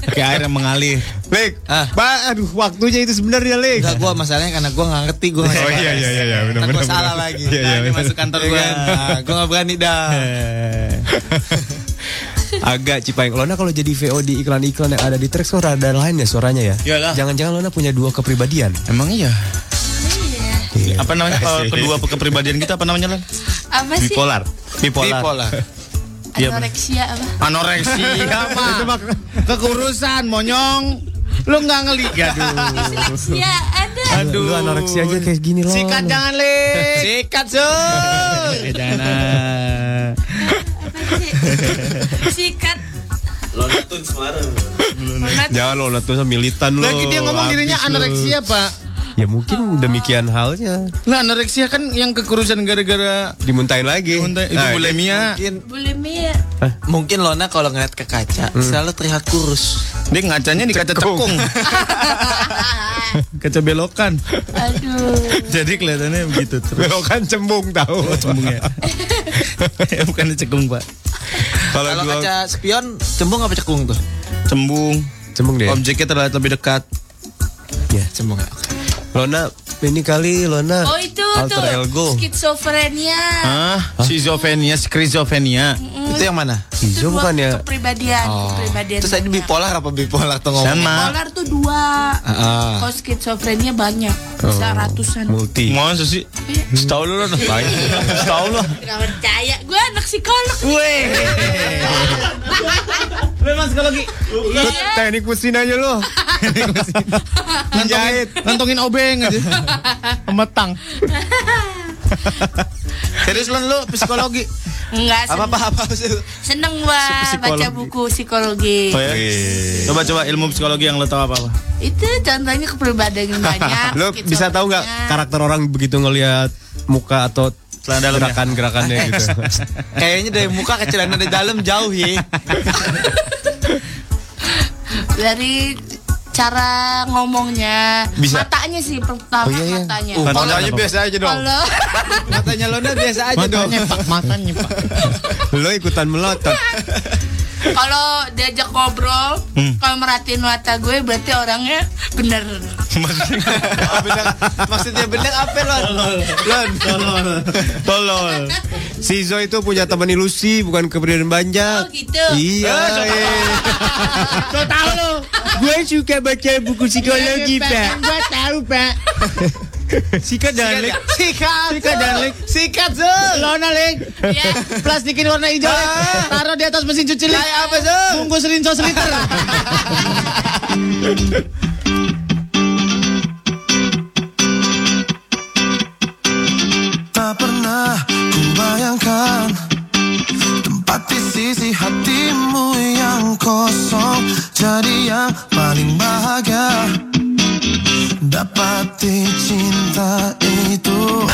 Kayak air yang mengalir. Lik, Ah. Pak, aduh waktunya itu sebenarnya Lik. Enggak gua masalahnya karena gua nggak ngerti gua. Oh iya iya iya iya benar benar. gua salah benar. lagi. Iya iya. Nah, ini masuk kantor Iya gua. kan? Nah, gua nggak berani dah. Agak Cipaeng Lona kalau jadi VO di iklan-iklan yang ada di Trax kok rada lain ya suaranya ya. Iyalah. Jangan-jangan Lona punya dua kepribadian. Emang iya. Iya. Apa namanya? kalau kedua kepribadian kita apa namanya, Lan? Apa sih? Bipolar. Bipolar. Bipolar. Iya, Anoreksia apa? Anoreksia, Pak. Kekurusan, monyong. Lu nggak ngeli, aduh. Disleksia ada. Aduh. Lu anoreksia aja kayak gini loh. Sikat jangan, Le. Sikat, Sur. Eh, jangan. Apa sih? Sikat. Lonat. Jangan Lona tuh militan lo. Lagi dia ngomong dirinya anoreksia, Pak. Ya mungkin demikian halnya. Nah, anoreksia kan yang kekurusan gara-gara Dimuntahin lagi. muntah itu Nah, bulimia. Mungkin Bulimia. mungkin Lona kalau ngeliat ke kaca selalu terlihat kurus. Dia ngacanya di kaca cekung. kaca belokan. Aduh. Jadi kelihatannya begitu terus. Belokan cembung tahu. Cembung ya. Bukan cekung, Pak. Kalau Kalau gua kaca spion cembung apa cekung tuh? Cembung. cembung deh. Objeknya terlihat lebih dekat. Ya. Cembung ya. Lona ini kali Lona. Oh itu Alter tuh ego. skizofrenia. Hah? Schizophrenia, skizofrenia. Itu yang mana? Dua bukan ya? kepribadian, kepribadian. Terus tadi banyak. bipolar apa bipolar tuh ngomong? Sama. Bipolar tuh dua. Ah. Kalau skizofrenia banyak, bisa ratusan. Multi. Masa sih? Setahu lu lah. Setahu lu. Gak percaya, gue anak psikolog. Weh. Lu emang psikologi. Lu teknik mesin aja lo. Ngantongin, ngantongin obeng aja. Pemetang. Serius Lon lu psikologi? Enggak, apa apa apa sih? seneng gua Psikologi. baca buku psikologi. Oh ya? Coba coba ilmu psikologi yang lo tahu apa apa? Itu contohnya kepribadian banyak. Lo bisa tahu nggak karakter orang begitu ngelihat muka atau Celana dalamnya. gerakan-gerakannya gitu. Kayaknya dari muka ke celana dari dalam jauh ya. dari cara ngomongnya Bisa. matanya sih pertama Oh, iya, iya. matanya Uh, Kalau- matanya biasa aja dong. kalau Matanya Lona biasa aja dong. Matanya pak, matanya pak. lo ikutan melotot. Kalau diajak ngobrol kalau merhatiin mata gue berarti orangnya bener Oh, bener. Maksudnya bener apa Lon? Lon. Tolol. Tolol. Si Zo itu punya teman ilusi bukan kepribadian banyak. oh gitu Iya. Kau tahu lo? Gue suka baca buku psikologi, Pak. Gue tahu pak. Sikat dan lek. Sikat. Sikat dan lek. Sikat Zul. Lona lek. ya Plastikin warna hijau lek. Taruh di atas mesin cuci lek. Kayak apa Zul? Bungkus rinso seliter. Tak pernah ku bayangkan Tempat di sisi hatimu yang kosong Jadi yang paling bahagia Dapati cinta itu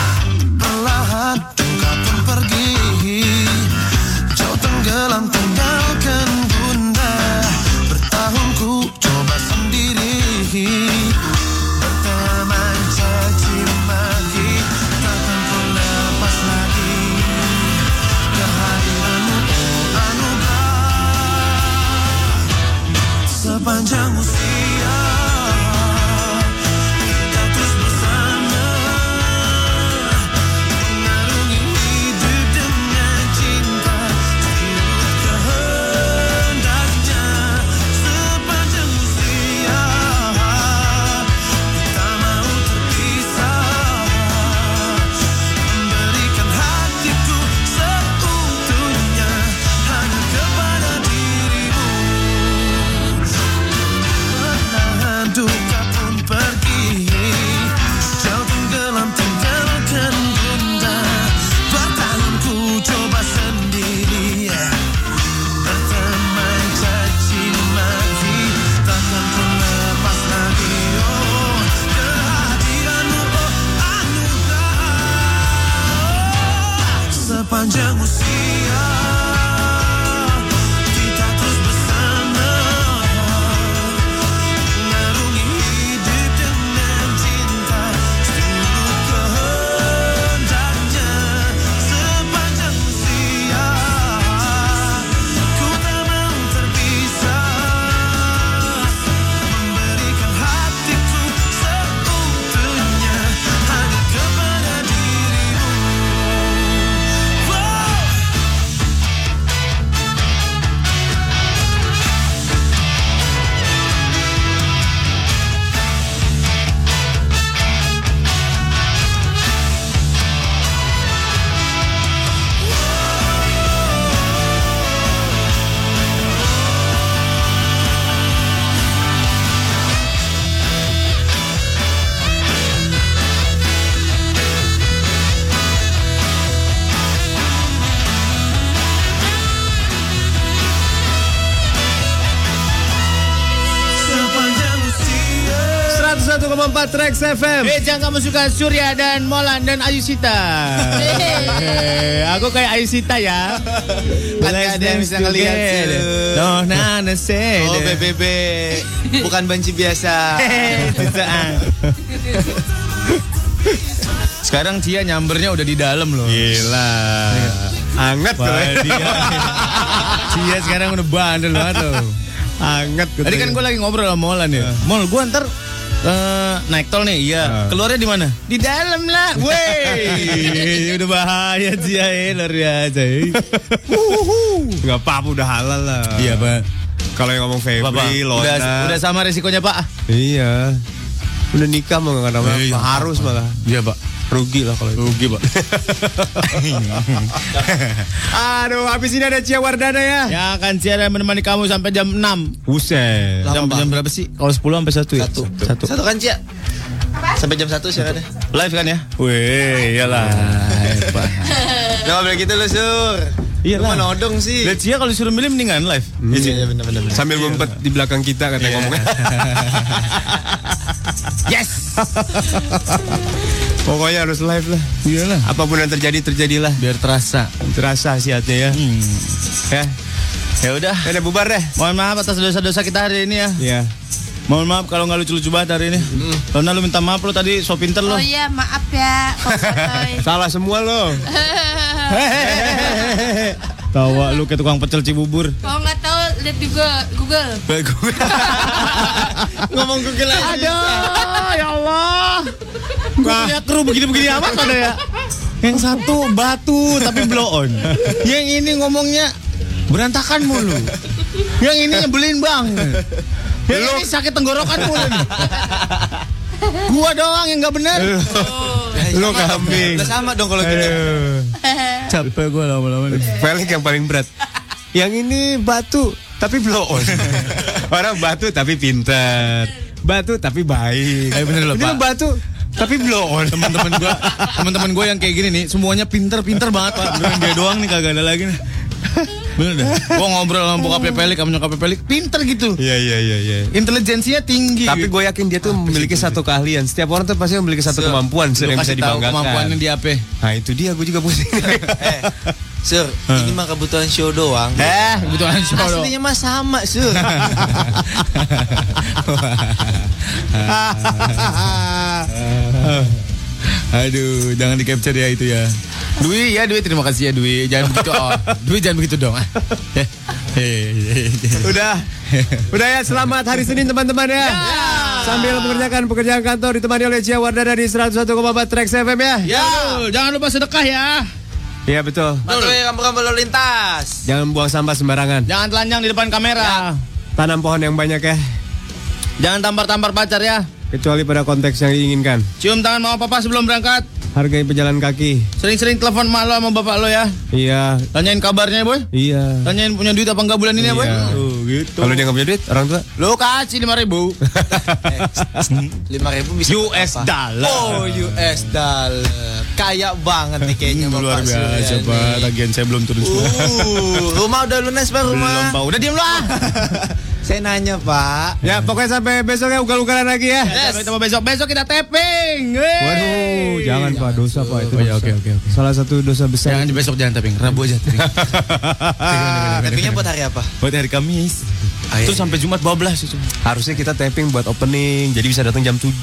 101,4 Trax FM. Eh, jangan kamu suka Surya dan Molan dan Ayusita. Eh, aku kayak Ayusita ya. Kan ada yang bisa ngelihat, Sil. No, nah. Oh BBB. Bukan banci biasa. Sekarang Cia nyambernya udah di dalam loh. Gila. Anget tuh. Dia. Cia sekarang udah bandel banget loh. Anget gitu. Tadi kan gue lagi ngobrol sama Molan ya. Mol, gue ntar Eh, naik tol nih, iya. Keluarnya di mana? Di dalam lah. Weh, udah bahaya sih ya, eh, luar biasa. eh. Nggak apa-apa udah halal lah. Iya, Pak. Kalau yang ngomong Febri, Lona. udah, udah sama resikonya, Pak. Iya. Udah nikah mau nggak namanya Iya, harus malah. Iya, Pak. Rugi lah kalau itu. Rugi, Pak. Aduh, habis ini ada Cia Wardana ya. Ya akan siaran menemani kamu sampai jam 6. Buset. Jam, jam berapa sih? Kalau 10 sampai 1 ya? Satu. Satu. Satu kan, Cia? Sampai jam satu siarannya. Live kan ya? Wih, iyalah. Pak. Nggak boleh gitu lu, Sur. Iya lah. mah nodong sih. Lihat Cia kalau suruh milih mendingan live. Iya, iya, bener, bener, bener. Sambil ngumpet di belakang kita katanya ngomongnya. Yes. Pokoknya harus live lah. Iyalah. Apa pun yang terjadi terjadilah. Biar terasa. Terasa hasiatnya ya. Ya. Ya udah. Ya udah bubar deh. Mohon maaf atas dosa-dosa kita hari ini ya. Iya. Mohon maaf kalau nggak lucu-lucu banget hari ini. Lona lu minta maaf lu tadi so pinter lo. Oh iya, maaf ya. Kok. Salah semua lo. Tawa lu kayak tukang pecel Cibubur. Kalau nggak tahu lihat juga Google. Ngomong Google aja. Aduh, ya Allah. Gue punya kru begini-begini amat ada ya. Yang satu batu tapi blow on. Yang ini ngomongnya berantakan mulu. Yang ini nyebelin bang. Yang ini sakit tenggorokan mulu. nih. Gua doang yang nggak bener. Lo kambing. Udah sama dong kalau gitu. Capek gue lama-lama nih. Felix yang paling berat. Yang ini batu tapi blow on. Orang batu tapi pinter. Batu tapi baik. Eh, bener loh, Ini Pak. batu tapi blow on. Teman-teman gua, teman-teman gua yang kayak gini nih, semuanya pinter-pinter banget pak. Beneran dia doang nih kagak ada lagi nih. Bener dah. Gua ngobrol sama bokapnya Pelik, sama nyokapnya Pelik, pinter gitu. Iya iya iya iya. Intelijensinya tinggi. Tapi gue yakin dia tuh memiliki satu keahlian. Setiap orang tuh pasti memiliki satu Sur, kemampuan lu yang bisa dibanggakan. kemampuannya dia apa? Nah itu dia gue juga pusing. Eh, Sur, ini mah kebutuhan show doang. Eh, kebutuhan show doang. Aslinya mah sama, Sur. Aduh, jangan di capture ya itu ya. Dwi ya Dwi terima kasih ya Dwi. Jangan begitu oh. Dwi jangan begitu dong. ah. Ya. Udah. Udah ya selamat hari Senin teman-teman ya. Sambil mengerjakan pekerjaan kantor ditemani oleh Cia Wardana di 101,4 Trax FM ya. Ya, jangan lupa sedekah ya. Iya betul. Patuhi kamu-kamu lalu lintas. Jangan buang sampah sembarangan. Jangan telanjang di depan kamera. Tanam pohon yang banyak ya. Jangan tampar-tampar pacar ya. Kecuali pada konteks yang diinginkan. Cium tangan mama papa sebelum berangkat. Hargai pejalan kaki. Sering-sering telepon mak lo sama bapak lo ya. Iya. Tanyain kabarnya boy. Iya. Tanyain punya duit apa enggak bulan ini ya boy. Iya. Oh gitu. Kalau dia nggak punya duit, orang tua. Lo kasih lima ribu. Lima ribu bisa US apa? dollar. Oh, US dollar. Kaya banget nih kayaknya luar Bapak biasa Surya pak. nih. Tagihan saya belum turun semua. Uh, rumah udah lunas pak Belum rumah. pak. Udah diem lo ah. Saya nanya pak. Ya pokoknya sampai besok ya ugal-ugalan lagi ya. Sampai ketemu besok. Besok kita tapping. Wey. Waduh, jangan pak dosa pak itu. Oh, iya, dosa. oke, oke, oke. Salah satu dosa besar. Jangan besok jangan tapping. Rabu aja tapping. Tappingnya buat hari apa? Buat hari Kamis. Ah, iya. Terus sampai Jumat 12 itu. Harusnya kita tapping buat opening, jadi bisa datang jam 7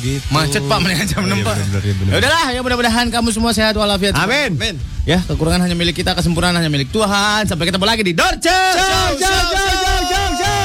gitu. Macet pak mendingan jam 6 Iya, pak. Ya udahlah ya mudah-mudahan kamu semua sehat walafiat. Amin. Ya kekurangan hanya milik kita, kesempurnaan hanya milik Tuhan. Sampai ketemu lagi di Dorce. Ciao, ciao, ciao,